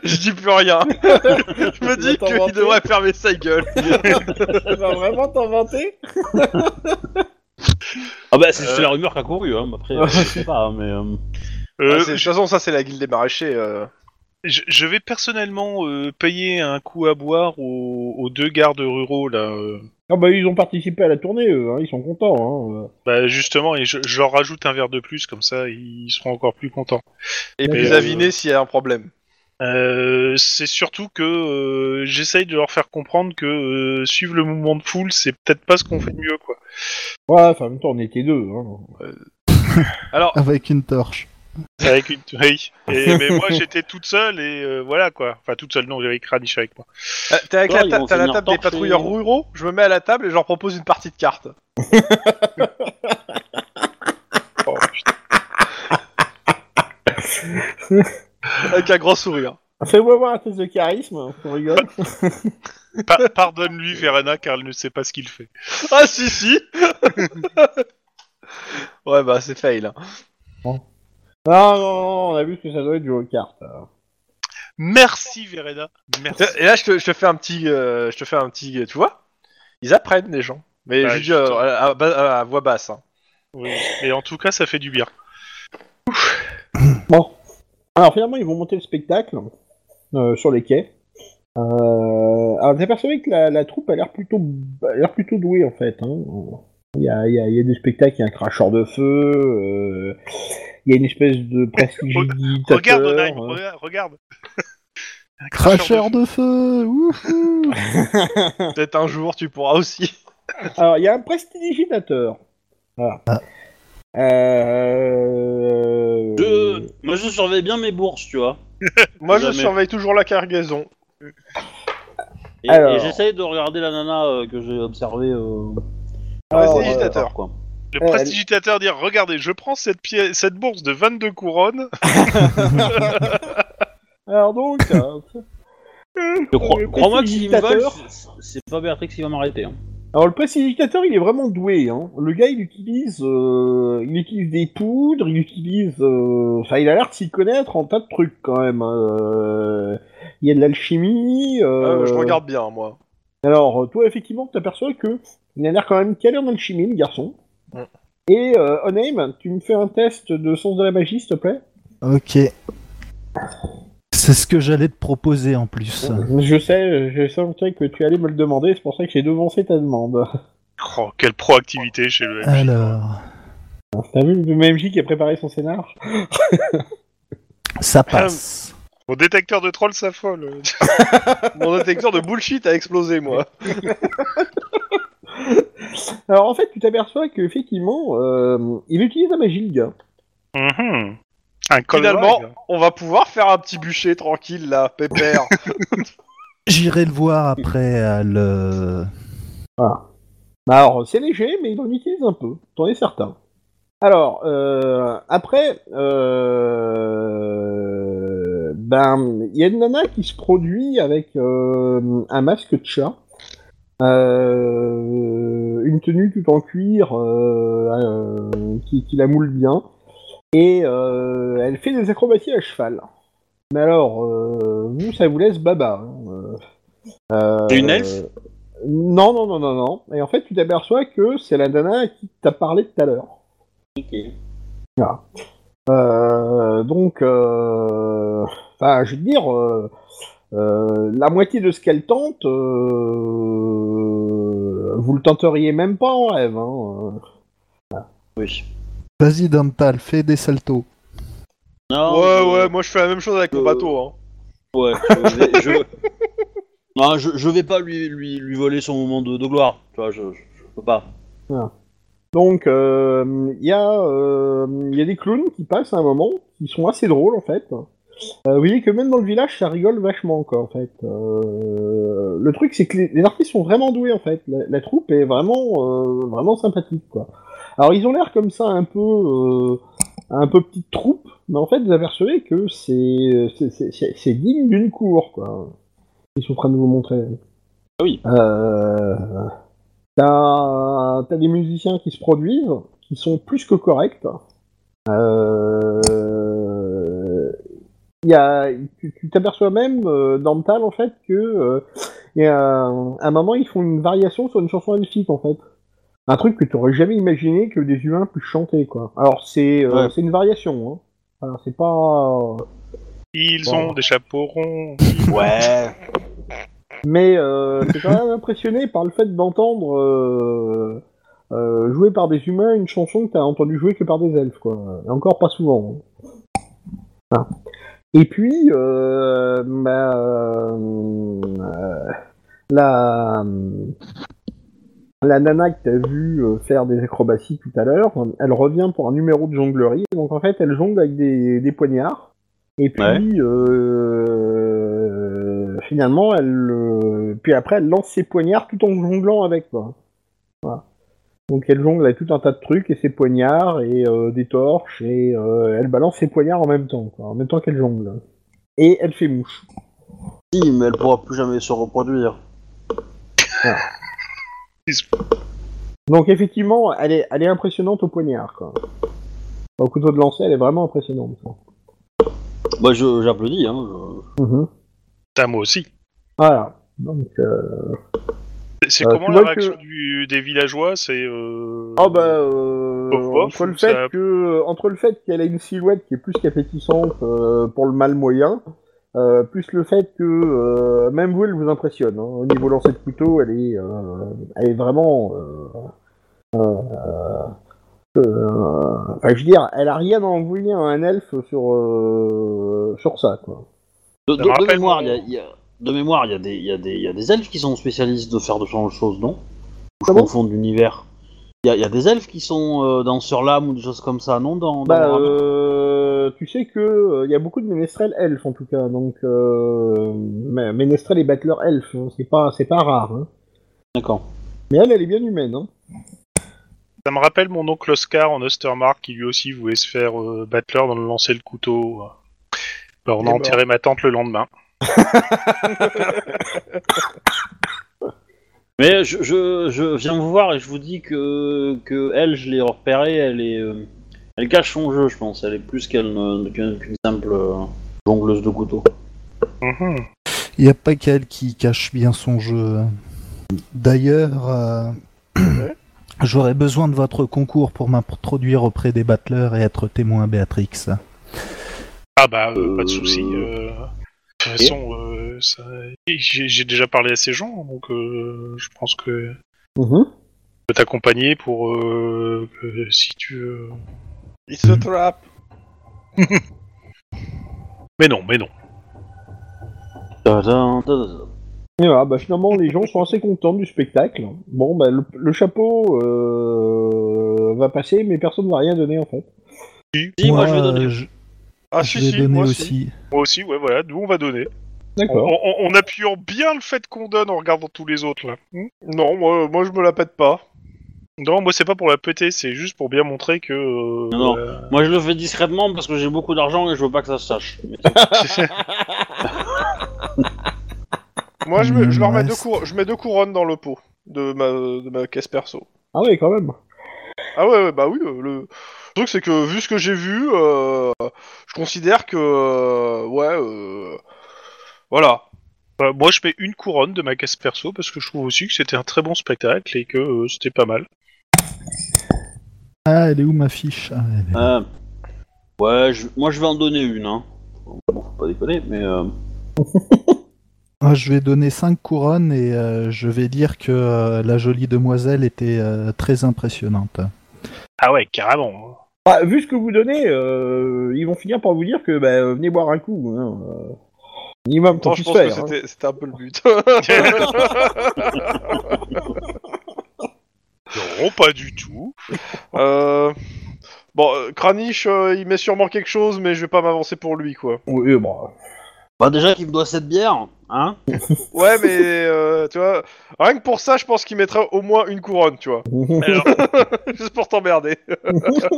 S1: Je dis plus rien. Je me dis qu'il devrait fermer sa gueule.
S3: Tu vas vraiment t'inventer
S2: Ah bah, c'est c'est
S5: Euh.
S2: la rumeur qui a couru, hein. Après, euh, je sais pas, mais... euh,
S5: Euh,
S1: Ah, c'est- de toute façon, ça c'est la guilde des maraîchers. euh.
S5: je, je vais personnellement euh, payer un coup à boire aux, aux deux gardes ruraux là. euh.
S3: Ah bah ils ont participé à la tournée, eux, hein, ils sont contents. Hein.
S5: Bah justement, et je, je leur rajoute un verre de plus comme ça, ils seront encore plus contents.
S1: Et puis
S5: euh,
S1: aviner s'il y a un problème.
S5: Euh, c'est surtout que euh, j'essaye de leur faire comprendre que euh, suivre le mouvement de foule, c'est peut-être pas ce qu'on fait de mieux, quoi.
S3: Ouais, enfin en même temps on était deux. Hein.
S1: Alors,
S4: Avec une torche.
S5: Avec une... oui. Et, mais moi, j'étais toute seule et euh, voilà quoi. Enfin, toute seule, non, j'avais Kranich avec moi.
S1: euh, t'es avec
S2: Ouais,
S1: la, ta-
S2: vont
S1: t'as la
S2: finir
S1: table des
S2: torchés.
S1: patrouilleurs ruraux, je me mets à la table et je leur propose une partie de cartes.
S5: Oh, putain.
S1: Avec un grand sourire.
S3: Fais-moi voir un test de charisme, on rigole.
S5: Pa- Pardonne-lui, Verena, car elle ne sait pas ce qu'il fait.
S1: Ah si si Ouais bah c'est fail. hein.
S3: Non, non, non, on a vu que ça doit être joué aux cartes.
S5: Merci. Merci.
S1: Et là je te, je te fais un petit... euh, je te fais un petit... Tu vois? Ils apprennent les gens. Mais
S5: Bah,
S1: je dis euh, à, à- à- à voix basse. hein.
S5: Oui. Et en tout cas, ça fait du bien.
S3: Bon. Alors finalement ils vont monter le spectacle euh, sur les quais. Euh... Alors t'es persuadé que la, la troupe a l'air plutôt, a l'air plutôt douée en fait. Hein. Il, y a, il, y a, il y a des spectacles, il y a un cracheur de feu, euh, il y a une espèce de prestidigitateur.
S5: Regarde, Onaim,
S3: hein.
S5: regarde, regarde. Un
S4: Cracheur de feu wouhou
S1: Peut-être un jour tu pourras aussi.
S3: Alors, il y a un prestidigitateur. Voilà.
S4: Ah.
S3: Euh...
S2: Je... Moi, je surveille bien mes bourses, tu vois.
S1: Moi je
S2: Jamais.
S1: surveille toujours la cargaison.
S2: Et,
S3: Alors.
S2: et j'essaye de regarder la nana euh, que j'ai observée. Euh...
S3: Alors,
S1: Prestidigitateur.
S2: euh, quoi.
S5: Le
S3: Euh,
S5: prestidigitateur dire Regardez, je prends cette, pièce, cette bourse de 22 couronnes.
S3: Alors donc, euh,
S2: Je crois,
S3: Le
S2: crois-moi que s'ils me
S3: prestidigitateur.
S2: c'est- c'est pas Béatrix qui va m'arrêter. Hein.
S3: alors le prestidigitateur, il est vraiment doué. Hein. Le gars, il utilise, euh, il utilise des poudres, il utilise, euh, enfin, il a l'air de s'y connaître en tas de trucs quand même. hein. Euh, Il y a de l'alchimie. euh,
S1: Euh, je regarde bien moi.
S3: Alors, toi, effectivement, tu t'aperçois que il a l'air quand même calé en alchimie, le garçon.
S1: Mm.
S3: Et euh, Onaim, tu me fais un test de sens de la magie, s'il te plaît?
S4: Ok. C'est ce que j'allais te proposer en plus.
S3: Je sais, je sentais que tu allais me le demander, c'est pour ça que j'ai devancé ta demande.
S5: Oh, quelle proactivité chez le MJ.
S4: Alors,
S3: T'as vu le MJ qui a préparé son scénar?
S4: Ça passe.
S5: Mon détecteur de troll s'affole.
S1: Mon détecteur de bullshit a explosé moi.
S3: Alors en fait, tu t'aperçois qu'effectivement, euh, il utilise la magie, le gars.
S5: Mhm. Un
S1: Finalement, on va pouvoir faire un petit bûcher tranquille là, pépère.
S4: J'irai le voir après euh, le.
S3: Bah, Alors, c'est léger, mais il en utilise un peu, t'en es certain. Alors, euh, après, euh, ben, il y a une nana qui se produit avec euh, un masque de chat, une tenue tout en cuir euh, euh, qui, qui la moule bien, et euh, elle fait des acrobaties à cheval. Mais alors, euh, vous, ça vous laisse baba. hein, euh, euh,
S2: une elfe?
S3: Non, non, non, non, non. Et en fait, tu t'aperçois que c'est la nana à qui t'a parlé tout à l'heure.
S2: Ok.
S3: Euh, donc, euh, enfin, je veux dire, euh, euh, la moitié de ce qu'elle tente, euh, vous le tenteriez même pas en rêve. Hein.
S2: Oui.
S4: Vas-y, Dantal, fais des saltos.
S2: Non,
S1: ouais, ouais, moi je fais la même chose avec mon
S2: Euh,
S1: bateau. Hein.
S2: Ouais, je vais, je... Non, je, je vais pas lui, lui, lui voler son moment de, de gloire. Tu vois, je, je, je peux pas.
S3: Donc, euh, il y, a, euh, il y a des clowns qui passent à un moment, qui sont assez drôles en fait. Euh, vous voyez que même dans le village, ça rigole vachement quoi en fait. Euh, le truc, c'est que les, les artistes sont vraiment doués en fait. La, la troupe est vraiment, euh, vraiment sympathique quoi. Alors ils ont l'air comme ça un peu, euh, un peu petite troupe, mais en fait vous apercevez que c'est, digne d'une cour quoi. Ils sont en train de vous montrer.
S2: Ah oui.
S3: T'as t'as des musiciens qui se produisent, qui sont plus que corrects. Euh, y a, tu t'aperçois même euh, dans Mtal en fait que euh, il y a un, à un moment ils font une variation sur une chanson elfique en fait. Un truc que tu aurais jamais imaginé que des humains puissent chanter quoi. Alors c'est euh,
S2: Ouais.
S3: c'est une variation. Hein. Alors c'est pas.
S5: Ils
S3: Bon.
S5: ont des chapeaux ronds.
S2: Ouais.
S3: Mais euh, t'es quand même impressionné par le fait d'entendre euh, euh, jouer par des humains une chanson que t'as entendu jouer que par des elfes, quoi. Et encore pas souvent. hein. Ah. Et puis, euh, bah, euh, la, la nana que t'as vu euh, faire des acrobaties tout à l'heure, elle revient pour un numéro de jonglerie. Donc en fait, elle jongle avec des, des poignards. Et puis,
S2: Ouais.
S3: euh, finalement, elle, puis après, elle lance ses poignards tout en jonglant avec, quoi. Voilà. Donc elle jongle avec tout un tas de trucs et ses poignards et euh, des torches et euh, elle balance ses poignards en même temps, quoi, en même temps qu'elle jongle. Et elle fait mouche.
S2: Si, mais elle pourra plus jamais se reproduire.
S3: Donc effectivement, elle est, elle est impressionnante au poignard, quoi. Au couteau de lancer, elle est vraiment impressionnante. quoi.
S2: Bah, je- j'applaudis, hein. je-
S3: Mhm.
S5: T'as moi aussi.
S3: Voilà. Donc, euh...
S5: C'est-
S3: Euh,
S5: comment la réaction
S3: que-
S5: du, des villageois C'est. Euh...
S3: Oh bah euh,
S5: Bof, bof,
S3: entre le
S5: ça-
S3: fait que entre le fait qu'elle a une silhouette qui est plus qu'appétissante euh, pour le mal moyen, euh, plus le fait que euh, même vous elle vous impressionne. hein. Au niveau lancer de couteau, elle est euh, elle est vraiment euh, euh, euh, enfin, je veux dire, elle a rien à envoyer à un elfe sur euh, sur ça quoi.
S2: De, de- mémoire,
S5: mon-
S2: il y a, il y a- de mémoire, il y a des, il y a des, il y a des elfes qui sont spécialistes de faire de genre de choses, non? Ou je
S3: Comment?
S2: confonds d'univers. Il y, a, il y a des elfes qui sont euh, dans Surlam ou des choses comme ça, non? Dans, dans
S3: Bah, euh, tu sais que euh, il y a beaucoup de ménestrels elfes en tout cas, donc euh, mais- ménestrels et battleurs elfes, hein, c'est pas c'est pas rare. Hein.
S2: D'accord.
S3: Mais elle, elle est bien humaine. Hein.
S5: Ça me rappelle mon oncle Oscar en Ostermark qui lui aussi voulait se faire euh, battler dans le lancer le couteau. Bah, on
S3: Et
S5: a
S3: bah.
S5: enterré ma tante le lendemain.
S2: Mais je, je, je viens vous voir et je vous dis que, que elle, je l'ai repérée, elle est, euh, elle cache son jeu, je pense. Elle est plus qu'elle ne- qu'une qu'une simple euh, jongleuse de couteau.
S5: Mhm.
S4: Il n'y a pas qu'elle qui cache bien son jeu. D'ailleurs, euh, j'aurais besoin de votre concours pour m'introduire auprès des battleurs et être témoin à Béatrix.
S5: Ah bah, euh, pas de souci. euh, toute façon, euh, ça- j'ai déjà parlé à ces gens, donc euh, je pense que je
S3: Mhm.
S5: peux t'accompagner pour euh, que si tu veux.
S1: It's a trap.
S5: Mais non, mais non.
S2: Tadam, tadam.
S3: Et voilà, bah, finalement, les gens sont assez contents du spectacle. Bon, bah, le, le chapeau euh, va passer, mais personne ne va rien donner en fait.
S2: Si, moi, je vais donner.
S4: je,
S1: Ah
S4: je
S1: si
S4: vais
S1: si,
S4: donner
S1: moi
S4: aussi.
S5: Moi aussi, ouais, voilà, nous on va donner.
S3: D'accord.
S5: en- en appuyant bien le fait qu'on donne en regardant tous les autres là. Hmm
S1: Non, moi, moi je me la pète pas.
S5: non, moi c'est pas pour la péter, c'est juste pour bien montrer que. euh,
S2: Non, non.
S5: euh,
S2: Moi, je le fais discrètement parce que j'ai beaucoup d'argent et je veux pas que ça se sache.
S1: Moi je, me- je leur mets deux, cour- je mets deux couronnes dans le pot de ma, de ma caisse perso.
S3: Ah oui, quand même.
S1: Ah ouais, ouais, bah oui, euh, le le truc c'est que vu ce que j'ai vu, euh, je considère que... euh, ouais, euh, voilà.
S5: bah, moi je mets une couronne de ma caisse perso parce que je trouve aussi que c'était un très bon spectacle et que euh, c'était pas mal.
S4: Ah, elle est où ma fiche? Ah, elle est-
S2: Euh, ouais, je- moi, je vais en donner une. Hein. Bon, faut pas déconner, mais. euh,
S4: Ah, je vais donner 5 couronnes et euh, je vais dire que euh, la jolie demoiselle était euh, très impressionnante.
S5: Ah ouais, carrément.
S3: Bah, vu ce que vous donnez, euh, ils vont finir par vous dire que bah, venez boire un coup. Hein, minimum
S1: Attends, je pense que
S3: faire. hein.
S1: c'était un peu le but.
S5: Non, pas du tout.
S1: euh... Bon, Kranich, euh, il met sûrement quelque chose, mais je vais pas m'avancer pour lui, quoi.
S3: Oui, bah,
S2: Bah, déjà qu'il me doit cette bière, hein.
S1: Ouais, mais euh, tu vois, rien que pour ça, je pense qu'il mettrait au moins une couronne, tu vois.
S5: Alors,
S1: Juste pour t'emmerder.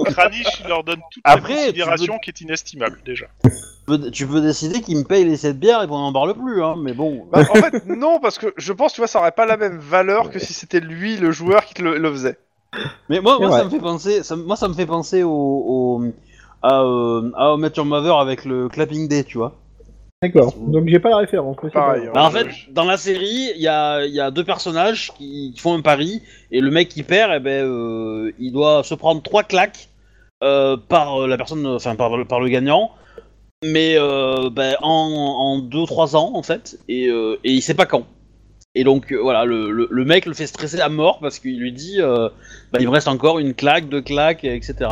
S5: Kranich, il leur donne toute
S2: Après,
S5: la
S2: tu
S5: considération
S2: veux-
S5: qui est inestimable déjà.
S2: Tu peux, tu peux décider qu'il me paye les 7 bières et qu'on en parle plus, hein. Mais bon.
S1: Bah, en fait, non, parce que je pense, tu vois, ça aurait pas la même valeur que si c'était lui, le joueur, qui te le, le faisait.
S2: Mais moi, moi
S3: Ouais.
S2: ça me fait penser, ça, moi, ça me fait penser au, au à, euh, à How I Met Your Mother avec le clapping day, tu vois.
S3: D'accord. Donc j'ai pas la référence. mais c'est
S1: Pareil,
S3: pas
S1: hein.
S3: grave.
S2: Bah, en fait, dans la série, il y a, il y a deux personnages qui, qui font un pari, et le mec qui perd, eh ben, euh, il doit se prendre trois claques euh, par la personne, enfin par, le- par le gagnant, mais euh, ben, en, en deux trois ans en fait, et, euh, et il sait pas quand. Et donc euh, voilà, le, le, le mec le fait stresser à mort parce qu'il lui dit, euh, bah, il me reste encore une claque, deux claques, etc.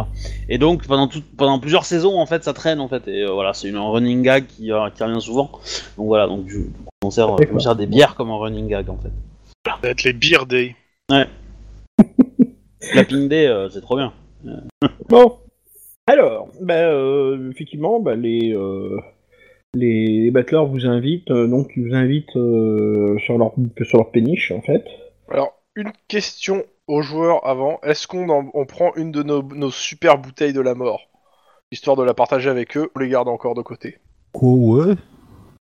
S2: Et donc pendant tout, pendant plusieurs saisons en fait, ça traîne en fait, et euh, voilà, c'est une un running gag qui, euh, qui revient souvent. Donc voilà, donc je, on sert,
S3: D'accord.
S2: on sert des bières comme un running gag en fait.
S5: Ça va être les beer day.
S2: Clapping Day, euh, c'est trop bien.
S3: Bon. Alors, bah, euh, effectivement, bah, les, euh, les, battleurs vous invitent, euh, donc ils vous invitent euh, sur, leur, sur leur péniche, en fait.
S1: Alors, une question aux joueurs avant. Est-ce qu'on en- on prend une de nos, nos super bouteilles de la mort? Histoire de la partager avec eux, on les garde encore de côté.
S4: Oh ouais.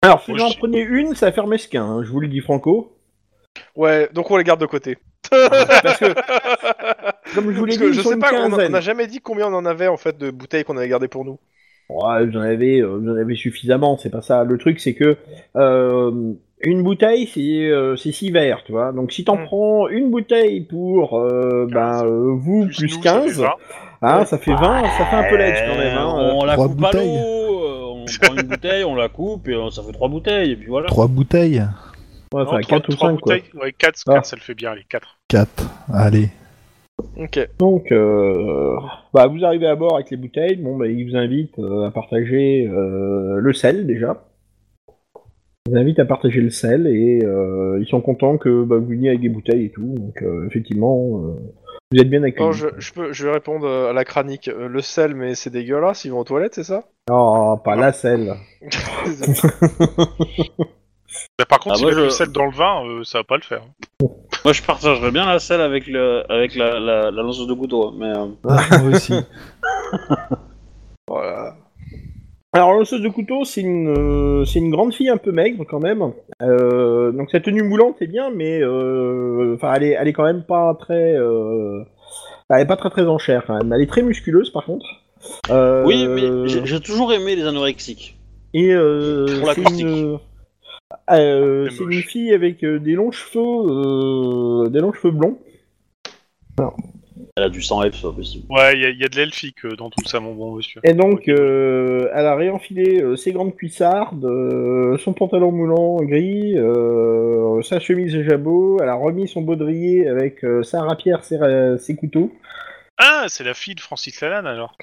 S3: Alors, si
S5: Moi,
S3: vous en
S5: je-
S3: prenez une, ça va faire mesquin, hein, je vous le dis franco.
S1: Ouais, donc on les garde de côté.
S3: Parce que, comme je vous l'ai
S1: Parce
S3: dit,
S1: que
S3: ils
S1: je
S3: sont
S1: sais
S3: une
S1: pas, on a- on
S3: quinzaine.
S1: n'a jamais dit combien on en avait en fait de bouteilles qu'on avait gardées pour nous.
S3: Ouais, vous en avez, euh, vous en avez suffisamment, c'est pas ça. Le truc, c'est que euh, une bouteille, c'est euh, c'est six verres, tu vois. Donc si t'en
S1: Mm.
S3: prends une bouteille pour euh, ben, euh, vous plus,
S5: nous, ça fait
S3: 15,
S5: 20.
S3: hein, ça fait 20, ça fait un peu l'edge quand même. Hein.
S2: On la
S4: Trois
S2: coupe à
S4: bouteilles.
S2: l'eau, euh, on prend une bouteille, on la coupe, et euh, ça fait trois bouteilles, et puis voilà.
S4: Trois bouteilles.
S3: Ouais,
S5: Non,
S3: enfin,
S5: trois-
S3: 4 ou
S5: trois
S3: 5 quoi.
S5: bouteilles. Ouais, 4,
S3: Ah.
S5: ça le fait bien, les 4.
S4: Quatre. Allez.
S1: Ok.
S3: Donc, euh, bah, vous arrivez à bord avec les bouteilles. Bon, bah, ils vous invitent euh, à partager euh, le sel déjà. Ils vous invitent à partager le sel et euh, ils sont contents que bah, vous veniez avec des bouteilles et tout. Donc, euh, effectivement, euh, vous êtes bien accueillis.
S1: Non, je, je peux, je vais répondre à la cranique. Le sel, mais c'est dégueulasse, ils vont aux toilettes, c'est ça?
S3: Oh, pas la sel.
S5: Bah, par contre,
S2: Ah,
S5: si le sel dans le vin, euh, ça va pas le faire.
S2: Moi, je partagerais bien la selle avec, le, avec la, la, la lanceuse de couteau, mais... euh,
S4: Moi aussi.
S1: Voilà.
S3: Alors, lanceuse de couteau, c'est une, euh, c'est une grande fille un peu maigre quand même. Euh, donc, sa tenue moulante est bien, mais euh, enfin, elle, est, elle est quand même pas très. euh, elle est pas très très en chair quand même. Elle est très musculeuse par contre. Euh,
S2: Oui, mais j'ai j'ai toujours aimé les anorexiques.
S3: Et euh,
S2: Pour
S3: c'est
S2: l'acoustique.
S3: une, euh,
S5: C'est
S3: c'est une fille avec euh, des longs cheveux, euh, des longs cheveux blonds.
S2: Elle a du sang F, c'est pas possible.
S5: Ouais, il y, a- il y a de l'elfique euh, dans tout ça, mon bon monsieur.
S3: Et donc, euh, elle a réenfilé euh, ses grandes cuissardes, euh, son pantalon moulant gris, euh, sa chemise de jabot. Elle a remis son baudrier avec euh, sa rapière, ses, ra- ses couteaux.
S5: Ah, c'est la fille de Francis Lalanne, alors.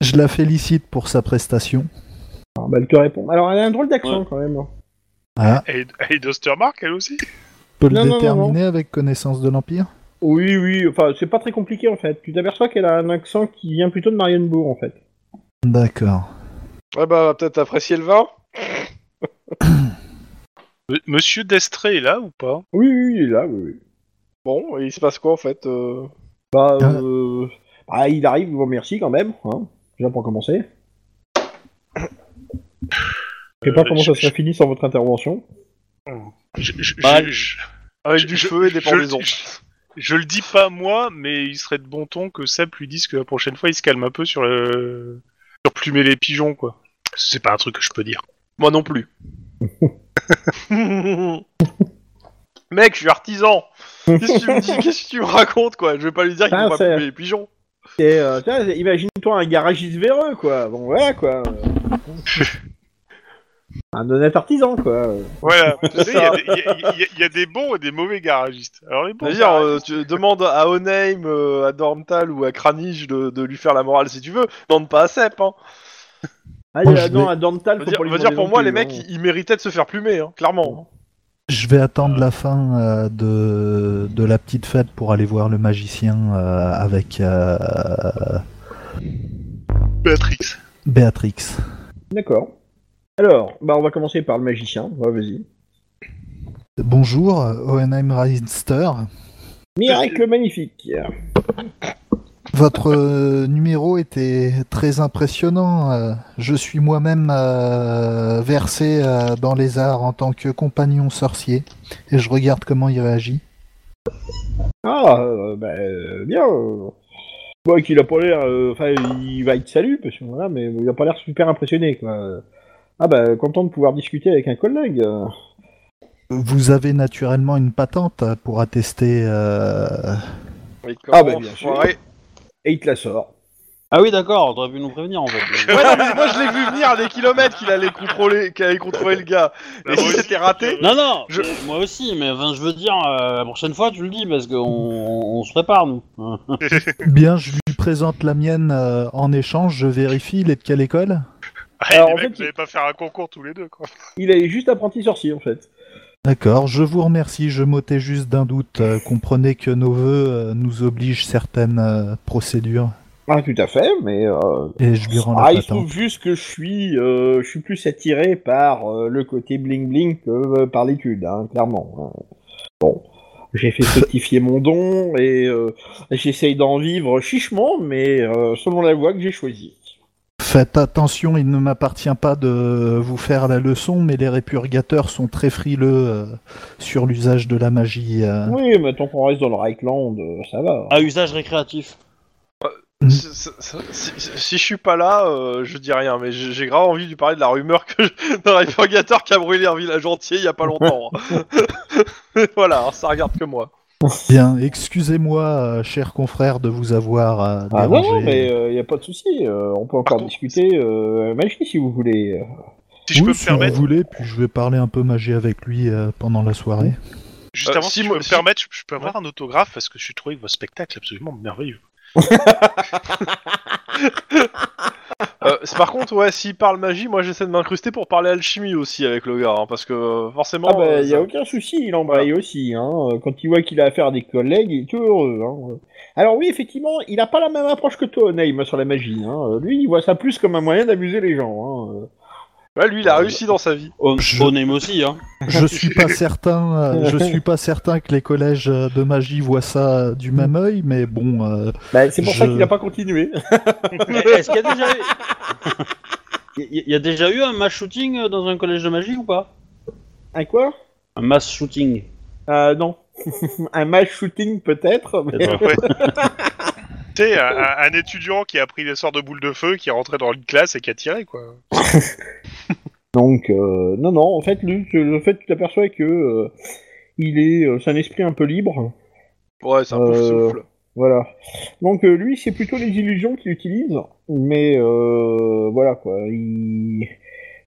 S4: Je la félicite pour sa prestation.
S3: Alors, bah, elle te répond. Alors, elle a un drôle d'accent
S2: Ouais.
S3: quand même.
S4: Ah,
S5: elle est d'Ostermark, elle aussi
S4: peut le
S3: Non, non, non,
S4: déterminer avec connaissance de l'Empire
S3: Oui, oui. Enfin, c'est pas très compliqué en fait. Tu t'aperçois qu'elle a un accent qui vient plutôt de Marienbourg en fait.
S4: D'accord.
S1: Ouais, bah, va peut-être apprécier le vin.
S5: M- Monsieur Destré est là ou pas?
S3: Oui, oui, il est là. Oui, oui.
S1: Bon, et il se passe quoi en fait euh?
S3: Bah,
S4: Ah.
S3: euh, bah, il arrive. Vous remercie quand même. Hein, déjà pour commencer. Je sais pas
S5: Euh,
S3: comment ça sera fini sans votre intervention.
S5: je, je-
S2: Bah,
S5: je- je-
S1: Avec du
S5: je-
S1: feu et des
S5: je-
S1: pendaisons.
S5: Je, je le dis pas moi, mais il serait de bon ton que Seb lui dise que la prochaine fois il se calme un peu sur le... sur plumer les pigeons, quoi. C'est pas un truc que je peux dire.
S1: Moi non plus. Mec, je suis artisan. Qu'est-ce que tu me dis? Qu'est-ce que tu me racontes quoi? Je vais pas lui dire qu'il
S3: Ah,
S1: faut pas couper les pigeons.
S3: Et, euh, tiens, imagine-toi un garagiste véreux, quoi. Bon, voilà, quoi. un honnête artisan, quoi.
S5: Voilà. Tu sais, Il y, a des- il y a- il y a- il y a des bons et des mauvais garagistes. Alors les bons
S1: C'est-à-dire, euh,
S5: garagistes-
S1: tu demandes à Oneim, euh, à Dormtal ou à Kranich de, de lui faire la morale si tu veux. Demande pas à Sep. Hein.
S3: Ah,
S4: Moi,
S3: il y a- non,
S4: vais-
S3: à Dormtal,
S1: Je
S3: faut
S1: veux dire,
S3: pas lui
S1: veux dire,
S3: demander
S1: pour
S3: non
S1: moi,
S3: plus,
S1: les mecs,
S3: hein.
S1: ils, ils méritaient de se faire plumer, hein, clairement.
S4: Je vais attendre la fin euh, de, de la petite fête pour aller voir le magicien euh, avec euh,
S5: Béatrix.
S4: Béatrix.
S3: D'accord. Alors, bah, on va commencer par le magicien. Ouais, vas-y.
S4: Bonjour, Oenheim Reinster.
S3: Miracle magnifique.
S4: Votre euh, numéro était très impressionnant. euh, je suis moi-même euh, versé dans les arts en tant que compagnon sorcier et je regarde comment il réagit.
S3: Ah, bah, bien. Bon, qu'il a pas l'air. Enfin, il va être salut, parce que voilà, mais il a pas l'air super impressionné, quoi. Ah bah, content de pouvoir discuter avec un collègue.
S4: Vous avez naturellement une patente pour attester. euh,
S3: Ah bah, bien sûr. Et il te la sort.
S2: Ah oui, d'accord, t'aurais pu nous prévenir en fait.
S1: Ouais, non, mais moi je l'ai vu venir à des kilomètres qu'il allait contrôler, qu'il allait contrôler le gars. Et si c'était raté,
S2: non, non,
S1: Je-
S2: moi aussi, mais enfin, je veux dire, euh, la prochaine fois, tu le dis parce qu'on on, on se prépare, nous.
S4: Bien, je lui présente la mienne euh, en échange. Je vérifie. Il est de quelle école?
S3: Alors,
S5: les
S3: en
S5: mecs,
S3: fait,
S5: vous allez pas faire un concours tous les deux, quoi.
S3: Il est juste apprenti sorcier en fait.
S4: D'accord, je vous remercie. Je m'ôtais juste d'un doute. Euh, comprenez que nos voeux euh, nous obligent certaines euh, procédures.
S3: Ah, tout à fait, mais. Euh...
S4: Et je lui rends la
S3: Ah, il se trouve juste que je suis, euh, je suis plus attiré par euh, le côté bling bling que euh, par l'étude, hein, clairement. hein. Bon, j'ai fait certifier mon don et euh, j'essaye d'en vivre chichement, mais euh, selon la voie que j'ai choisie.
S4: Faites attention, il ne m'appartient pas de vous faire la leçon, mais les répurgateurs sont très frileux euh, sur l'usage de la magie. euh.
S3: Oui, mais tant qu'on reste dans le Reichland, euh, ça va.
S2: À usage récréatif.
S1: si, si- si- si je suis pas là, euh, je dis rien, mais j'ai j'ai grave envie de lui parler de la rumeur que d'un réfrigérateur qui a brûlé un village entier il y a pas longtemps. hein. voilà, hein, ça regarde que moi.
S4: Bien, excusez-moi, euh, cher confrère, de vous avoir euh,
S3: Ah non,
S4: dérangé.
S3: non, mais il n'y a pas de souci. euh, on peut encore discuter euh, magie si vous voulez.
S5: Si je
S4: Oui,
S5: peux me
S4: si
S5: permettre,
S4: vous voulez, puis je vais parler un peu magie avec lui euh, pendant la soirée.
S5: juste
S1: Euh,
S5: avant,
S1: si
S5: si, je peux me
S1: si-
S5: permettre, je, je peux avoir un autographe parce que je suis trouvé votre spectacle absolument merveilleux.
S1: Euh, c'est- par contre, ouais, s'il parle magie, moi j'essaie de m'incruster pour parler alchimie aussi avec le gars, hein, parce que euh, forcément.
S3: Ah bah,
S1: euh,
S3: il y a
S1: ça-
S3: aucun souci, il embraye aussi. Hein. euh, Quand il voit qu'il a affaire à des collègues, il est tout heureux. Hein. Alors oui, effectivement, il a pas la même approche que toi, Naïm, sur la magie. Hein. Lui, il voit ça plus comme un moyen d'amuser les gens. Hein.
S1: Ouais, lui, il a réussi dans sa vie.
S2: On,
S4: Je-
S2: on aime aussi, hein.
S4: Je suis pas certain, euh, je suis pas certain que les collèges euh, de magie voient ça du même œil, mais bon, euh,
S3: Bah, c'est pour ça
S4: Je-
S3: qu'il a pas continué.
S2: Est-ce qu'il y a déjà eu... Il y a déjà eu un mass shooting dans un collège de magie ou pas?
S3: Un quoi?
S2: Un mass shooting.
S3: euh, Non. un match shooting peut-être. mais-.
S5: Ouais. Un, un- un étudiant qui a pris des sorts de boules de feu, qui est rentré dans une classe et qui a tiré, quoi.
S3: Donc, euh, non, non, en fait, lui, le fait que tu t'aperçois que euh, il est, euh, c'est un esprit un peu libre.
S1: Ouais, c'est un peu
S3: Euh,
S1: souffle.
S3: Voilà. Donc euh, lui, c'est plutôt les illusions qu'il utilise, mais euh, voilà quoi. Il...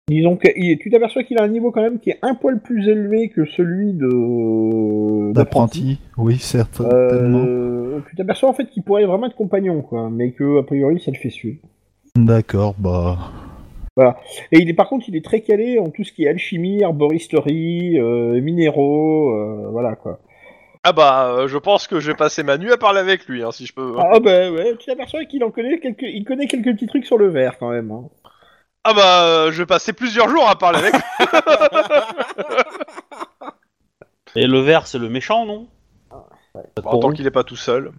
S3: Disons que il- tu t'aperçois qu'il a un niveau quand même qui est un poil plus élevé que celui de
S4: d'apprenti, oui, certainement.
S3: Euh, tu t'aperçois en fait qu'il pourrait vraiment être compagnon quoi, mais que a priori ça le fait suer.
S4: D'accord, bah.
S3: Et il est par contre il est très calé en tout ce qui est alchimie, arboristerie, euh, minéraux, euh, voilà quoi.
S1: Ah bah, euh, je pense que je vais passer ma nuit à parler avec lui, hein, si je peux.
S3: Ah bah ouais, tu t'aperçois qu'il en connaît quelques, il connaît quelques petits trucs sur le verre quand même. hein.
S1: Ah bah, euh, je vais passer plusieurs jours à parler avec lui.
S2: Et le vert, c'est le méchant, non?
S1: En tant qu'il est pas tout seul.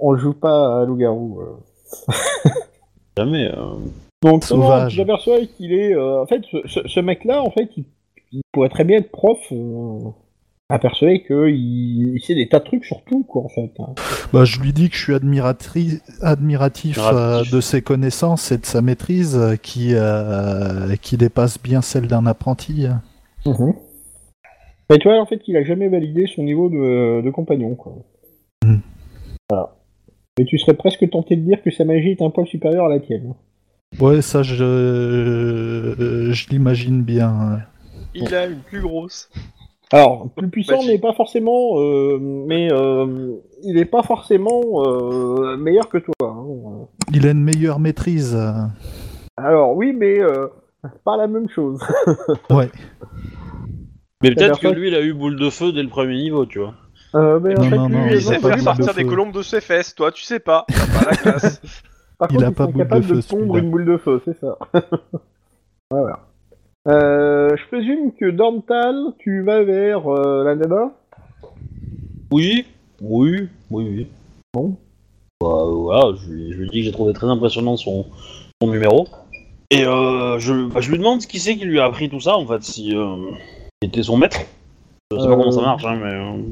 S3: On joue pas à loup-garou. euh.
S2: Jamais. euh.
S3: Donc, non, non,
S4: Sauvage.
S3: tu t'aperçois qu'il est. euh, en fait, ce, ce- ce mec-là, en fait, il, il pourrait très bien être prof. Euh, qu'il il sait des tas de trucs sur tout, quoi, en fait. hein.
S4: Bah, je lui dis que je suis admiratri- admiratif, euh,
S2: Admiratif.
S4: de ses connaissances et de sa maîtrise euh, qui, euh, qui dépasse bien celle d'un apprenti.
S3: Mais tu vois, en fait, il a jamais validé son niveau de, de compagnon, quoi.
S4: Mhm.
S3: Voilà. Et tu serais presque tenté de dire que sa magie est un poil supérieure à la tienne.
S4: Ouais, ça, je, euh, je l'imagine bien.
S1: Il a une plus grosse.
S3: Alors, plus puissant,
S1: Magie.
S3: mais pas forcément. euh, mais euh, il est pas forcément euh, meilleur que toi. hein.
S4: Il a une meilleure maîtrise.
S3: Alors, oui, mais euh, pas la même chose.
S4: Ouais.
S2: Mais peut-être que lui, il a eu boule de feu dès le premier niveau, tu vois.
S3: Euh, mais en
S4: Non,
S3: fait,
S4: non,
S3: lui,
S4: non,
S1: il
S4: il
S1: sait
S4: a pas
S1: faire
S4: de
S1: sortir des
S4: feu.
S1: colombes de ses fesses, toi, tu sais pas. T'as pas la classe.
S3: Par
S4: Il
S3: contre,
S4: a
S3: ils
S4: pas
S3: sont
S4: boule de
S3: capables
S4: feu,
S3: de pondre
S4: celui-là.
S3: une boule de feu, c'est ça. voilà. Euh, je présume que Dorntal, tu vas vers euh, la
S2: Oui, oui, oui, oui.
S3: Bon.
S2: Bah, voilà, je lui, je lui dis que j'ai trouvé très impressionnant son, son numéro. Et euh, je, bah, je lui demande qui c'est qui lui a appris tout ça, en fait, si euh, était son maître. Je sais pas
S3: Euh,
S2: comment ça marche, hein, mais... euh,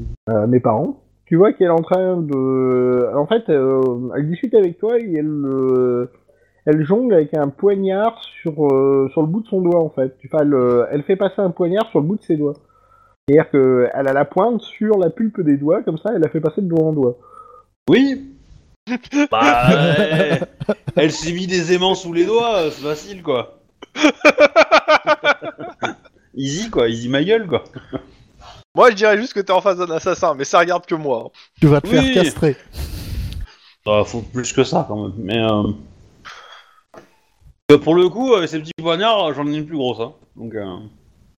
S3: Euh, Mes parents. Tu vois qu'elle est en train de... En fait, euh, elle discute avec toi et elle, euh, elle jongle avec un poignard sur, euh, sur le bout de son doigt en fait. Enfin, elle, euh, elle fait passer un poignard sur le bout de ses doigts. C'est-à-dire qu'elle a la pointe sur la pulpe des doigts, comme ça elle la fait passer de doigt en doigt.
S2: Oui. bah, elle, elle s'est mis des aimants sous les doigts, euh, c'est facile quoi. easy quoi, easy ma gueule quoi.
S1: Moi, je dirais juste que t'es en face d'un assassin, mais ça regarde que moi.
S4: Tu vas te
S2: Oui.
S4: faire castrer.
S2: Ah, faut plus que ça quand même. Mais euh... euh, pour le coup, avec ces petits poignards, j'en ai une plus grosse. Hein. Donc, euh...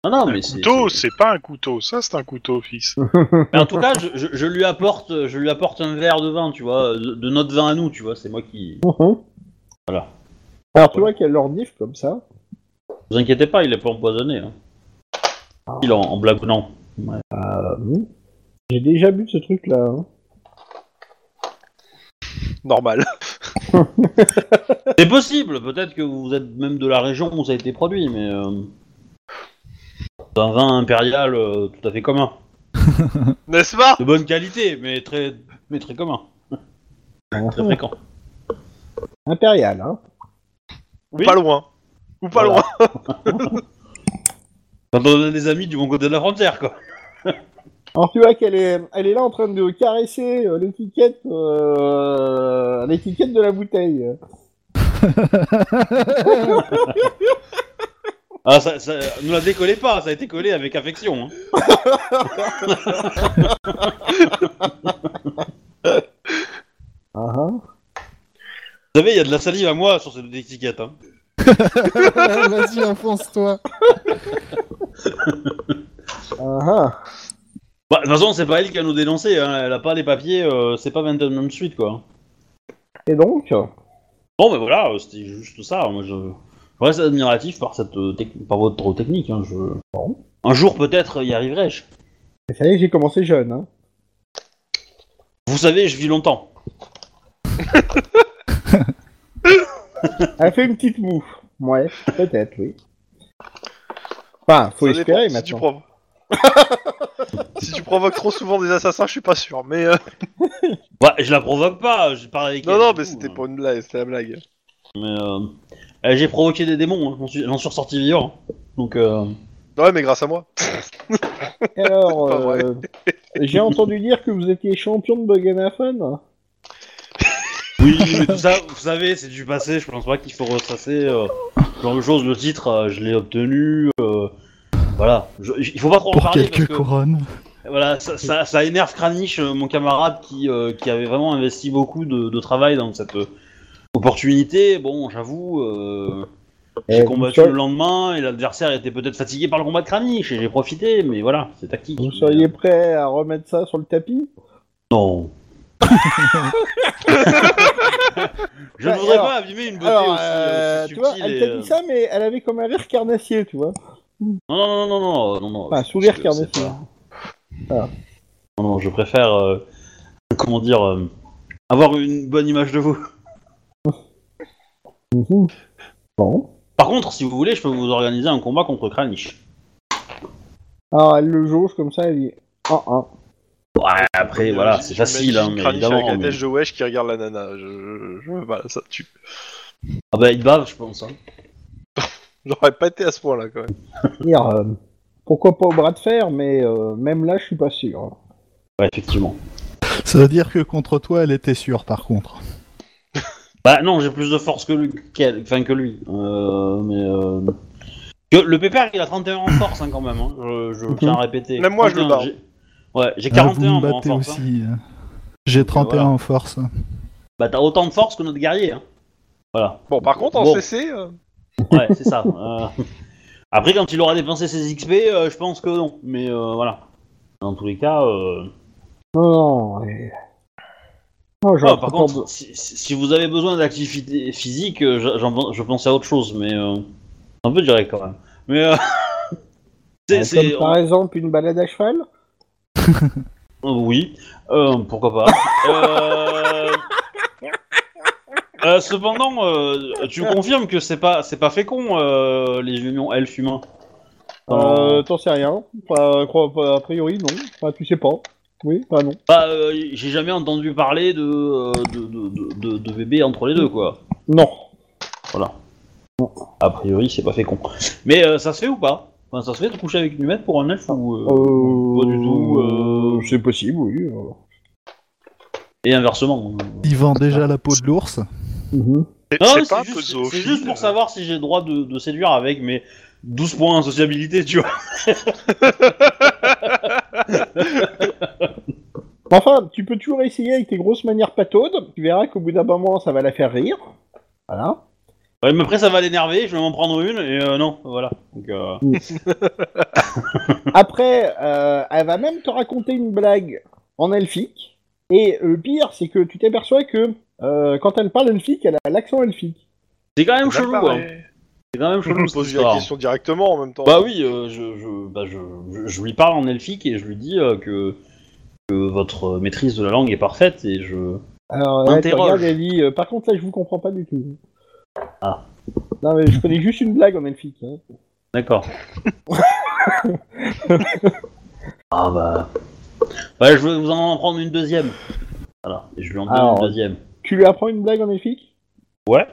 S2: non, non, mais c'est.
S5: Couteau,
S2: c'est-
S5: c'est pas un couteau, ça c'est un couteau, fils.
S2: Mais en tout cas, je, je- je lui apporte, je lui apporte un verre de vin, tu vois, de, de notre vin à nous, tu vois. C'est moi qui.
S3: Mhm.
S2: Voilà.
S3: Alors tu vois qu'elle l'ordiffe comme ça?
S2: Vous inquiétez pas, il est pas empoisonné. Hein. En, en blagonnant. Ouais.
S3: Euh. J'ai déjà bu ce truc là. hein.
S1: Normal.
S2: C'est possible. Peut-être que vous êtes même de la région où ça a été produit, mais euh... c'est un vin impérial euh, tout à fait commun.
S1: N'est-ce pas?
S2: De bonne qualité, mais très, mais très commun, très fréquent.
S3: Impérial, hein.
S1: Ou
S2: Oui.
S1: pas loin. Ou pas
S2: Voilà.
S1: loin.
S2: Quand on a des amis du bon côté de la frontière, quoi.
S3: Alors tu vois qu'elle est, elle est là en train de caresser euh, l'étiquette, euh, l'étiquette de la bouteille.
S2: Ah, ça, ça, ne la décollez pas, ça a été collé avec affection. Hein.
S3: Ah, ah.
S2: Vous savez, il y a de la salive à moi sur cette étiquette. Hein.
S4: Vas-y, enfonce-toi.
S3: Ah, ah.
S2: Bah, de toute façon, c'est pas elle qui a nous dénoncé, hein. elle a pas les papiers, euh, c'est pas 21 suite, quoi.
S3: Et donc?
S2: Bon, mais voilà, euh, c'était juste ça. Moi, je, je reste admiratif par, cette, euh, tec- par votre technique. Hein. Je...
S3: Bon.
S2: Un jour, peut-être, y arriverai-je.
S3: Vous savez que j'ai commencé jeune, hein.
S2: Vous savez, je vis longtemps.
S3: Elle fait une petite moue. Ouais, peut-être, oui. Enfin, faut
S1: Ça dépend,
S3: espérer
S1: si tu
S3: maintenant.
S1: provo- si tu provoques trop souvent des assassins, je suis pas sûr. Mais euh,
S2: Ouais, je la provoque pas, je parle avec
S1: non,
S2: elle,
S1: non, mais c'était
S2: hein.
S1: pour une blague. C'était la blague.
S2: Mais euh, euh, j'ai provoqué des démons, hein. j'en suis, j'en suis ressorti vivant. Donc, euh...
S1: Ouais, mais grâce à moi.
S3: Alors,
S1: Pas
S3: euh, j'ai entendu dire que vous étiez champion de Buganaphone.
S2: Oui, mais tout ça, vous savez, c'est du passé, je pense pas qu'il faut retracer. Euh, ce genre de choses, le titre, euh, je l'ai obtenu. euh, voilà, Je- il faut pas trop en
S4: Pour
S2: parler
S4: quelques
S2: parce que
S4: couronnes.
S2: voilà, ça, ça, ça énerve Kranich, euh, mon camarade qui, euh, qui avait vraiment investi beaucoup de, de travail dans cette euh, opportunité. Bon, j'avoue, euh, j'ai
S3: Eh,
S2: combattu le lendemain et l'adversaire était peut-être fatigué par le combat de Kranich et j'ai profité, mais voilà, c'est tactique.
S3: Vous seriez prêt à remettre ça sur le tapis?
S2: Non. Je ne voudrais
S3: alors-
S2: pas abîmer une beauté
S3: Alors,
S2: aussi, euh,
S3: euh,
S2: aussi
S3: tu vois,
S2: subtile
S3: elle t'a
S2: euh,
S3: dit ça, mais elle avait comme un rire carnassier, tu vois.
S2: Non, non, non, non, non, non, non.
S3: Enfin,
S2: c'est-
S3: sourire carnassier.
S2: pas-
S3: Voilà.
S2: Non, non, je préfère, euh, comment dire, euh, avoir une bonne image de vous.
S3: Mhm. Bon.
S2: Par contre, si vous voulez, je peux vous organiser un combat contre Kranich.
S3: Alors, elle le jauge comme ça, elle dit 1-1.
S2: Ouais, après, voilà, c'est facile, hein, mais évidemment.
S1: avec la
S2: mais-
S1: tête de Wesh qui regarde la nana. Je, je, je- voilà, ça tue.
S2: Ah bah, il bave, je pense. Hein.
S1: J'aurais pas été à ce point-là quand même.
S3: Dire, euh, pourquoi pas au bras de fer, mais euh, même là, je suis pas sûr.
S2: Ouais, effectivement.
S4: Ça veut dire que contre toi, elle était sûre, par contre.
S2: Bah non, j'ai plus de force que lui, qu'elle- enfin que lui. Euh, mais euh... que le pépère, il a 31 en force hein, quand même. Hein. Je, je tiens à répéter.
S1: Même moi, je le
S2: 31,
S1: bats.
S2: J'ai- Ouais, j'ai
S4: Ah,
S2: 41
S4: vous me
S2: moi, en force. hein.
S4: aussi. hein. J'ai 31
S2: voilà.
S4: en force.
S2: Bah t'as autant de force que notre guerrier. Hein. Voilà.
S1: Bon, par contre, en
S2: Bon.
S1: CC, euh,
S2: Ouais, c'est ça. Euh, Après, quand il aura dépensé ses XP, euh, je pense que non. Mais euh, voilà. Dans tous les cas. Euh...
S3: Non, non,
S2: ah, par contre, si, si- si vous avez besoin d'activité physique, euh, je- pensais à autre chose, mais euh, un peu direct quand même. Mais
S3: de-
S2: c'est, c'est-
S3: Comme par exemple une balade à cheval
S2: oui, euh, pourquoi pas. Euh, euh, cependant, tu confirmes que c'est pas c'est pas fécond les unions elfes humains.
S3: Euh, t'en sais rien. Pas, crois- pas- a priori, non. Enfin, tu sais pas. Oui, pas non.
S2: Bah, j'ai jamais entendu parler de, de, de, de, bébés entre les deux quoi.
S3: Non.
S2: Voilà. A priori, c'est pas con. Mais ça se fait ou pas? Enfin, ça se fait de coucher avec une mètre pour un elfe ou euh, pas du tout euh,
S3: C'est possible, oui. euh.
S2: Et inversement.
S4: Il vend déjà la peau de l'ours.
S3: Mhm.
S5: C'est
S2: Non,
S5: c'est
S2: mais
S5: pas
S2: c'est juste, c'est juste pour savoir si j'ai le droit de, de séduire avec mes 12 points en sociabilité, tu vois.
S3: Enfin, tu peux toujours essayer avec tes grosses manières pataudes. Tu verras qu'au bout d'un moment, ça va la faire rire. Voilà.
S2: Ouais, mais après, ça va l'énerver, je vais m'en prendre une, et euh, non, voilà. Donc, euh,
S3: Après, euh, elle va même te raconter une blague en elfique. Et le pire, c'est que tu t'aperçois que euh, quand elle parle elfique, elle a l'accent elfique.
S2: c'est quand même chelou, hein. C'est quand même
S1: Je
S2: chelou,
S1: me
S2: cette
S1: pose la question directement en même temps.
S2: Bah oui, euh, je, je, bah je, je, je lui parle en elfique et je lui dis euh, que, que votre maîtrise de la langue est parfaite et je...
S3: Alors, elle elle dit euh, Par contre, là, je vous comprends pas du tout.
S2: Ah.
S3: Non, mais je connais juste une blague en elfique. hein.
S2: D'accord. ah bah... Ouais, je vais vous en prendre une deuxième. Voilà, et je lui en donne
S3: Alors,
S2: une deuxième.
S3: Tu lui apprends une blague en elfique?
S2: Ouais.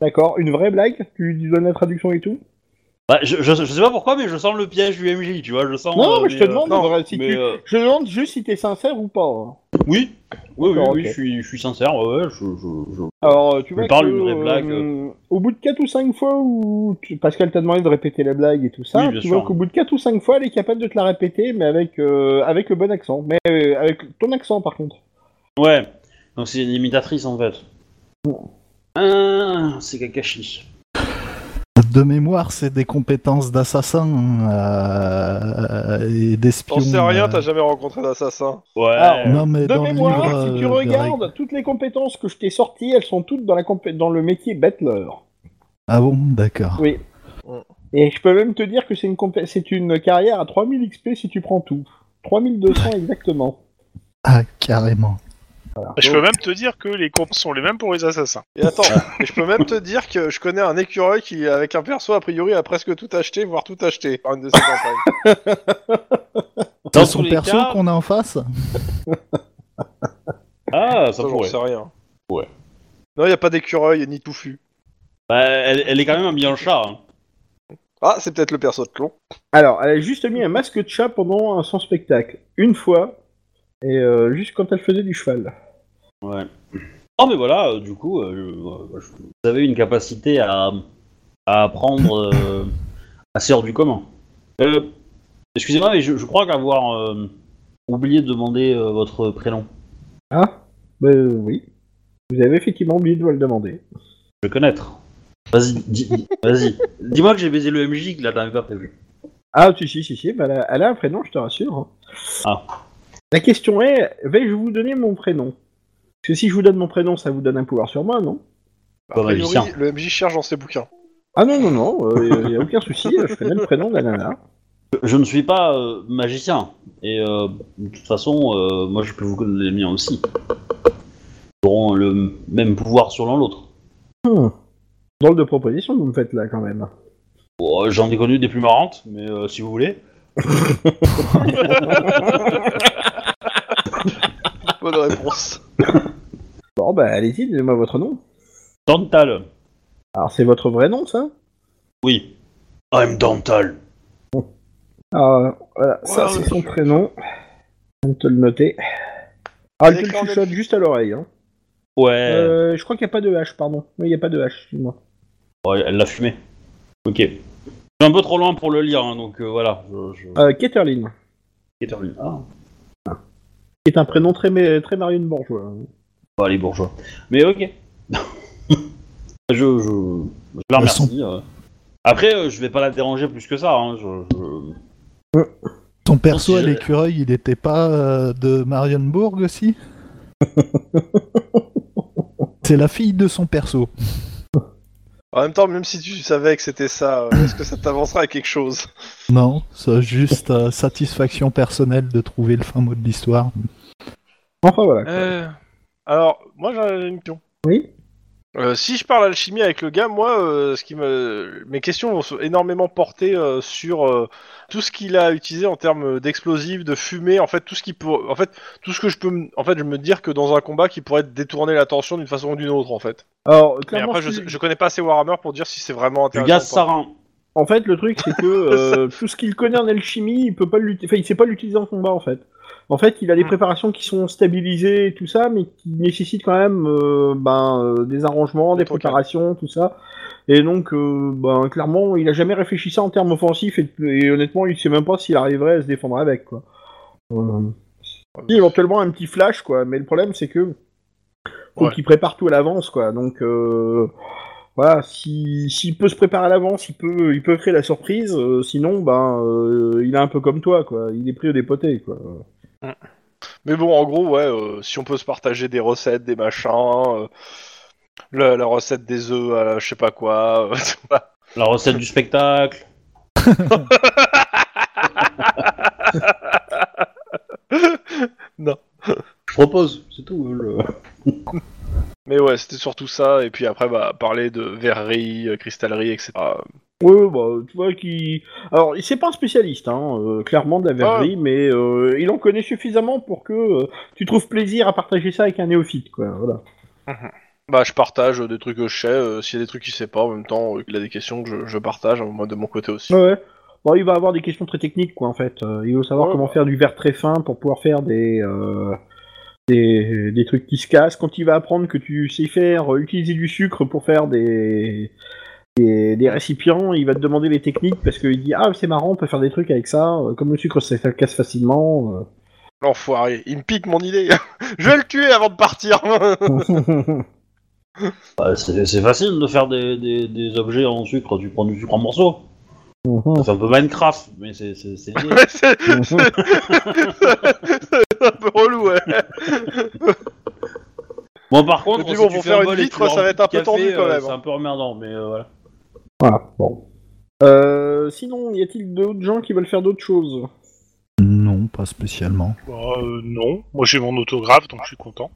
S3: D'accord, une vraie blague? Tu lui donnes la traduction et tout?
S2: Bah, je, je, je sais pas pourquoi, mais je sens le piège du MJ, tu vois, je sens...
S3: Non,
S2: euh,
S3: mais je te
S2: euh,
S3: demande
S2: non,
S3: en vrai, si
S2: mais,
S3: tu-
S2: euh,
S3: Je demande juste si t'es sincère ou pas. hein.
S2: Oui, oui, oui,
S3: D'accord,
S2: oui,
S3: ok.
S2: je, suis, je suis sincère, ouais, ouais, je... je, je...
S3: Alors, euh, tu
S2: Je
S3: vois
S2: parle
S3: que,
S2: une vraie blague.
S3: euh, au bout de 4 ou 5 fois, où tu- parce qu'elle t'a demandé de répéter la blague et tout ça,
S2: Oui, bien
S3: tu
S2: sûr.
S3: vois qu'au bout de 4 ou 5 fois, elle est capable de te la répéter, mais avec, euh, avec le bon accent. Mais euh, avec ton accent, par contre.
S2: Ouais, donc c'est une imitatrice en fait. Ah, c'est Kakashi.
S4: De mémoire, c'est des compétences d'assassin euh, et d'espion.
S1: T'en sais rien,
S4: euh.
S1: t'as jamais rencontré d'assassin.
S2: Ouais.
S3: Alors,
S4: Non, mais
S3: De mémoire,
S4: livre,
S3: si
S4: euh,
S3: tu
S4: de
S3: regardes, toutes les compétences que je t'ai sorties, elles sont toutes dans, la compé- dans le métier battler.
S4: Ah bon, d'accord.
S3: Oui. Et je peux même te dire que c'est une, compé- c'est une carrière à 3000 XP si tu prends tout. 3200 exactement.
S4: Ah, carrément.
S5: Je peux même te dire que les comptes sont les mêmes pour les assassins.
S1: Et attends, et je peux même te dire que je connais un écureuil qui, avec un perso, a priori, a presque tout acheté, voire tout acheté par une de ses campagnes.
S2: Dans
S4: son perso
S2: cas-
S4: qu'on a en face
S2: Ah, ça
S1: Ça, j'en
S2: pourrait.
S1: sais rien.
S2: Ouais.
S1: Non, y a pas d'écureuil ni touffu.
S2: Bah, elle, elle est quand même habillée en chat. Hein.
S1: Ah, c'est peut-être le perso de Clon.
S3: Alors, elle a juste mis un masque de chat pendant son spectacle. Une fois. Et euh, juste quand elle faisait du cheval.
S2: Ouais. Oh, mais voilà, euh, du coup, euh, je- je- vous avez une capacité à, à apprendre euh, assez hors du commun. Euh, Excusez-moi, mais je, je crois qu'avoir euh, oublié de demander euh, votre prénom.
S3: Ah Ben oui. Vous avez effectivement oublié de me le demander.
S2: Je vais connaître. Vas-y, dis- dis- vas-y. Dis-moi que j'ai baisé le MJ, que là, t'avais pas prévu.
S3: Ah, si, si, si, si. ben, elle, a, elle a un prénom, je te rassure. hein.
S2: Ah.
S3: La question est, vais-je vous donner mon prénom? Parce que si je vous donne mon prénom, ça vous donne un pouvoir sur moi, non
S1: A
S2: Pas
S1: priori,
S2: magicien.
S1: le MJ cherche dans ses bouquins.
S3: Ah non, non, non, il n'y a aucun souci, je connais le prénom de la nana.
S2: Je- ne suis pas euh, magicien. Et euh, de toute façon, euh, moi, je peux vous connaître les miens aussi. Ils auront le même pouvoir sur l'un l'autre.
S3: Hmm. Drôle de proposition que vous me faites là, quand même.
S2: Bon, J'en ai connu des plus marrantes, mais euh, si vous voulez.
S1: Bonne réponse.
S3: Bon, bah allez-y, donnez-moi votre nom.
S2: Dental.
S3: Alors, c'est votre vrai nom, ça?
S2: Oui. I'm Dental.
S3: Ah, voilà, ça
S1: Ouais,
S3: c'est son
S1: je-
S3: prénom. Je vais te le noter. Ah, le chuchote
S1: de-
S3: juste à l'oreille. Hein.
S2: Ouais.
S3: Euh, je crois qu'il n'y a pas de H, pardon. Oui, il n'y a pas de H, excuse-moi.
S2: Ouais, elle l'a fumé. Ok. Je suis un peu trop loin pour le lire, hein, donc euh, voilà. Je, je...
S3: Euh, Ketterlin,
S2: Ketterlin. Ah.
S3: qui est un prénom très, très Marion Bourgeois. hein.
S2: Bah, les bourgeois. Mais ok. je, je, je la remercie. euh. Après, euh, je vais pas la déranger plus que ça. Hein. Je, je-
S4: Ton perso à l'écureuil, il était pas euh, de Marienbourg aussi? C'est la fille de son perso.
S1: En même temps, même si tu savais que c'était ça, euh, est-ce que ça t'avancera à quelque chose?
S4: Non, c'est juste euh, satisfaction personnelle de trouver le fin mot de l'histoire.
S3: Enfin voilà. quoi.
S1: Alors, moi j'ai une question.
S3: Oui
S1: Euh, si je parle alchimie avec le gars, moi, euh, ce qui me, mes questions vont se- énormément porter euh, sur euh, tout ce qu'il a utilisé en termes d'explosifs, de fumée, en fait, tout ce qui pour, en fait, tout ce que je peux, me- en fait, je me dire que dans un combat qui pourrait détourner l'attention d'une façon ou d'une autre, en fait.
S3: Alors,
S1: Mais
S3: clairement,
S1: après, je, connais pas assez Warhammer pour dire si c'est vraiment
S2: Du
S1: intéressant.
S2: gaz
S1: ou pas.
S2: sarin.
S3: En fait, le truc, c'est que euh, tout ce qu'il connaît en alchimie, il peut pas l'utiliser. Enfin, il sait pas l'utiliser en combat, en fait. En fait, il a des
S1: Hmm.
S3: préparations qui sont stabilisées et tout ça, mais qui nécessitent quand même euh, ben, euh, des arrangements,
S1: Des
S3: préparations, tout ça. Et donc, euh, ben, clairement, il a jamais réfléchi ça en termes offensifs et, et honnêtement, il sait même pas s'il arriverait à se défendre avec, quoi. Si, éventuellement un petit flash, quoi. Mais le problème, c'est que faut
S1: Ouais.
S3: qu'il prépare tout à l'avance, quoi. Donc, voilà, si- s'il peut se préparer à l'avance, il peut, il peut créer la surprise. euh, sinon, ben, euh, il est un peu comme toi, quoi. Il est pris au dépoté, quoi.
S1: Mais bon, en gros, ouais, euh, si on peut se partager des recettes, des machins, euh, la, la recette des œufs, à je sais pas quoi. euh,
S2: La recette du spectacle.
S1: Non.
S2: Je propose, c'est tout. le-
S1: Mais ouais, c'était surtout ça. Et puis après, bah, parler de verrerie, cristallerie, etc.
S3: Ouais, bah, tu vois qui. Alors, c'est pas un spécialiste, hein, euh, clairement de la verrerie, mais euh, il en connaît suffisamment pour que euh, tu trouves plaisir à partager ça avec un néophyte, quoi. Voilà.
S1: Bah, je partage des trucs que je sais. S'il y a des trucs qu'il sait pas, en même temps, il a des questions que je, je partage, hein, moi de mon côté aussi.
S3: Ouais. Bon, il va avoir des questions très techniques, quoi, en fait. Il veut savoir
S1: Ouais,
S3: comment
S1: bah.
S3: faire du verre très fin pour pouvoir faire des, des, des trucs qui se cassent. Quand il va apprendre que tu sais faire, euh, utiliser du sucre pour faire des, des, des récipients, il va te demander les techniques parce qu'il dit Ah, c'est marrant, on peut faire des trucs avec ça. Euh, Comme le sucre, ça, casse facilement. euh.
S1: L'enfoiré, il me pique mon idée. je vais le tuer avant de partir.
S2: Bah, c'est c'est facile de faire des, des, des objets en sucre. Tu prends du sucre en morceaux. Ça fait un peu Minecraft, mais c'est c'est- c'est
S1: c'est c'est- c'est un peu relou, ouais.
S2: Bon, par contre, si
S1: bon,
S2: tu
S1: pour
S2: fais
S1: faire
S2: un
S1: une vitre, ça va être un peu tendu, quand
S2: euh,
S1: même.
S2: C'est un peu emmerdant, mais euh, voilà.
S3: Voilà, bon. Euh, sinon, y a-t-il d'autres gens qui veulent faire d'autres choses?
S4: Non, pas spécialement.
S5: Bah, euh, non, moi j'ai mon autographe donc je suis content.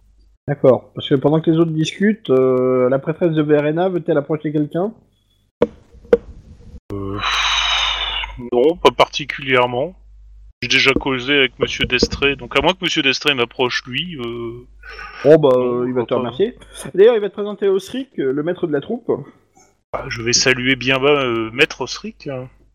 S3: D'accord, parce que pendant que les autres discutent, euh, la prêtresse de Verena veut-elle approcher quelqu'un?
S5: Euh, non, pas particulièrement. J'ai déjà causé avec Monsieur Destré, donc à moins que Monsieur Destré m'approche lui. Euh...
S3: Oh bah, il va te remercier. D'ailleurs, il va te présenter Osric, le maître de la troupe.
S5: Je vais saluer bien bas euh, Maître Osric.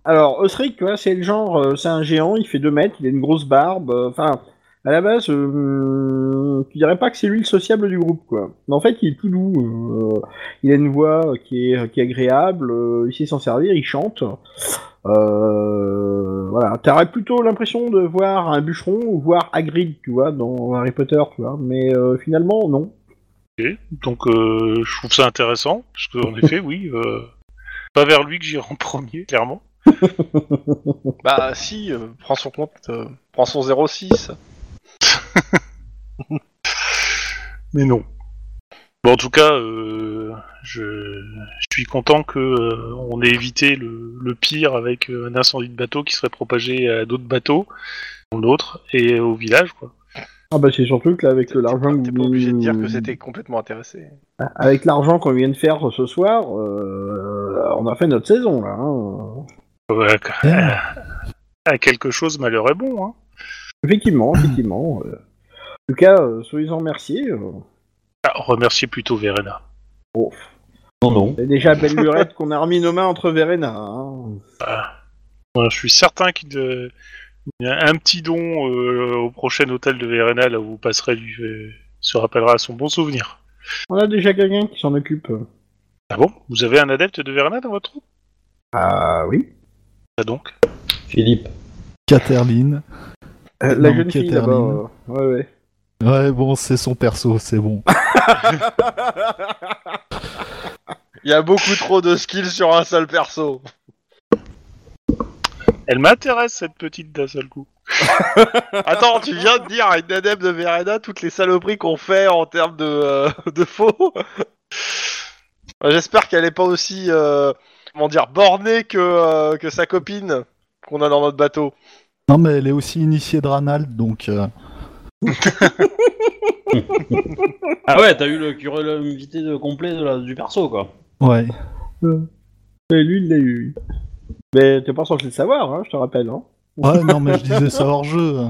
S3: Alors, Osric, tu c'est le genre, euh, c'est un géant, il fait 2 mètres, il a une grosse barbe, euh, enfin, à la base, tu dirais pas que c'est lui le sociable du groupe, quoi. Mais en fait, il est tout doux, il a une voix qui est, qui est agréable, il sait s'en servir, il chante. Voilà, t'aurais plutôt l'impression de voir un bûcheron ou voir Hagrid, tu vois, dans Harry Potter, tu vois, mais finalement, non.
S5: Ok, Donc euh, je trouve ça intéressant, parce qu'en effet, oui, euh, pas vers lui que j'irai en premier, clairement.
S1: Bah, si, euh, prends son compte, euh, prends son 06.
S5: Mais non. Bon, en tout cas, euh, je, je suis content que on ait évité le, le pire avec un incendie de bateau qui serait propagé à d'autres bateaux, d'autres et au village, quoi.
S3: Ah bah c'est surtout que là, avec l'argent
S1: pas, t'es
S3: vous-
S1: pas obligé de dire que c'était complètement intéressé.
S3: Avec l'argent qu'on vient de faire ce soir, euh, on a fait notre saison là. hein.
S5: Ouais,
S4: Ah.
S5: à quelque chose, malheur est bon, hein.
S3: Effectivement, effectivement. euh. En tout cas, euh, soyez-en remerciés. euh.
S5: Ah, remercier plutôt Verena.
S3: Bon,
S2: Non, non.
S3: c'est déjà belle lurette qu'on a remis nos mains entre Verena. hein.
S5: Ouais, je suis certain qu'il euh, a un petit don euh, au prochain hôtel de Verena, là où vous passerez, lui euh, se rappellera à son bon souvenir.
S3: On a déjà quelqu'un qui s'en occupe.
S5: Ah bon? Vous avez un adepte de Verena dans votre troupe
S3: Ah oui.
S5: Ah donc
S2: Philippe.
S4: Caterline.
S3: Euh, la
S4: Non,
S3: jeune fille
S4: Catherine.
S3: là-bas. euh, Ouais, ouais.
S4: Ouais, bon, c'est son perso, c'est bon.
S1: Il y a beaucoup trop de skills sur un seul perso.
S5: Elle m'intéresse cette petite d'un seul coup.
S1: Attends, tu viens de dire à une adepte de Verena toutes les saloperies qu'on fait en termes de, euh, de faux. J'espère qu'elle est pas aussi, euh, comment dire, bornée que, euh, que sa copine qu'on a dans notre bateau.
S4: Non, mais elle est aussi initiée de Ranald, donc... euh,
S2: Ah ouais, t'as eu le de- complet de la- du perso, quoi.
S4: Ouais.
S3: Et lui, il l'a eu. Mais t'es pas censé le savoir, hein, je te rappelle. Hein.
S4: Ouais, non, mais je disais ça hors jeu.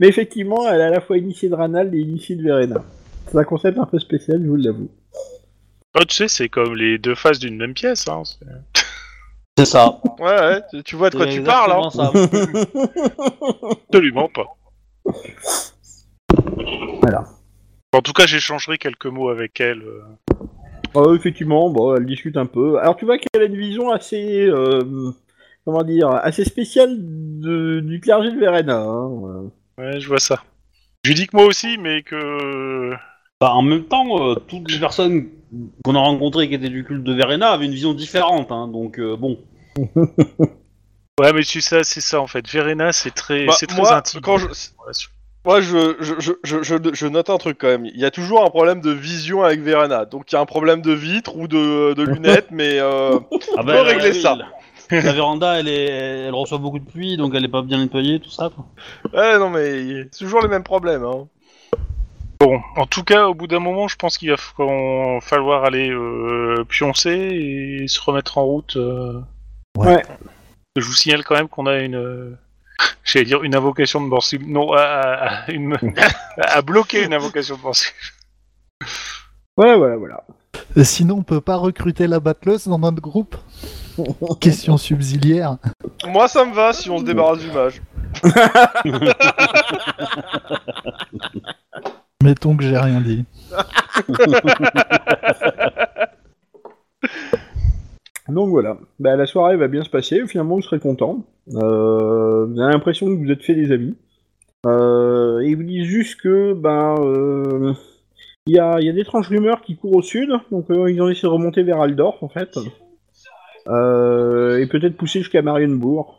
S3: Mais effectivement, elle est à la fois initiée de Ranald et initiée de Verena. C'est un concept un peu spécial, je vous l'avoue.
S5: Oh, tu sais, c'est comme les deux faces d'une même pièce. Hein. c'est-
S2: ça.
S1: Ouais, ouais, tu- vois de quoi tu parles, hein.
S2: ça.
S5: Absolument pas.
S3: Voilà.
S5: En tout cas, j'échangerai quelques mots avec elle. euh.
S3: Euh, effectivement, bon, elle discute un peu. Alors tu vois qu'elle a une vision assez, euh, comment dire, assez spéciale de- du clergé de Verena. Hein.
S5: Ouais, je vois ça. Je lui dis que moi aussi, mais que.
S2: Bah, en même temps, euh, toutes les personnes qu'on a rencontrées qui étaient du culte de Verena avaient une vision différente, hein, donc euh, bon.
S5: Ouais, mais tu sais, c'est ça en fait. Verena, c'est très,
S1: Bah,
S5: c'est très
S1: moi,
S5: intime.
S1: quand je-
S5: Relation.
S1: Moi, je, je, je, je, note un truc quand même. Il y a toujours un problème de vision avec Verena. Donc, il y a un problème de vitre ou de, de lunettes, mais euh,
S2: Ah
S1: peut régler ça.
S2: La véranda, elle, est, elle reçoit beaucoup de pluie, donc elle est pas bien nettoyée, tout ça. Quoi.
S1: ouais, non, mais c'est toujours les mêmes problèmes. Hein.
S5: Bon, en tout cas, au bout d'un moment, je pense qu'il va fa- falloir aller euh, pioncer et se remettre en route. euh.
S3: Ouais.
S5: Je vous signale quand même qu'on a une. J'allais dire une invocation de Morsi. Non, à, une... à bloquer une invocation de Morsi.
S3: Voilà, voilà, voilà.
S4: Euh, Sinon, on peut pas recruter la battleuse dans notre groupe Question subsidiaire.
S1: Moi, ça me va si on se débarrasse du mage.
S4: Mettons que j'ai rien dit.
S3: Donc voilà. Bah, la soirée va bien se passer. Finalement, vous serez content. Euh, vous avez l'impression que vous êtes fait des amis. Euh, et ils vous disent juste que ben euh, il y a, il y a d'étranges rumeurs qui courent au sud. Donc euh, ils ont essayé de remonter vers Aldorf en fait. Euh, et peut-être pousser jusqu'à Marienbourg.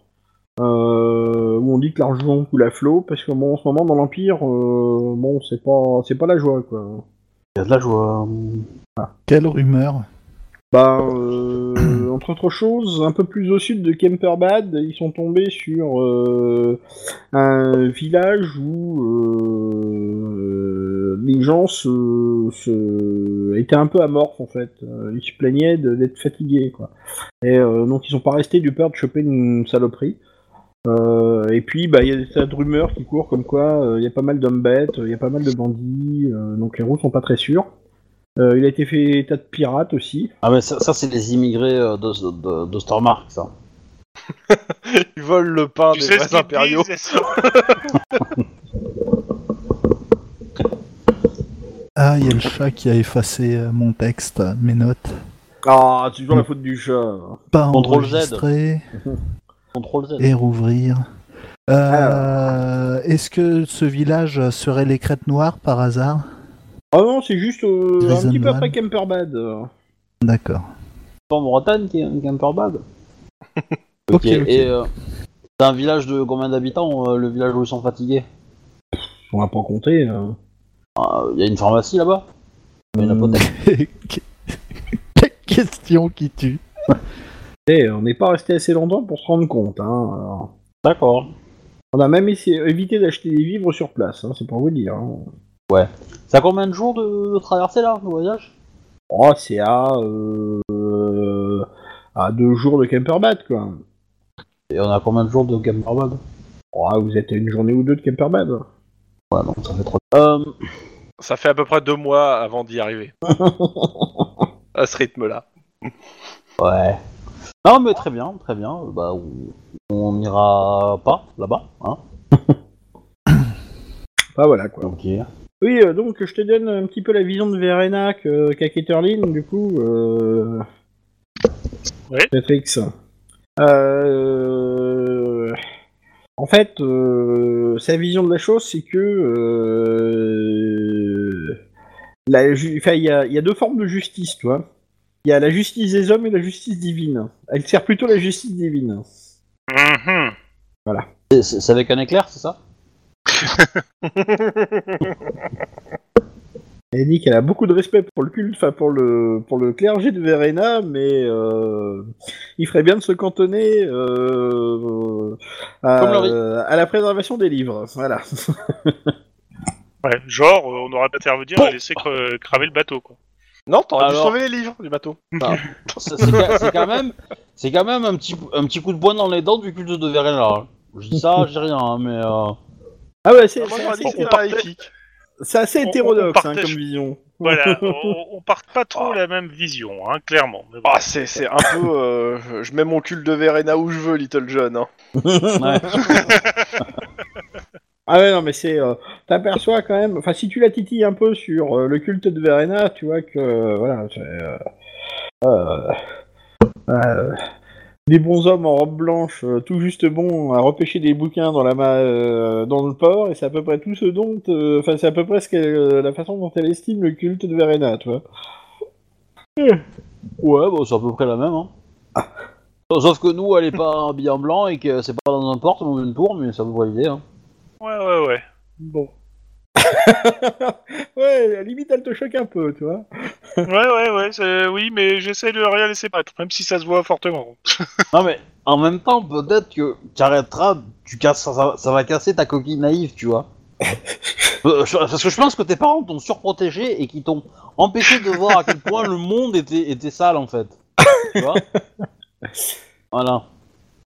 S3: Euh, où on dit que l'argent coule à flot parce que bon, en ce moment dans l'empire, euh, bon c'est pas c'est pas la joie quoi.
S2: Il y a de la joie.
S4: Quelle rumeur?
S3: Bah, euh, entre autres choses, un peu plus au sud de Kemperbad, ils sont tombés sur euh, un village où euh, les gens se, étaient un peu amorphes en fait. Euh, Ils se plaignaient d'être fatigués quoi. Et donc ils sont pas restés du peur de choper une saloperie. Et puis bah il y a des tas de rumeurs qui courent comme quoi il y a pas mal d'hommes bêtes, il y a pas mal de bandits, donc les routes sont pas très sûres. Euh, il a été fait état de pirates aussi.
S2: Ah, mais ça, ça, c'est les immigrés euh, de, de, de Stormark, ça.
S1: Ils volent le pain
S5: Tu
S1: des
S5: sais ce
S1: vrais
S5: qu'ils
S1: impériaux.
S5: disent, ça
S4: Ah, il y a le chat qui a effacé euh, mon texte, mes notes.
S3: Ah, c'est toujours la faute du chat.
S4: Pas
S2: Contrôle Z.
S4: enregistré
S2: Contrôle Z.
S4: et rouvrir. Euh, Est-ce que ce village serait les crêtes noires par hasard?
S3: Ah non, c'est juste euh, un petit peu après Kemperbad.
S4: D'accord.
S2: pas en Bretagne qui est un camperbad.
S4: Ok, ok.
S2: Et euh, c'est un village de combien d'habitants, euh, le village où ils sont fatigués?
S3: On va pas compter. euh.
S2: Ah, Il y a une pharmacie là-bas? Mais la
S3: Hmm.
S4: question qui tue.
S3: Eh, on n'est pas resté assez longtemps pour se rendre compte. Hein. alors.
S2: D'accord.
S3: On a même essayé, évité d'acheter des vivres sur place, hein, c'est pour vous dire. hein.
S2: Ça a combien de jours de, de traversée là, le voyage?
S3: Oh, c'est à, euh, à deux jours de Kemperbad, quoi.
S2: Et on a combien de jours de camperbad
S3: Oh, vous êtes à une journée ou deux de Kemperbad.
S2: Ouais, donc ça fait trop. Euh,
S1: Ça fait à peu près deux mois avant d'y arriver. à ce rythme-là.
S2: ouais. Non, mais très bien, très bien. Bah, on, on ira pas là-bas, hein
S3: Ah, voilà, quoi.
S2: Ok.
S3: Oui, euh, donc je te donne un petit peu la vision de Verena que- qu'a Keterlin, du coup. Euh...
S5: Ouais.
S3: Patrix. Euh... En fait, euh, sa vision de la chose, c'est que euh... la ju- enfin, il y, a, il y a deux formes de justice, tu vois. Il y a la justice des hommes et la justice divine. Elle sert plutôt la justice divine.
S5: Mhm.
S2: C'est- C'est c'est avec un éclair, c'est ça?
S3: Elle dit qu'elle a beaucoup de respect pour le culte, enfin pour le pour le clergé de Verena, mais euh, il ferait bien de se cantonner euh, à, la préservation des livres. Voilà.
S5: Ouais, genre, euh, on n'aurait pas intervenir
S2: Bon.
S5: et laisser cre- cramer le bateau, quoi.
S1: Non, t'aurais dû sauver les livres du bateau.
S2: C'est quand même, c'est quand même un petit, un petit coup de poing dans les dents du culte de Verena. hein. Je dis ça, je dis rien, hein, mais euh,
S3: Ah ouais, c'est
S1: Ah,
S3: c'est assez,
S5: on partait-
S3: c'est assez
S5: on- on
S3: hétérodoxe hein,
S5: partage-
S3: comme vision.
S5: Voilà, on, on part pas trop la même vision, hein, clairement. Mais bon.
S1: Ah, c'est c'est un peu. euh, je mets mon cul de Verena où je veux, Little John. Hein.
S2: ouais.
S3: Ah ouais, non, mais c'est. euh, T'aperçois quand même. Enfin, si tu la titilles un peu sur euh, le culte de Verena, tu vois que. euh, voilà, c'est. euh, euh, euh, des bons hommes en robe blanche, euh, tout juste bons à repêcher des bouquins dans la ma- euh, dans le port, et c'est à peu près tout ce dont. euh, Enfin, c'est à peu près ce euh, la façon dont elle estime le culte de Verena, tu vois.
S2: Ouais, bon, c'est à peu près la même. Hein. Sauf que nous, elle est pas habillée en blanc et que c'est pas dans un port, ou une tour, mais ça vous l'idée. Hein.
S5: Ouais, ouais, ouais. Bon.
S3: ouais, à la limite, elle te choque un peu, tu vois.
S5: Ouais, ouais, ouais, c'est- oui, mais j'essaie de rien laisser paraître, même si ça se voit fortement.
S2: Non, mais en même temps, peut-être que tu arrêteras, tu casses, ça, ça- ça va casser ta coquille naïve, tu vois. Euh, je- Parce que je pense que tes parents t'ont surprotégé et qui t'ont empêché de voir à quel point le monde était, était sale en fait. Tu vois? Voilà.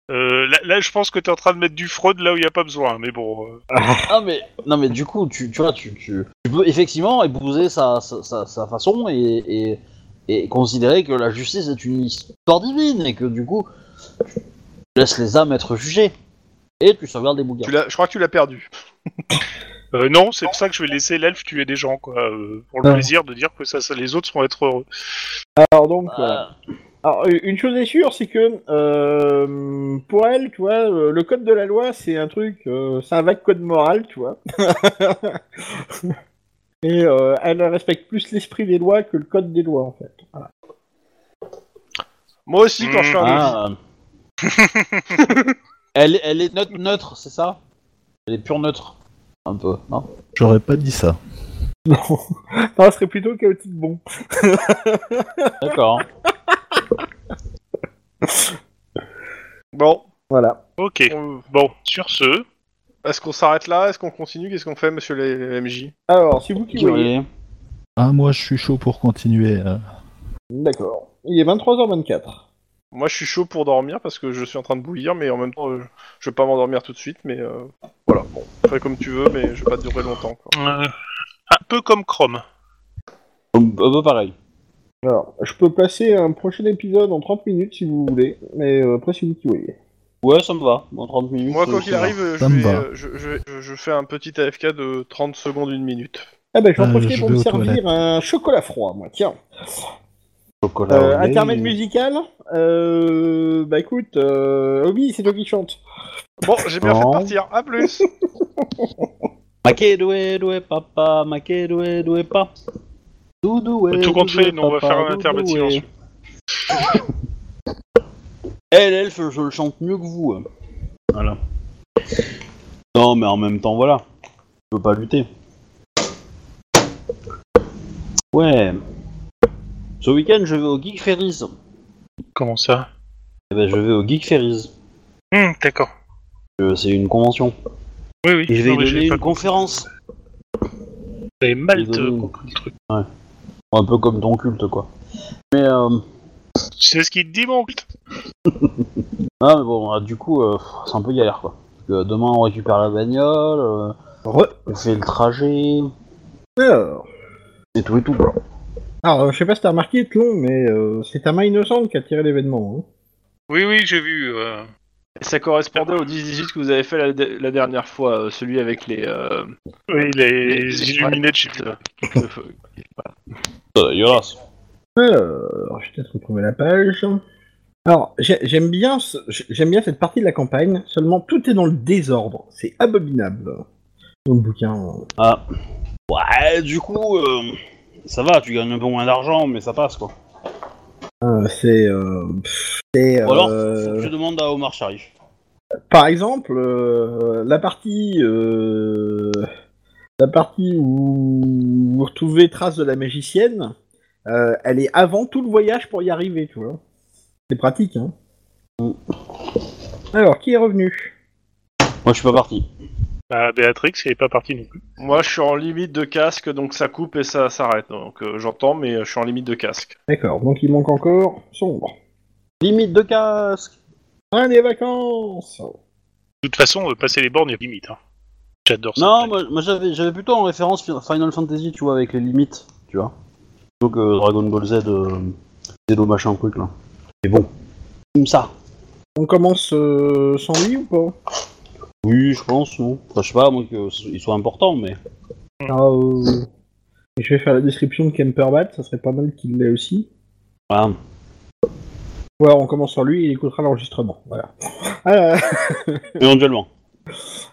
S5: Euh, là, là, je pense que t'es en train de mettre du fraude là où il n'y a pas besoin, mais bon. euh,
S2: Ah mais non mais du coup tu, tu vois tu, tu, tu peux effectivement épouser sa, sa, sa, sa façon et, et, et considérer que la justice est une histoire divine et que du coup tu laisses les âmes être jugées et tu sauvegardes des bouquins.
S1: Tu l'as- je crois que tu l'as perdu.
S5: euh, non, c'est pour ça que je vais laisser l'elfe tuer des gens, quoi, euh, pour le
S3: Ah.
S5: plaisir de dire que ça, ça- les autres vont être heureux.
S3: Alors donc.
S2: Euh,
S3: Alors, une chose est sûre, c'est que euh, pour elle, tu vois, euh, le code de la loi, c'est un truc, euh, c'est un vague code moral, tu vois. Et euh, elle respecte plus l'esprit des lois que le code des lois, en fait. Voilà.
S1: Moi aussi, quand je fais un
S2: ah, euh. elle, elle est neutre, neutre c'est ça? Elle est pure neutre. Un peu, non?
S4: J'aurais pas dit ça.
S3: Non, non, ce serait plutôt chaotique bon.
S2: D'accord.
S1: Bon,
S3: Voilà.
S5: Ok,
S1: on-
S5: bon, sur ce,
S1: est-ce qu'on s'arrête là? Est-ce qu'on continue? Qu'est-ce qu'on fait, monsieur le MJ
S3: Alors, c'est vous qui voyez.
S2: Ouais.
S4: Ah, moi, je suis chaud pour continuer. euh.
S3: D'accord. Il est 23h24.
S1: Moi, je suis chaud pour dormir parce que je suis en train de bouillir, mais en même temps, euh, je vais pas m'endormir tout de suite. Mais euh, voilà, bon, fais comme tu veux, mais je vais pas durer longtemps. Quoi.
S5: euh, un peu comme Chrome.
S2: Un peu pareil.
S3: Alors, je peux passer un prochain épisode en 30 minutes si vous voulez, mais euh, après, c'est vous qui voyez.
S2: Ouais, ça me va. Dans 30 minutes.
S1: Moi, quoi
S2: c'est
S1: qu'il
S2: bien.
S1: arrive, euh, je,
S4: Ça me
S1: vais,
S4: va.
S1: euh, je, je, je- je fais un petit AFK de 30 secondes, une minute.
S3: Ah ben, je vais en
S4: Euh,
S3: profiter
S4: je
S3: pour
S4: vais
S3: me
S4: aux
S3: servir
S4: toilettes.
S3: un chocolat froid, moi. Tiens.
S2: Chocolat
S3: Euh,
S2: au lait.
S3: intermède musical. Euh, bah écoute, euh, Obi, c'est toi qui chante.
S1: Bon, j'ai bien fait de
S2: Non.
S1: partir. À plus.
S2: Makedoué, doué, papa, makedoué, doué,
S5: Tout compte fait, nous, on va faire un silencieux.
S2: Eh, l'elfe, je le chante mieux que vous. hein. Voilà. Non, mais en même temps, voilà. Je peux pas lutter. Ouais. Ce week-end, je vais au Geek Ferries.
S5: Comment ça?
S2: Eh ben, je vais au Geek Ferries.
S5: Hum, D'accord.
S2: Euh, C'est une convention.
S5: Oui, oui.
S2: Et je vais
S5: non,
S2: y
S5: mais j'ai
S2: donner
S5: pas
S2: une
S5: compris.
S2: conférence.
S5: J'avais mal
S2: Désolé.
S5: compris le truc.
S2: Un peu comme ton culte, quoi. Mais, euh...
S5: C'est ce qu'il te dit, mon culte
S2: Ah, mais bon, euh, du coup, euh, c'est un peu galère, quoi. Parce que demain, on récupère la bagnole, euh,
S3: Re.
S2: on fait le trajet,
S3: Alors,
S2: et tout et tout, quoi.
S3: alors euh, je sais pas si t'as remarqué, Tlon, mais euh, c'est ta main innocente qui a tiré l'événement. hein.
S5: Oui, oui, j'ai vu. euh,
S1: Ça correspondait au 10-18 que vous avez fait la, la dernière fois, euh, celui avec les. Euh...
S5: Oui, les,
S1: les-
S5: illuminés de
S1: le feu.
S2: Euh, dégueulasse.
S3: Alors, je vais peut-être retrouver la page. Alors, j'ai- j'aime bien, ce- j'aime bien cette partie de la campagne. Seulement, tout est dans le désordre. C'est abominable. Dans le bouquin.
S2: Ah. Ouais, du coup, euh, ça va, tu gagnes un peu moins d'argent, mais ça passe, quoi.
S3: C'est, euh, c'est,
S2: Ou alors,
S3: euh,
S2: faut que tu demandes à Omar Sharif.
S3: par exemple, euh, la partie, la partie où vous retrouvez trace de la magicienne, elle est avant tout le voyage pour y arriver, tu vois. C'est pratique, hein.
S2: Mm.
S3: Alors, qui est revenu?
S2: Moi, je suis pas parti.
S5: Bah, Béatrix, elle est pas partie non plus.
S1: Moi, je suis en limite de casque, donc ça coupe et ça s'arrête. Donc euh, j'entends, mais euh, je suis en limite de casque.
S3: D'accord, donc il manque encore sombre.
S2: Limite de casque
S3: Ah, des vacances
S5: De toute façon, euh, passer les bornes, il y a limite. Hein. J'adore ça.
S2: Non, moi, moi, j'avais, j'avais plutôt en référence Fi- Final Fantasy, tu vois, avec les limites, tu vois. Plutôt que Dragon Ball Z, euh, Zeno machin truc là. Mais bon, comme ça.
S3: On commence euh, sans lui ou pas?
S2: Oui, je pense, non. Enfin, je sais pas, moi, qu'il soit important, mais.
S3: Ah, euh, Je vais faire la description de Kemperbat, ça serait pas mal qu'il l'ait aussi.
S2: Voilà.
S3: Ouais, on commence sur lui et il écoutera l'enregistrement. Voilà. Voilà,
S2: Éventuellement.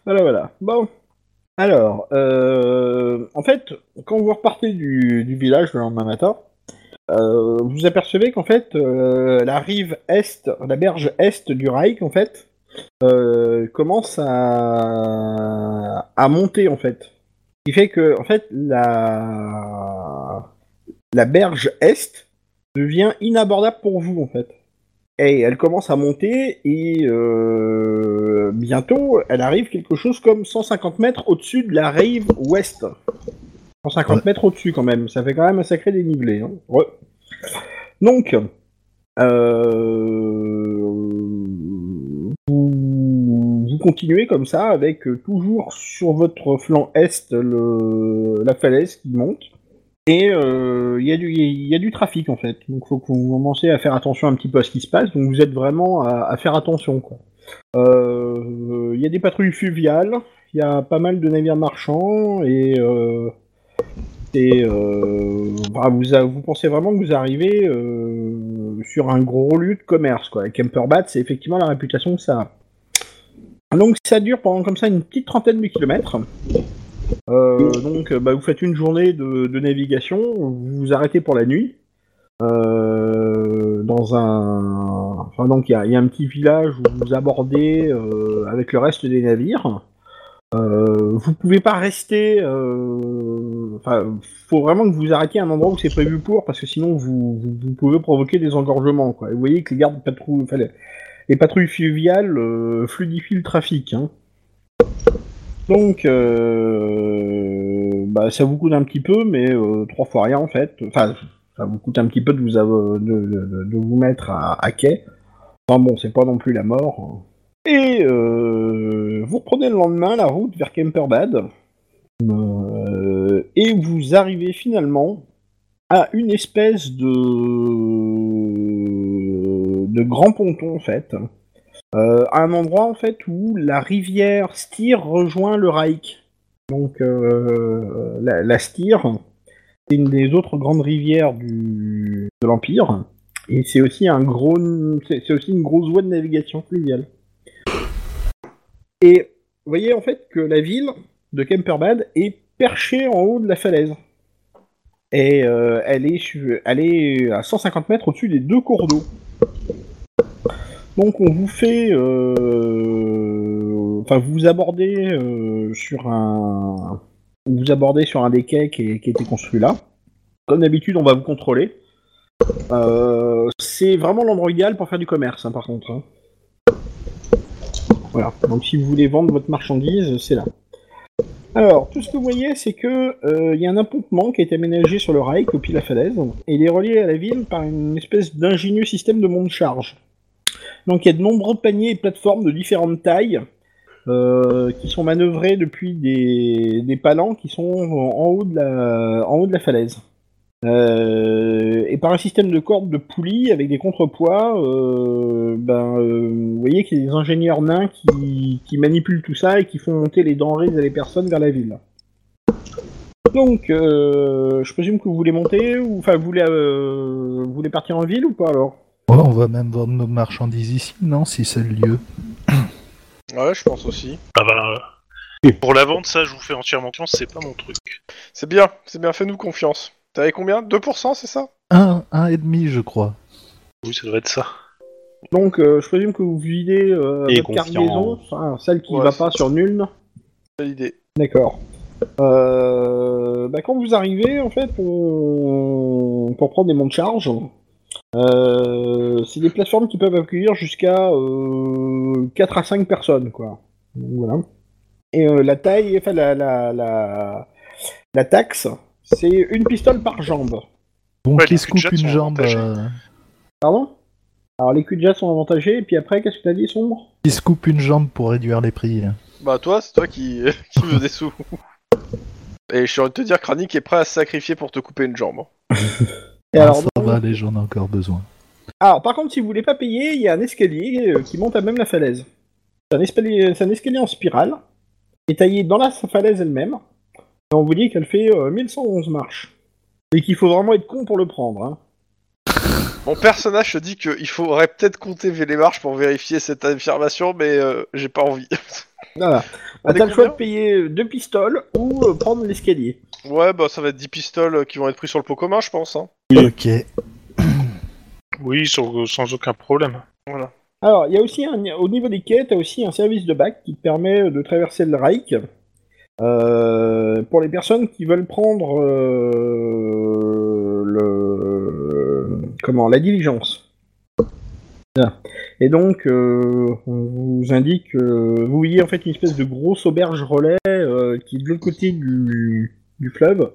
S3: voilà. voilà. Bon. Alors, euh, en fait, quand vous repartez du, du village le lendemain matin, euh, vous apercevez qu'en fait, euh, la rive est, la berge est du Reich, en fait, euh, commence à, à monter, en fait. Ce qui fait que, en fait, la, la berge est devient inabordable pour vous, en fait. Et elle commence à monter et euh, bientôt elle arrive quelque chose comme 150 mètres au-dessus de la rive ouest. 150
S4: Ouais.
S3: mètres au-dessus quand même, ça fait quand même un sacré dénivelé. Hein. Ouais. Donc, euh, continuez comme ça avec euh, toujours sur votre flanc est le, la falaise qui monte. Et euh, il y, a du- il y a du trafic en fait, donc faut que vous commencez à faire attention un petit peu à ce qui se passe. Donc vous êtes vraiment à, faire attention. Euh, Il y a des patrouilles fluviales, il y a pas mal de navires marchands et, et bah, vous, vous pensez vraiment que vous arrivez sur un gros lieu de commerce quoi. Et Kemperbat, c'est effectivement la réputation que ça a. Donc ça dure pendant comme ça une petite trentaine de kilomètres. Euh, donc, euh, bah, vous faites une journée de, navigation, vous vous arrêtez pour la nuit. Euh, dans un, enfin donc il y a, un petit village où vous abordez avec le reste des navires. Vous pouvez pas rester. Enfin, faut vraiment que vous arrêtiez à un endroit où c'est prévu pour, parce que sinon vous, pouvez provoquer des engorgements. Quoi. Vous voyez que les gardes patrouilles, enfin, les, les patrouilles fluviales euh, fluidifient le trafic. Hein. Donc, euh, bah, ça vous coûte un petit peu, mais euh, trois fois rien en fait. Enfin, ça vous coûte un petit peu de vous, mettre à, à quai. Enfin bon, c'est pas non plus la mort. Et vous reprenez le lendemain la route vers Kemperbad. Et vous arrivez finalement à une espèce de, de grand ponton en fait. Euh, à un endroit en fait où la rivière Styr rejoint le Reich. Donc euh, la, Styr, c'est une des autres grandes rivières du, de l'Empire, et c'est aussi un gros, c'est aussi une grosse voie de navigation fluviale. Et vous voyez en fait que la ville de Kemperbad est perchée en haut de la falaise. Et euh, elle, est, elle est à 150 mètres au-dessus des deux cours d'eau. Donc on vous fait, euh, enfin vous abordez euh, sur un, vous abordez sur un des quais qui, a été construit là. Comme d'habitude, on va vous contrôler. Euh, c'est vraiment l'endroit idéal pour faire du commerce, hein, par contre. hein. Voilà. Donc si vous voulez vendre votre marchandise, c'est là. Alors, tout ce que vous voyez, c'est que euh, il y a un appontement qui a été aménagé sur le Reich, au pied la falaise, et il est relié à la ville par une espèce d'ingénieux système de monte-charge. Donc il y a de nombreux paniers et plateformes de différentes tailles euh, qui sont manœuvrés depuis des, des palans qui sont en haut de la, en haut de la falaise. Euh, et par un système de cordes de poulies avec des contrepoids, euh, ben, vous voyez qu'il y a des ingénieurs nains qui, qui manipulent tout ça et qui font monter les denrées et les personnes vers la ville. Donc, je présume que vous voulez monter, ou enfin, vous voulez, vous voulez partir en ville ou pas alors?
S4: Ouais, on va même vendre nos marchandises ici, non Si c'est le lieu.
S1: Ouais, je pense aussi.
S5: Ah bah, euh, pour la vente, ça, je vous fais entièrement confiance, c'est pas mon truc.
S1: C'est bien, c'est bien, fais-nous confiance. T'avais combien? 2%, c'est ça?
S4: Un, un et demi, je crois.
S5: Oui, ça doit être ça.
S3: Donc, euh, je présume que vous videz euh,
S2: Et
S3: votre
S2: confiant.
S3: cargaison, enfin, celle qui
S1: Ouais,
S3: va
S1: c'est
S3: pas sur nul.
S1: C'est l'idée.
S3: D'accord. Euh, bah, quand vous arrivez, en fait, on... pour prendre des monts de charge, euh, c'est des plateformes qui peuvent accueillir jusqu'à euh, 4 à 5 personnes, quoi. Donc, voilà. Et euh, la taille, enfin la, la, la, la taxe, c'est une pistole par jambe.
S4: Bon,
S5: Ouais,
S4: qui
S5: les de
S4: coupe une
S5: sont
S4: jambe, euh,
S3: Pardon? Alors les coups de jet sont avantagés, et puis après, qu'est-ce que t'as dit, Sombre?
S4: Qui se coupe une jambe pour réduire les prix. là.
S1: Bah toi, c'est toi qui, qui veux des sous. Et je suis envie de te dire, Kranik est prêt à se sacrifier pour te couper une jambe.
S3: Et
S4: Ah,
S3: alors,
S4: ça
S3: donc-
S4: va, les gens en ont encore besoin.
S3: alors, par contre, si vous voulez pas payer, il y a un escalier euh, qui monte à même la falaise. C'est un, escalier- c'est un escalier en spirale, étaillé dans la falaise elle-même. Et on vous dit qu'elle fait euh, 1111 marches. Et qu'il faut vraiment être con pour le prendre. Hein.
S1: Mon personnage se dit qu'il faudrait peut-être compter les marches pour vérifier cette affirmation, mais euh, j'ai pas envie.
S3: Voilà.
S1: On
S3: Bah,
S1: est
S3: t'as le choix de payer deux pistoles ou euh, prendre l'escalier.
S1: ouais, bah ça va être 10 pistoles qui vont être pris sur le pot commun, je pense. Hein.
S4: Ok.
S5: Oui, sans, sans aucun problème.
S3: Alors, il y a aussi un, au niveau des quais, t'as aussi un service de bac qui te permet de traverser le Reich. Euh, pour les personnes qui veulent prendre euh, le comment la diligence. Voilà. Et donc, euh, on vous indique, euh, vous voyez en fait une espèce de grosse auberge relais euh, qui est de l'autre côté du, du fleuve.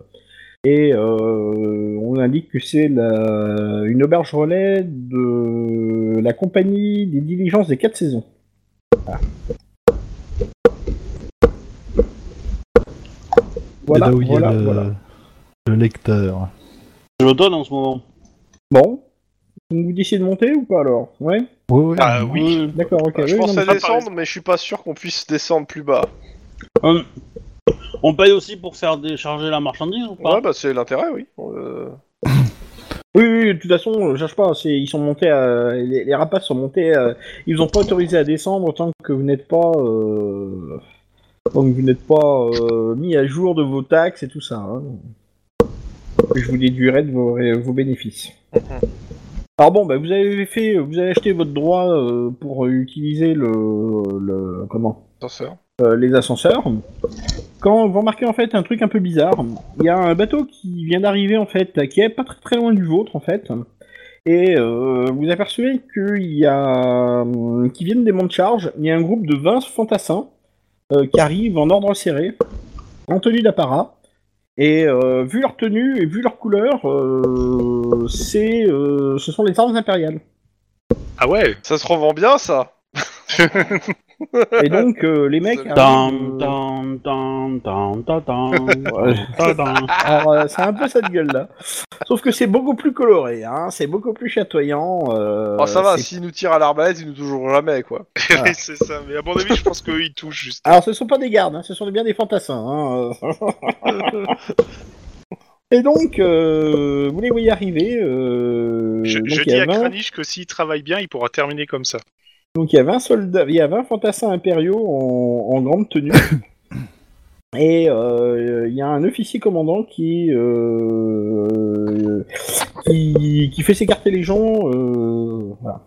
S3: Et euh, on indique que c'est la- une auberge relais de la compagnie des diligences des quatre saisons. Voilà,
S4: C'est là où il y a
S3: voilà,
S4: le,
S3: voilà.
S4: le lecteur.
S2: C'est l'automne en ce moment.
S3: Bon, vous décidez de monter ou pas alors? Ouais
S4: Oui, oui.
S5: Ah oui.
S3: D'accord, ok.
S1: Je
S3: oui, non,
S1: pensais
S3: mais-
S1: descendre, mais je suis pas sûr qu'on puisse descendre plus bas.
S2: Hum. On paye aussi pour faire décharger la marchandise ou pas
S1: Ouais, bah c'est l'intérêt, oui. Euh,
S3: Oui, oui, de toute façon, euh, je cherche pas, ils sont montés à... les, les rapaces sont montés à... Ils vous ont pas autorisé à descendre tant que vous n'êtes pas... Euh... Tant que vous n'êtes pas euh, mis à jour de vos taxes et tout ça. Hein. Je vous déduirai de vos, bénéfices. Alors bon, bah, vous avez fait, vous avez acheté votre droit euh, pour utiliser le, le comment?
S1: Ascenseur.
S3: Euh, les ascenseurs. Quand vous remarquez en fait un truc un peu bizarre, il y a un bateau qui vient d'arriver en fait, qui est pas très, très loin du vôtre en fait, et euh, vous apercevez qu'il y a, euh, qui viennent des monts de charge, il y a un groupe de 20 fantassins euh, qui arrivent en ordre serré, en tenue d'apparat. Et euh, vu leur tenue et vu leur couleur, euh, c'est, euh, ce sont les armes impériales.
S5: Ah ouais
S1: Ça se revend bien, ça
S3: Et donc euh, les mecs.
S1: Tan,
S3: arrivent,
S2: Tan, tan, tan, tan, tan, tan,
S3: Ouais.
S2: tan, tan.
S3: Alors, euh, c'est un peu cette gueule-là. Sauf que c'est beaucoup plus coloré, hein, c'est beaucoup plus chatoyant. euh,
S1: Oh, ça va,
S3: c'est-
S1: s'ils nous tirent à l'arbalète, ils nous toucheront jamais, quoi.
S5: Oui, c'est ça. Mais à mon avis, je pense qu'eux, ils touchent juste.
S3: Alors, ce sont pas des gardes, hein, ce sont bien des fantassins. hein, euh. Et donc, euh, vous les voyez arriver. euh,
S5: Je,
S3: donc,
S5: je
S3: il y
S5: dis
S3: a
S5: à
S3: 20
S5: Kranich que s'il travaille bien, il pourra terminer comme ça.
S3: Donc il y a 20 soldats, il y a 20 fantassins impériaux en, en grande tenue. Et euh, il y a un officier commandant qui, euh, qui, qui fait s'écarter les gens. euh, voilà.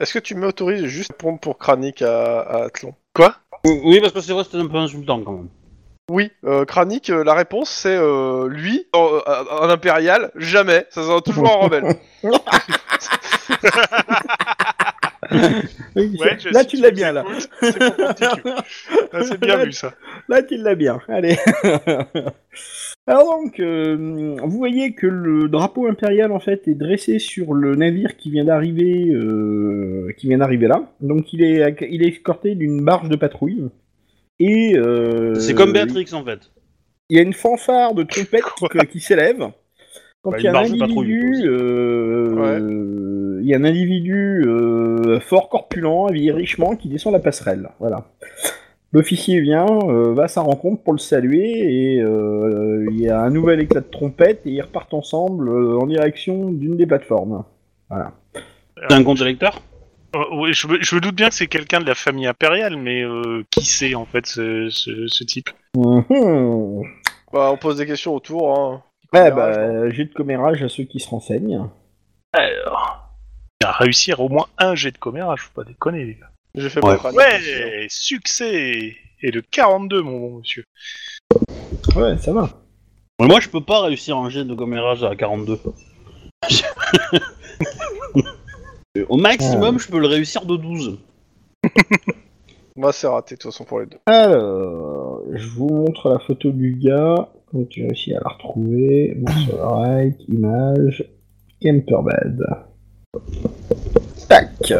S1: Est-ce que tu m'autorises juste à répondre pour Kranik à, à Athlon
S5: Quoi?
S2: Oui, parce que c'est vrai, c'était un peu insultant quand même.
S1: Oui, euh, Kranik, la réponse c'est euh, lui, un impérial, jamais, ça sera toujours un rebelle.
S3: Oui,
S5: Ouais, je-
S3: là
S5: si
S3: tu l'as bien là.
S5: C'est. Ah, bien vu ça.
S3: Là, tu l'as bien. Allez. Alors donc, euh, vous voyez que le drapeau impérial en fait est dressé sur le navire qui vient d'arriver, euh, qui vient d'arriver là. Donc il est, il est escorté d'une barge de patrouille. Et euh,
S2: C'est comme Béatrix en fait.
S3: Il y a une fanfare de trompette
S5: Quoi
S3: qui, qui s'élève. Quand
S2: Bah,
S3: il y a
S2: une
S3: un
S2: barge de patrouille,
S3: individu, euh, y a un individu euh, fort corpulent, habillé richement, qui descend la passerelle. Voilà. L'officier vient, euh, va à sa rencontre pour le saluer, et euh, il y a un nouvel éclat de trompette, et ils repartent ensemble euh, en direction d'une des plateformes. Voilà.
S2: C'est un compte électeur
S5: Euh, oui, je, me, je me doute bien que c'est quelqu'un de la famille impériale, mais euh, qui c'est en fait ce, ce, ce type?
S3: Mhm.
S1: bah, on pose des questions autour. Hein.
S3: Ouais,
S1: Commérage,
S3: bah, j'ai de commérage à ceux qui se renseignent.
S5: Alors, a réussir au moins un jet de commérage, faut pas déconner les gars.
S1: J'ai fait
S2: Ouais.
S5: Ouais, succès Et le 42, mon bon monsieur.
S3: Ouais, ça va.
S2: Mais Moi, je peux pas réussir un jet de commérage à 42. Au maximum, je peux le réussir de 12.
S1: Moi, c'est raté de toute façon pour les deux.
S3: Alors, je vous montre la photo du gars. Donc, tu réussis à la retrouver? Monster right, image, Camperbad. Tac.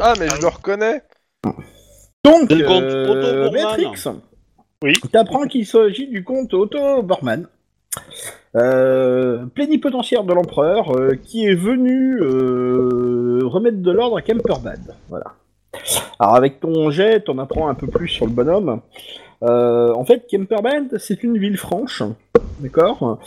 S1: Ah, mais je le reconnais
S3: Donc,
S2: C'est le compte
S3: euh,
S2: Otto Bormann.
S3: Matrix.
S5: Oui.
S3: T'apprends qu'il s'agit du comte Otto Bormann, euh, plénipotentiaire de l'empereur, euh, qui est venu euh, remettre de l'ordre à Kemperbad. Voilà. Alors avec ton jet, t'en apprends un peu plus sur le bonhomme. Euh, en fait, Kemperbad, c'est une ville franche, d'accord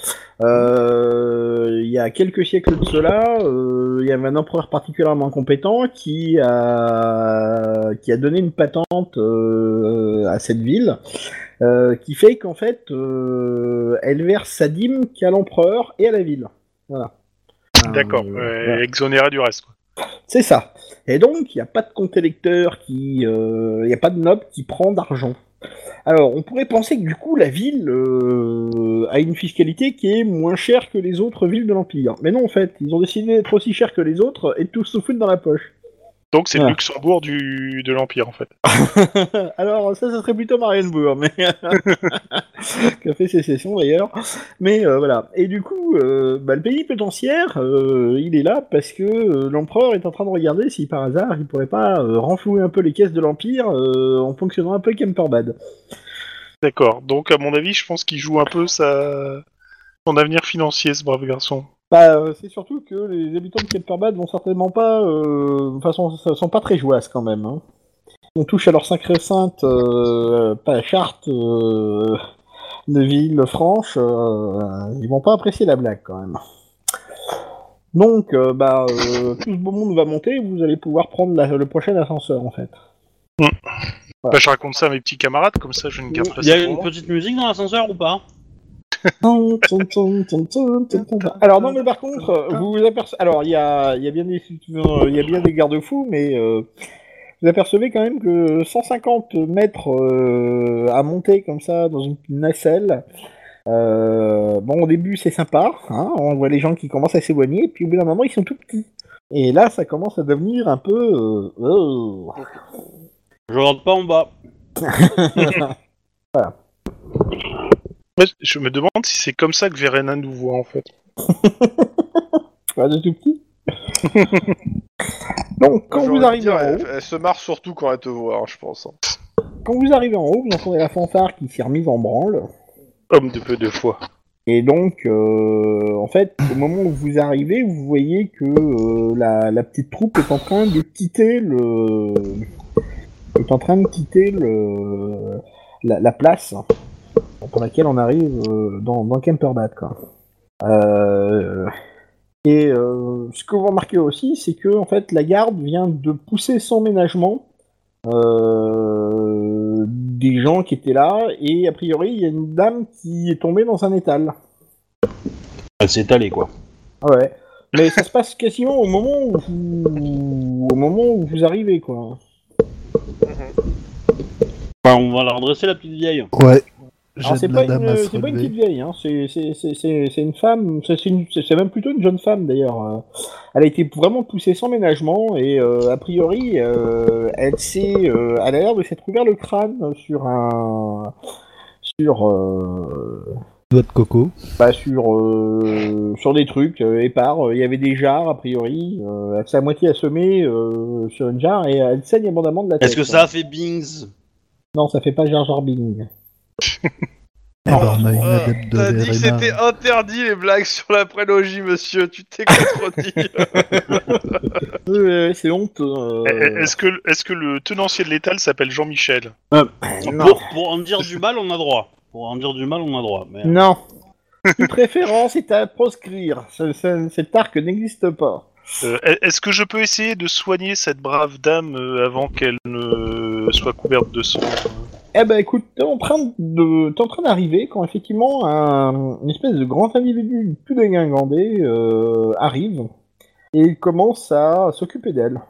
S3: Euh, Il y a quelques siècles de cela, euh, il y avait un empereur particulièrement compétent qui a qui a donné une patente à cette ville, qui fait qu'en fait, elle verse sa dîme qu'à l'empereur et à la ville. Voilà.
S5: D'accord,
S3: voilà.
S5: exonéré du reste.
S3: C'est ça. Et donc, il n'y a pas de compte électeur qui. Il n'y a pas de noble qui prend d'argent. Alors, on pourrait penser que du coup, la ville euh, a une fiscalité qui est moins chère que les autres villes de l'Empire. Mais non, en fait, ils ont décidé d'être aussi chers que les autres et de tout se dans la poche.
S5: Donc c'est le Luxembourg du, de l'Empire en fait.
S3: Alors, ça, ça serait plutôt Marienbourg, mais. qui a fait sécession d'ailleurs. Mais euh, voilà. Et du coup, euh, bah, le pays potentiaire, euh, il est là parce que l'empereur est en train de regarder si par hasard il pourrait pas renflouer un peu les caisses de l'Empire en fonctionnant un peu Kemperbad.
S5: D'accord. Donc à mon avis, je pense qu'il joue un peu sa... son avenir financier, ce brave garçon.
S3: Bah, euh, c'est surtout que les habitants de Kemperbad vont certainement pas. Euh, sont, sont pas très joyeux quand même. Hein. On touche à leur sacrée sainte, euh, pas la charte euh, de ville franche. euh, ils vont pas apprécier la blague quand même. Donc, euh, bah, euh, tout ce beau monde va monter. Vous allez pouvoir prendre la- le prochain ascenseur en fait.
S5: Bah, je raconte ça à mes petits camarades, comme ça je ne garde pas
S2: Il y a
S5: pour
S2: une
S5: moi.
S2: petite musique dans l'ascenseur ou pas?
S3: Alors non mais par contre, vous vous apercevez... Alors il y a, il y a bien des, il y a bien des garde-fous, mais euh, vous apercevez quand même que 150 mètres euh, à monter comme ça dans une nacelle. euh, bon au début c'est sympa, hein, on voit les gens qui commencent à s'éloigner, puis au bout d'un moment ils sont tout petits. Et là ça commence à devenir un peu... euh, oh.
S2: Je rentre pas en bas.
S5: Ouais, je me demande si c'est comme ça que Verena nous voit en fait.
S3: Pas de tout petit. Donc quand vous arrivez
S1: dire,
S3: en haut...
S1: elle, elle se marre surtout quand elle te voit, hein, je pense. hein.
S3: Quand vous arrivez en haut, vous entendez la fanfare qui s'est remise en branle.
S5: Homme de peu de foi.
S3: Et donc, euh, en fait, au moment où vous arrivez, vous voyez que euh, la, la petite troupe est en train de quitter le est en train de quitter le la, la place pour laquelle on arrive euh, dans, dans quoi. Euh, et euh, ce que vous remarquez aussi, c'est que en fait, la garde vient de pousser sans ménagement euh, des gens qui étaient là, et a priori, il y a une dame qui est tombée dans un étal.
S2: Elle s'est étalée quoi.
S3: Ah ouais. Mais ça se passe quasiment au moment où vous, au moment où vous arrivez, quoi.
S2: Enfin, on va la redresser la petite vieille.
S4: Ouais.
S3: Alors c'est pas, une, pas petite vieille, hein. c'est, une femme, c'est, même plutôt une jeune femme d'ailleurs. euh. Elle a été vraiment poussée sans ménagement et euh, a priori, euh, elle s'est, euh, elle a l'air de s'être ouvert le crâne sur un, sur, euh,
S4: Doigt de coco.
S3: bah, sur, euh, sur des trucs euh, épars. Il y avait des jarres a priori. Euh, elle s'est à moitié assommée euh, sur une jarre et elle saigne abondamment de la tête.
S2: Est-ce que ça a fait Bings?
S3: Non, ça fait pas Jar Jar Bing.
S4: Eh ben, on a une
S1: Euh,
S4: adepte de
S1: T'as dit que
S4: Verena.
S1: c'était interdit les blagues sur la prélogie, monsieur. Tu t'es contredit.
S3: Euh, c'est honte. euh,
S5: Eh, eh, Est-ce que, est que le tenancier de l'étal s'appelle Jean-Michel
S3: non.
S2: pour, pour en dire du mal, on a droit. Pour en dire du mal, on a droit. Mais...
S3: Non. Une préférence est à proscrire. Ce- ce- cet arc n'existe pas.
S5: Euh, Est-ce que je peux essayer de soigner cette brave dame euh, avant qu'elle ne soit couverte de sang
S3: Eh ben écoute, t'es en train de, t'es en train d'arriver quand effectivement un, une espèce de grand individu plus dégingandé euh, arrive et il commence à s'occuper d'elle.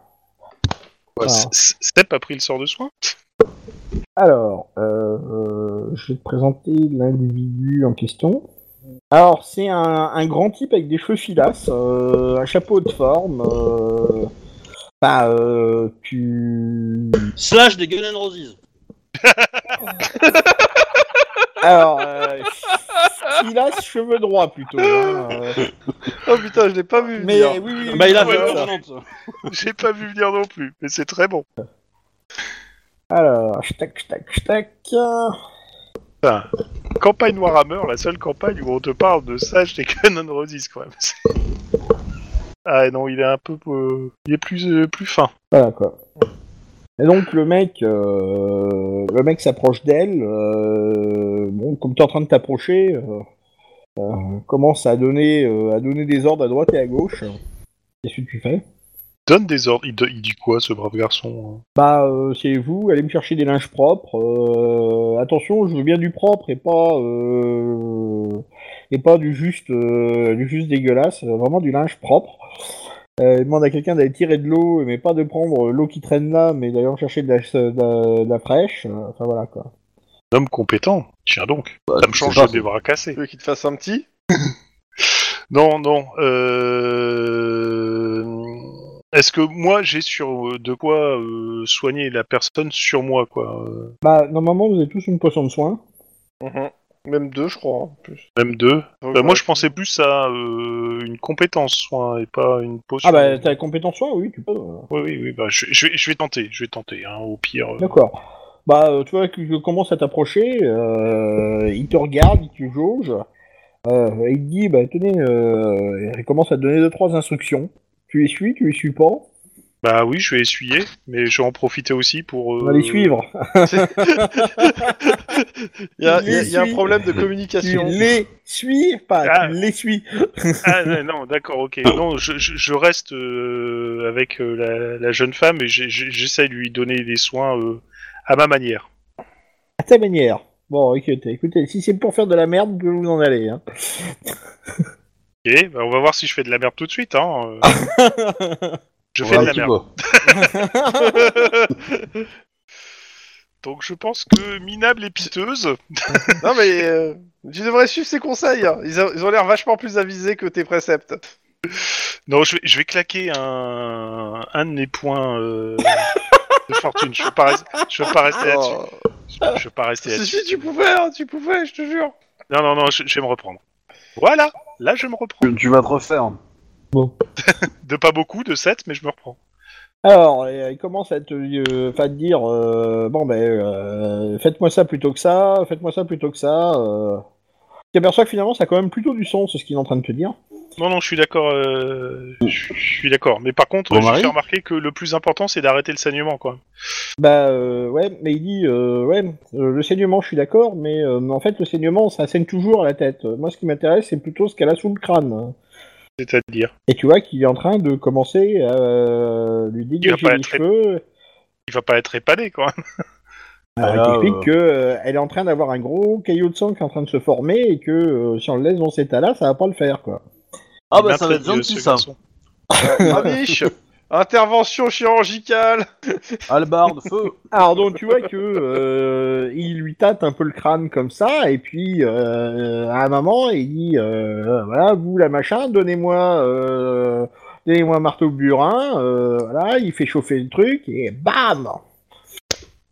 S5: Ouais,
S3: Ah.
S5: Step a pris le sort de soin
S3: Alors, euh, euh, je vais te présenter l'individu en question. Alors, c'est un, un grand type avec des cheveux filasses, euh, un chapeau de forme, euh, Bah, euh, tu...
S2: Slash des Gun and Roses.
S3: Alors, euh, il a ce cheveux droits plutôt. hein, euh.
S1: Oh putain, je l'ai pas vu
S3: Mais
S1: venir.
S3: oui, oui,
S2: Bah, il a
S3: oui,
S2: fait
S3: ça.
S5: J'ai pas vu venir non plus, mais c'est très bon.
S3: Alors, tac, tac, tac.
S5: Campagne Warhammer, la seule campagne où on te parle de Sage des Canon Roses quand même. C'est- Ah non, il est un peu, euh, il est plus, euh, plus fin.
S3: Voilà quoi. Et donc le mec, euh, le mec s'approche d'elle. euh, bon, comme tu es en train de t'approcher, euh, euh, commence à donner, à donner des ordres à droite et à gauche. Qu'est-ce que tu fais?
S5: Donne des ordres. Il, il dit quoi, ce brave garçon hein?
S3: Bah, c'est vous, allez me chercher des linges propres. attention, je veux bien du propre et pas, et pas du juste, du juste dégueulasse. Vraiment du linge propre. Euh, il demande à quelqu'un d'aller tirer de l'eau, mais pas de prendre l'eau qui traîne là, mais d'aller en chercher de la, de la- de la fraîche. euh, Enfin voilà quoi.
S5: Un homme compétent. Tiens donc.
S2: Bah,
S5: Ça me change des bras cassés.
S1: Tu veux qu'il te fasse un petit?
S5: Non, non. Euh... Est-ce que moi j'ai sur de quoi euh, soigner la personne sur moi quoi?
S3: Bah, normalement, vous avez tous une potion de soin.
S1: Mhm. Même deux, je crois. en plus.
S5: Même deux.
S1: Donc,
S5: Bah, moi je pensais plus à euh, une compétence soin et pas une potion.
S3: Ah bah, t'as la compétence soin, oui, tu peux. euh.
S5: Oui, oui, oui. Bah, je, je vais, je vais tenter. Je vais tenter. Hein, au pire. euh.
S3: D'accord. Bah, euh, tu vois que je commence à t'approcher, euh, il te regarde, il te jauge, euh, et il te dit, bah tenez, euh, il commence à te donner deux trois instructions. Tu les suis, tu les suis pas,
S5: Bah oui, je vais essuyer, mais je vais en profiter aussi pour.
S3: on
S5: euh,
S3: va les suivre.
S1: Il y a, y y un problème de
S3: Tu
S1: communication.
S3: les suis, pas,
S5: Ah.
S3: tu les suis.
S5: Ah non, non, d'accord, ok. Non, je, je, je reste euh, avec euh, la, la jeune femme et j'essaie de lui donner des soins euh, à ma manière.
S3: À ta manière. Bon, écoutez, écoutez, si c'est pour faire de la merde, vous pouvez vous en aller. Hein.
S5: Ok, bah, on va voir si je fais de la merde tout de suite. Hein. Je fais
S2: Un
S5: de la merde. Donc je pense que minable et piteuse.
S1: Non mais euh, tu devrais suivre ses conseils. hein. Ils, ont- ils ont l'air vachement plus avisés que tes préceptes.
S5: Non, je vais, je vais claquer un, un de mes points euh, de fortune. Je veux pas, res- je veux pas rester là-dessus.
S1: Oh.
S5: Je veux pas rester
S1: Si,
S5: là-dessus.
S1: si, tu pouvais, hein, tu pouvais, je te jure.
S5: Non, non, non, je, je vais me reprendre. Voilà, là je me reprends.
S2: Tu, tu vas te refaire.
S5: De pas beaucoup, de 7, mais je me reprends.
S3: Alors, euh, il commence à te, euh, te dire, euh, bon ben, euh, faites-moi ça plutôt que ça, faites-moi ça plutôt que ça. Euh... Tu t'aperçois que finalement, ça a quand même plutôt du sens, ce qu'il est en train de te dire.
S5: Non, non, je suis d'accord. euh, je suis d'accord. Mais par contre,
S2: Bon,
S5: je fais remarquer que le plus important, c'est d'arrêter le saignement, quoi.
S3: Bah euh, ouais, mais il dit, euh, ouais, euh, le saignement, je suis d'accord, mais, euh, en fait, le saignement, ça saigne toujours à la tête. Moi, ce qui m'intéresse, c'est plutôt ce qu'elle a sous le crâne.
S5: C'est-à-dire,
S3: Et tu vois qu'il est en train de commencer à euh, lui dégager les
S5: être
S3: cheveux.
S5: il va pas être épané, quoi.
S3: Alors,
S2: Là,
S3: il t'explique
S2: euh,
S3: que euh, elle est en train d'avoir un gros caillot de sang qui est en train de se former et que euh, si on le laisse dans cet état-là, ça va pas le faire, quoi.
S2: Ah bah ça va être gentil ça.
S5: garçon.
S1: Amiche, intervention chirurgicale.
S2: Albarde, feu.
S3: Alors donc tu vois que euh, il lui tâte un peu le crâne comme ça et puis euh, à un moment il dit euh, voilà vous la machin donnez-moi euh, donnez-moi un marteau burin euh, voilà il fait chauffer le truc et bam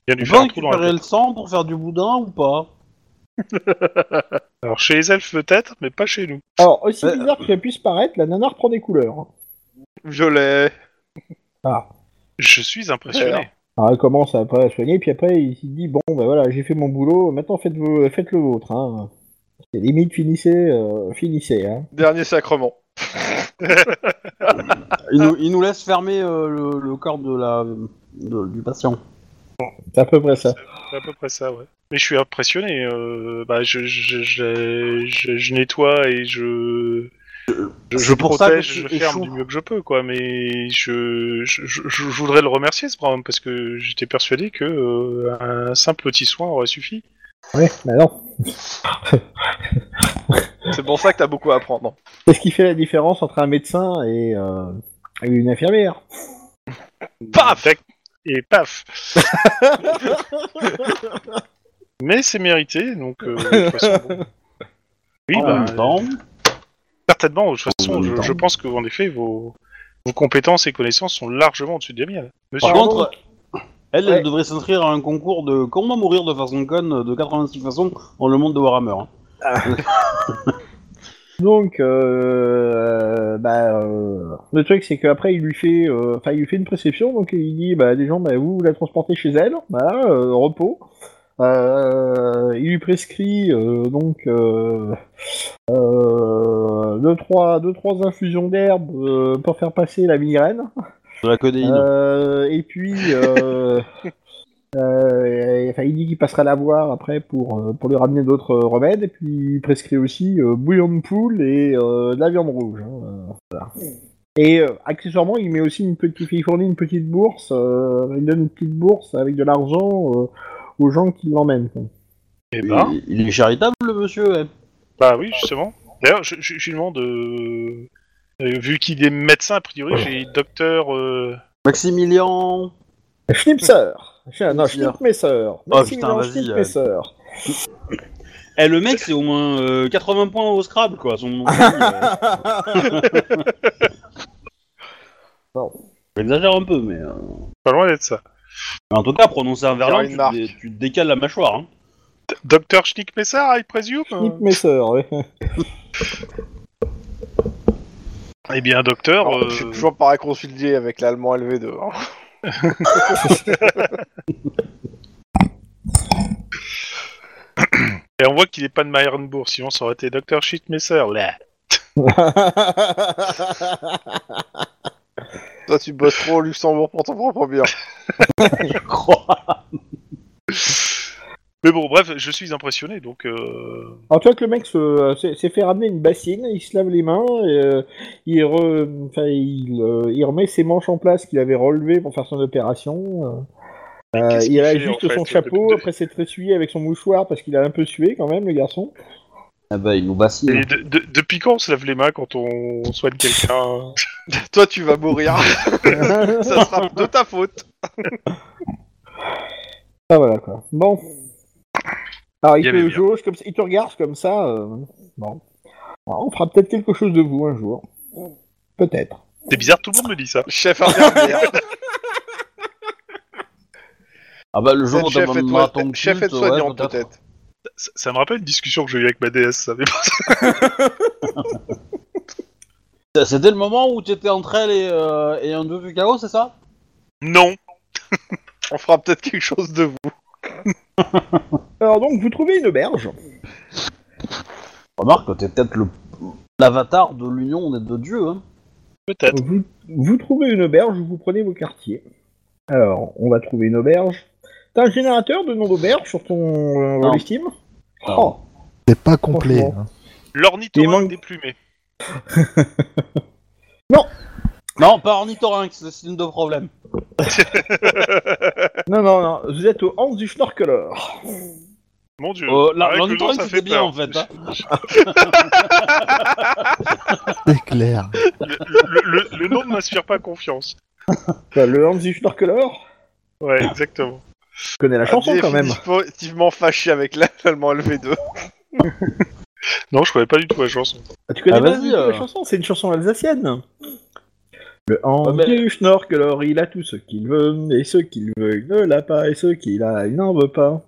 S5: Il
S2: Tu
S5: lui
S2: peux
S5: faire
S2: récupérer le sang pour faire du boudin ou pas?
S5: Alors, chez les elfes, peut-être, mais pas chez nous.
S3: alors aussi
S2: Euh,
S3: bizarre que ça puisse paraître la nana reprend des couleurs
S1: Violet.
S3: Ah
S5: Je suis impressionné.
S1: Alors.
S3: alors elle commence après à soigner puis après il se dit bon ben voilà j'ai fait mon boulot maintenant faites vos- faites le vôtre hein C'est limite finissez euh, finissez hein
S1: Dernier sacrement.
S2: il nous, il nous laisse fermer euh, le, le corps de la, de- du patient.
S3: c'est à peu près ça
S5: C'est à peu près ça, ouais. Mais je suis impressionné. euh, bah, je, je, je, je- je nettoie et je. Je, je
S2: C'est pour ça que
S5: protège, je ferme du mieux que je peux, quoi. Mais je, je, je, je voudrais le remercier, ce brave parce que j'étais persuadé que euh, un simple petit soin aurait suffi.
S3: ouais bah non
S1: C'est pour ça que t'as beaucoup à apprendre.
S3: Qu'est-ce qui fait la différence entre un médecin et, euh, une infirmière?
S5: Paf Et paf Mais c'est mérité, donc euh, de toute façon, bon. Oui,
S2: en
S5: bah,
S2: même temps,
S5: certainement. De toute façon, je, pense que en effet, vos, Vos compétences et connaissances sont largement au-dessus des miennes. Monsieur,
S2: Par contre, elle,
S3: Ouais.
S2: elle devrait s'inscrire à un concours de comment mourir de façon conne de 86 façons dans le monde de Warhammer. hein.
S3: Donc, euh, bah, euh, le truc c'est qu'après il lui fait, euh, enfin il lui fait une préception, donc il dit, bah des gens, bah vous, vous la transportez chez elle, euh, repos. Euh, il lui prescrit euh, donc euh, deux trois deux trois infusions d'herbe pour faire passer la migraine.
S2: De la codéine.
S3: Et puis, euh, enfin, il dit qu'il passera la voir après pour, pour lui ramener d'autres remèdes. Et puis, il prescrit aussi euh, bouillon de poule et euh, de la viande rouge. hein, voilà. Et accessoirement, il met aussi une petite, il fournit une petite bourse. il donne une petite bourse avec de l'argent aux gens qui l'emmènent. quoi.
S5: eh ben,
S2: Il, il est charitable, le monsieur.
S5: bah oui, justement. D'ailleurs, je, je, je lui demande, euh, euh, vu qu'il est médecin, a priori, j'ai docteur... euh,
S2: Maximilien.
S3: Schnipser. Sch- Non,
S2: Schnipser.
S3: Schnittmesser.
S2: Oh,
S3: Maximilien Schnittmesser.
S2: Eh, le mec, c'est au moins euh, 80 points au Scrabble, quoi. Son nom de famille, euh.
S3: Bon.
S2: J'exagère un peu, mais. euh,
S5: Pas loin d'être ça.
S2: Mais en tout cas, prononcer un verlan, tu, dé- tu te décales la mâchoire. Hein.
S5: Docteur Schnickmesser, I presume euh
S3: Schnittmesser, ouais.
S5: Eh bien, docteur...
S1: Alors,
S5: euh,
S1: Je suis toujours pas réconcilié avec l'allemand LV2. hein.
S5: Et on voit qu'il est pas de Meyrenbourg, sinon ça aurait été Docteur Schnickmesser. Là.
S1: Toi, tu bosses trop au Luxembourg pour ton propre bien.
S2: Je crois.
S5: Mais bon, bref, je suis impressionné, donc... Euh...
S3: Alors tu vois que le mec se- s'est s'est fait ramener une bassine, il se lave les mains, et, euh, il, re- enfin, il, euh, il remet ses manches en place qu'il avait relevées pour faire son opération. euh, euh,
S5: qu'est-ce
S3: il
S5: fait, en fait,
S3: son chapeau
S5: de-
S3: après s'être essuyé avec son mouchoir parce qu'il a un peu sué quand même le garçon.
S2: Ah bah, il nous bassine.
S5: Et de- de- depuis quand on se lave les mains quand on soigne quelqu'un?
S1: Toi, tu vas mourir. Ça sera de ta faute.
S3: Ah voilà quoi. Bon. Alors il,
S5: Il y avait
S3: te
S5: bien.
S3: jauge comme ça, il te regarde comme ça. euh, Bon. Alors, on fera peut-être quelque chose de vous un jour. Peut-être.
S5: C'est bizarre, tout le monde me dit ça.
S1: Chef infirmière.
S2: Ah bah, le jour où
S1: chef,
S2: ton
S1: chef
S2: culte,
S1: aide soignant
S2: ouais, peut-être.
S1: peut-être.
S5: Ça. ça me rappelle une discussion que j'ai eue avec ma déesse, ça. Mais
S2: C'était le moment où t'étais entre elle et, euh, et un dieu du chaos, c'est ça?
S5: Non
S1: On fera peut-être quelque chose de vous.
S3: Alors donc vous trouvez une auberge.
S2: Remarque que t'es peut-être le l'avatar de l'union des deux dieux. Hein.
S5: Peut-être.
S3: Vous, vous trouvez une auberge, vous prenez vos quartiers. Alors, on va trouver une auberge. T'as un générateur de nom d'auberge sur ton euh,
S2: Non.
S3: Steam. Oh,
S4: C'est pas complet.
S3: Franchement.
S4: hein.
S3: Il
S5: L'ornithorynque
S3: manque-
S5: déplumé.
S2: Non, pas ornithorynque, c'est signe de problème.
S3: Non, non, non, vous êtes au Hans du Schnorkeler.
S5: Mon dieu.
S2: Euh, la-
S5: Ouais, que le nom,
S2: l'ornithorynque,
S5: ça
S2: c'était
S5: fait
S2: bien,
S5: peur.
S2: en fait, hein.
S4: C'est clair.
S5: Le, le- le- le nom ne m'inspire pas confiance.
S3: Enfin, Le Hans du Schnorkeler
S5: Ouais, exactement.
S3: Je connais la chanson quand même.
S1: Définitivement fâché avec l'allemand LV2.
S5: Non, je connais pas du tout la chanson.
S3: Ah, tu connais
S2: Ah,
S3: pas
S2: vas-y,
S3: du tout
S2: euh.
S3: la chanson? C'est une chanson alsacienne. Le
S2: Ah,
S3: du Schnorkeler, il a tout ce qu'il veut, et ce qu'il veut, il ne l'a pas, et ce qu'il a, il n'en veut pas.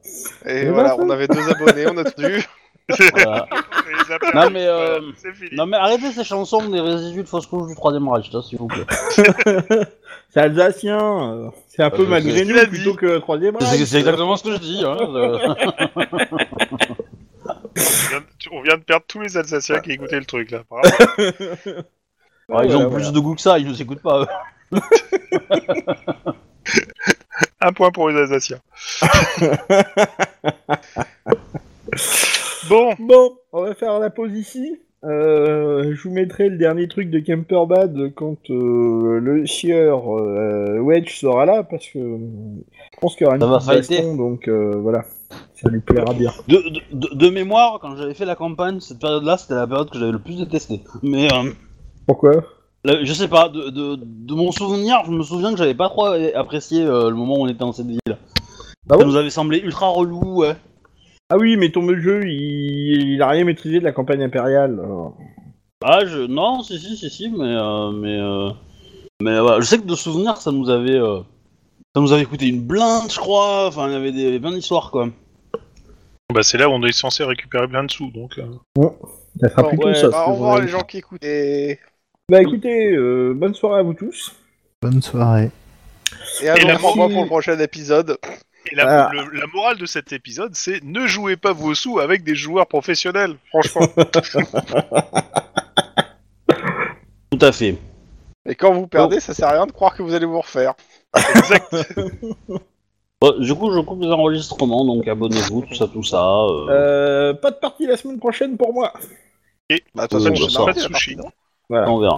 S1: Et
S3: Mais
S1: voilà, on avait deux abonnés, on a.
S2: Voilà. Non, mais, euh,
S5: voilà.
S2: Non mais arrêtez ces chansons des résidus de fausse couche du troisième Reich, s'il vous plaît.
S3: C'est alsacien, euh, c'est un peu
S2: Euh,
S3: malgré nous plutôt
S1: dit.
S3: que le troisième
S2: C'est c'est exactement ce que je dis. Hein.
S5: On vient, de- on vient de perdre tous les Alsaciens qui écoutaient le truc là.
S2: Ah, ils ont
S3: Voilà,
S2: plus
S3: voilà.
S2: de goût que ça, ils nous écoutent pas. eux.
S5: Un point pour les Alsaciens. bon,
S3: Bon, on va faire la pause ici. Euh, je vous mettrai le dernier truc de Camperbad quand euh, le sieur euh, Wedge sera là, parce que euh, je pense qu'il y aura une
S2: Ça va
S3: baston, donc euh, voilà, ça lui plaira bien.
S2: De, de, de- de mémoire, quand j'avais fait la campagne, cette période-là, c'était la période que j'avais le plus détestée. Mais euh,
S3: Pourquoi?
S2: là, je sais pas, de, de, de mon souvenir, je me souviens que j'avais pas trop apprécié euh, le moment où on était dans cette ville.
S3: Ah
S2: Ça
S3: bon
S2: nous avait semblé ultra relou, ouais.
S3: Ah oui, mais ton jeu, il, il a rien maîtrisé de la campagne impériale. alors.
S2: Ah, je... Non, si, si, si, si, mais... Euh, mais euh, Mais voilà, je sais que de souvenir, ça nous avait, euh, ça nous avait coûté une blinde, je crois. Enfin, il y avait des, plein d'histoires, quoi.
S5: Bah, c'est là où on est censé récupérer plein de sous, donc. euh.
S3: Ça sera
S1: Bon,
S3: plutôt
S2: ouais,
S3: ça. ce
S1: Bah, au revoir
S3: j'aurais
S1: les
S3: dit.
S1: gens qui écoutent. Et,
S3: Bah écoutez, euh, bonne soirée à vous tous.
S4: Bonne soirée.
S1: et à
S5: Et la
S1: pour le prochain épisode.
S5: Et la,
S3: Ah.
S5: le- la morale de cet épisode, c'est ne jouez pas vos sous avec des joueurs professionnels, franchement.
S2: Tout à fait.
S1: Et quand vous perdez, ça sert à rien de croire que vous allez vous refaire.
S5: exact.
S2: Bon, du coup, je coupe les enregistrements, donc abonnez-vous, tout ça, tout ça. euh.
S3: Euh, pas de partie la semaine prochaine pour moi.
S1: Bah, de toute
S2: Euh,
S1: façon,
S2: bah,
S5: pas de sushi.
S1: partie,
S3: Voilà.
S2: On verra.